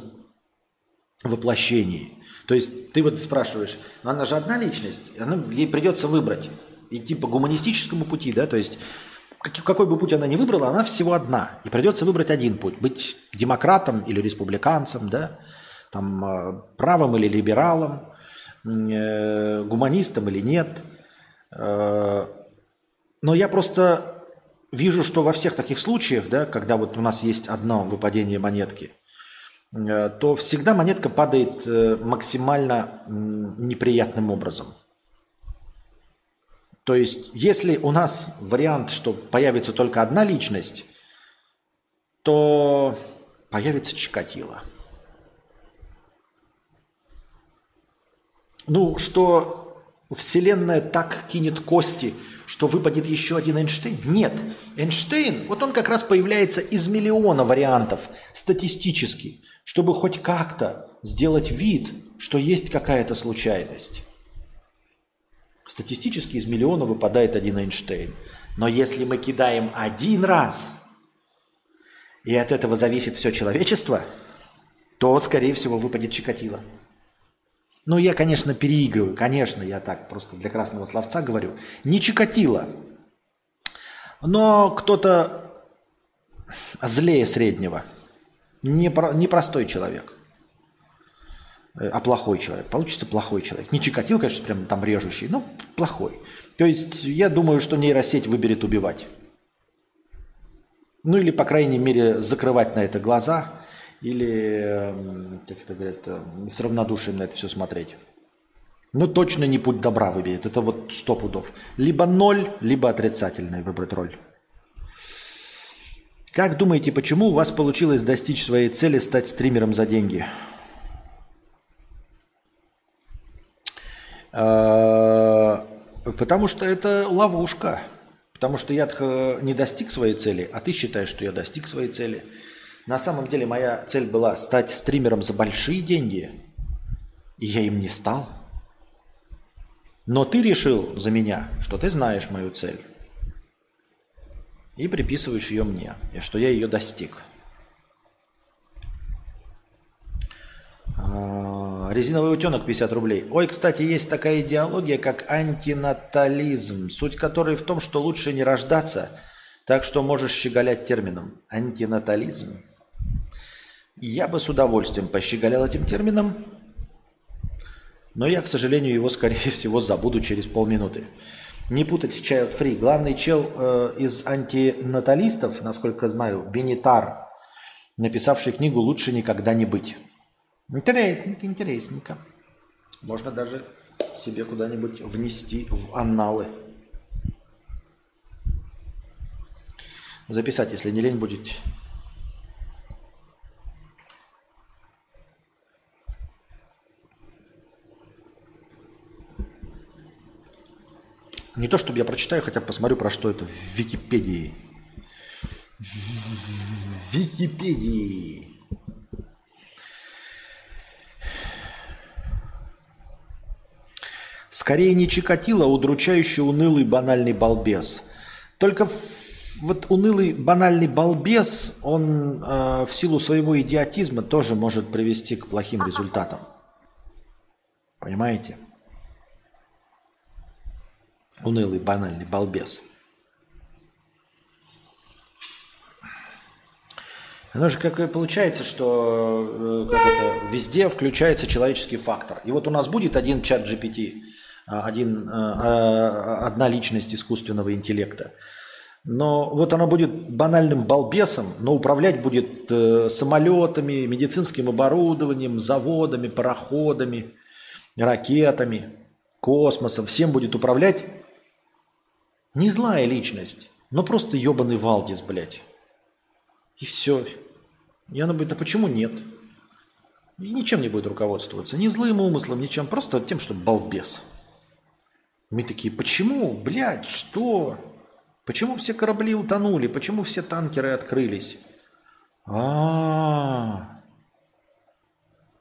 воплощении. То есть ты вот спрашиваешь, ну она же одна личность, она, ей придется выбрать идти по гуманистическому пути, да, то есть какой бы путь она ни выбрала, она всего одна. И придется выбрать один путь. Быть демократом или республиканцем, да? Там, э, правым или либералом, э, гуманистом или нет. Э, но я просто вижу, что во всех таких случаях, да, когда вот у нас есть одно выпадение монетки, то всегда монетка падает максимально неприятным образом – то есть, если у нас вариант, что появится только одна личность, то появится Чикатило. Ну, что Вселенная так кинет кости, что выпадет еще один Эйнштейн? Нет. Эйнштейн, вот он как раз появляется из миллиона вариантов статистически, чтобы хоть как-то сделать вид, что есть какая-то случайность. Статистически из миллиона выпадает один Эйнштейн. Но если мы кидаем один раз, и от этого зависит все человечество, то, скорее всего, выпадет Чикатило. Ну, я, конечно, переигрываю. Конечно, я так просто для красного словца говорю. Не Чикатило. Но кто-то злее среднего. Непростой человек. Э, а плохой человек. Получится плохой человек. Не Чикатил, конечно, прям там режущий, но плохой. То есть я думаю, что нейросеть выберет убивать. Ну или, по крайней мере, закрывать на это глаза, или, эм, как это говорят, э, с равнодушием на это все смотреть. Но точно не путь добра выберет. Это вот сто пудов. Либо ноль, либо отрицательный выбрать роль. Как думаете, почему у вас получилось достичь своей цели стать стримером за деньги? Потому что это ловушка. Потому что я не достиг своей цели, а ты считаешь, что я достиг своей цели. На самом деле моя цель была стать стримером за большие деньги. И я им не стал. Но ты решил за меня, что ты знаешь мою цель. И приписываешь ее мне, и что я ее достиг. Резиновый утенок 50 рублей. Ой, кстати, есть такая идеология, как антинатализм, суть которой в том, что лучше не рождаться, так что можешь щеголять термином. Антинатализм. Я бы с удовольствием пощеголял этим термином, но я, к сожалению, его, скорее всего, забуду через полминуты. Не путать с Child Free. Главный чел э, из антинаталистов, насколько знаю, Бенитар, написавший книгу «Лучше никогда не быть». Интересненько, интересненько. Можно даже себе куда-нибудь внести в анналы. Записать, если не лень будет. Не то, чтобы я прочитаю, хотя посмотрю, про что это в Википедии. В Википедии. Скорее не Чикатило, а удручающий унылый банальный балбес. Только вот унылый банальный балбес, он э, в силу своего идиотизма тоже может привести к плохим результатам. Понимаете? Унылый банальный балбес. Оно же как и получается, что э, как это, везде включается человеческий фактор. И вот у нас будет один чат GPT, один, а, а, одна личность искусственного интеллекта. Но вот она будет банальным балбесом, но управлять будет э, самолетами, медицинским оборудованием, заводами, пароходами, ракетами, космосом. Всем будет управлять не злая личность, но просто ебаный Валдис, блядь. И все. И она будет, а почему нет? И ничем не будет руководствоваться. Ни злым умыслом, ничем. Просто тем, что балбес. Мы такие, почему, блядь, что? Почему все корабли утонули? Почему все танкеры открылись? А, -а, а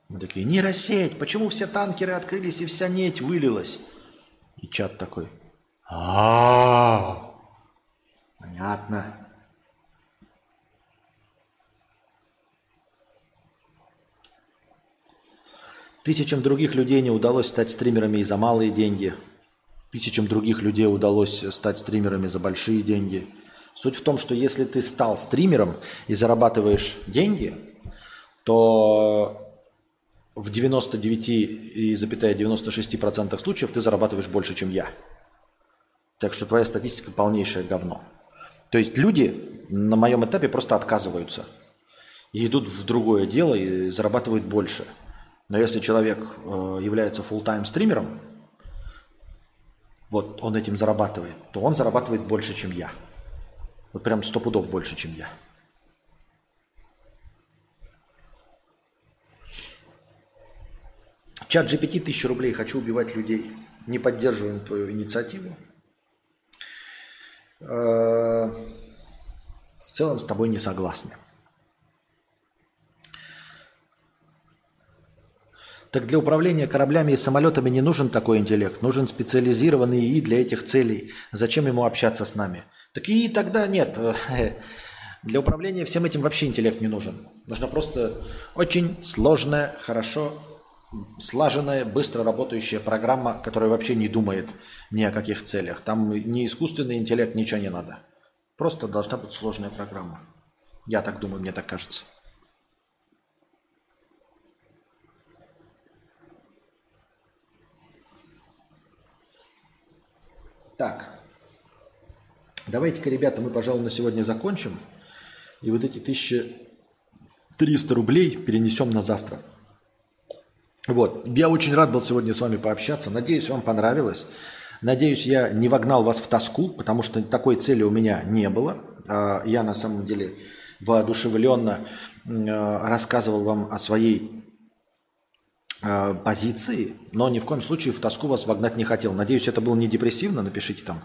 Мы такие, нейросеть, почему все танкеры открылись и вся неть вылилась? И чат такой, а, -а, -а. Понятно. Тысячам других людей не удалось стать стримерами и за малые деньги – тысячам других людей удалось стать стримерами за большие деньги. Суть в том, что если ты стал стримером и зарабатываешь деньги, то в 99,96% случаев ты зарабатываешь больше, чем я. Так что твоя статистика полнейшее говно. То есть люди на моем этапе просто отказываются и идут в другое дело и зарабатывают больше. Но если человек э, является full-time стримером, вот он этим зарабатывает, то он зарабатывает больше, чем я. Вот прям сто пудов больше, чем я. Чат GPT 1000 рублей. Хочу убивать людей. Не поддерживаем твою инициативу. Э, в целом с тобой не согласны. Так для управления кораблями и самолетами не нужен такой интеллект. Нужен специализированный ИИ для этих целей. Зачем ему общаться с нами? Так и тогда нет. Для управления всем этим вообще интеллект не нужен. Нужна просто очень сложная, хорошо слаженная, быстро работающая программа, которая вообще не думает ни о каких целях. Там ни искусственный интеллект, ничего не надо. Просто должна быть сложная программа. Я так думаю, мне так кажется. Так. Давайте-ка, ребята, мы, пожалуй, на сегодня закончим. И вот эти 1300 рублей перенесем на завтра. Вот. Я очень рад был сегодня с вами пообщаться. Надеюсь, вам понравилось. Надеюсь, я не вогнал вас в тоску, потому что такой цели у меня не было. А, я на самом деле воодушевленно рассказывал вам о своей а, позиции, но ни в коем случае в тоску вас вогнать не хотел. Надеюсь, это было не депрессивно, напишите там.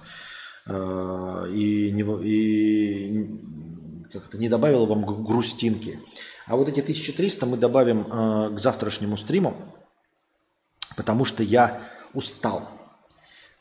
А, и, не, и как-то не добавило вам грустинки. А вот эти 1300 мы добавим э, к завтрашнему стриму, потому что я устал.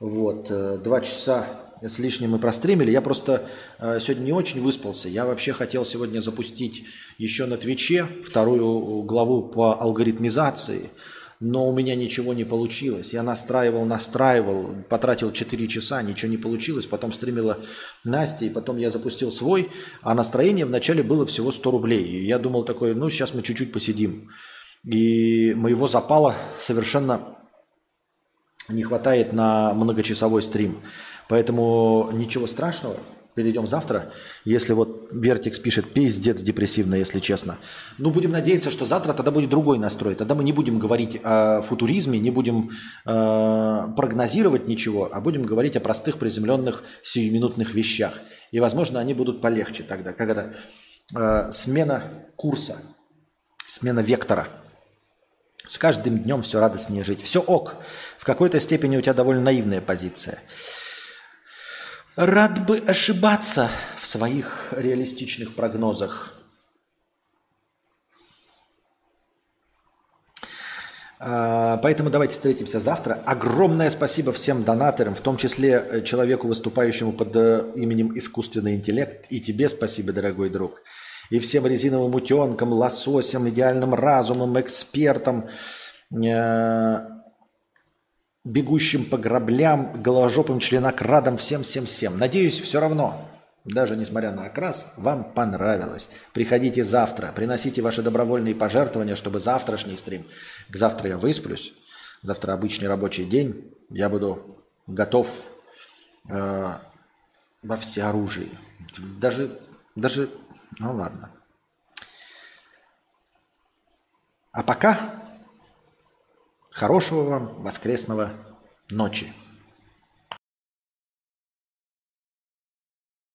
Вот, э, два часа с лишним мы простримили. Я просто э, сегодня не очень выспался. Я вообще хотел сегодня запустить еще на Твиче вторую главу по алгоритмизации – но у меня ничего не получилось. Я настраивал, настраивал, потратил 4 часа, ничего не получилось. Потом стримила Настя, и потом я запустил свой, а настроение вначале было всего 100 рублей. И я думал такой, ну сейчас мы чуть-чуть посидим. И моего запала совершенно не хватает на многочасовой стрим. Поэтому ничего страшного, перейдем завтра. Если вот Вертикс пишет, пиздец депрессивно, если честно. Ну, будем надеяться, что завтра тогда будет другой настрой. Тогда мы не будем говорить о футуризме, не будем э, прогнозировать ничего, а будем говорить о простых, приземленных, сиюминутных вещах. И, возможно, они будут полегче тогда, когда э, смена курса, смена вектора. С каждым днем все радостнее жить. Все ок. В какой-то степени у тебя довольно наивная позиция. Рад бы ошибаться в своих реалистичных прогнозах. А, поэтому давайте встретимся завтра. Огромное спасибо всем донаторам, в том числе э, человеку, выступающему под э, именем искусственный интеллект. И тебе спасибо, дорогой друг. И всем резиновым утенкам, лососям, идеальным разумам, экспертам, э, бегущим по граблям, голожопым членокрадам, всем-всем-всем. Надеюсь, все равно, даже несмотря на окрас, вам понравилось. Приходите завтра, приносите ваши добровольные пожертвования, чтобы завтрашний стрим. К завтра я высплюсь, завтра обычный рабочий день, я буду готов э, во всеоружии. Даже, даже, ну ладно. А пока Хорошего вам воскресного ночи.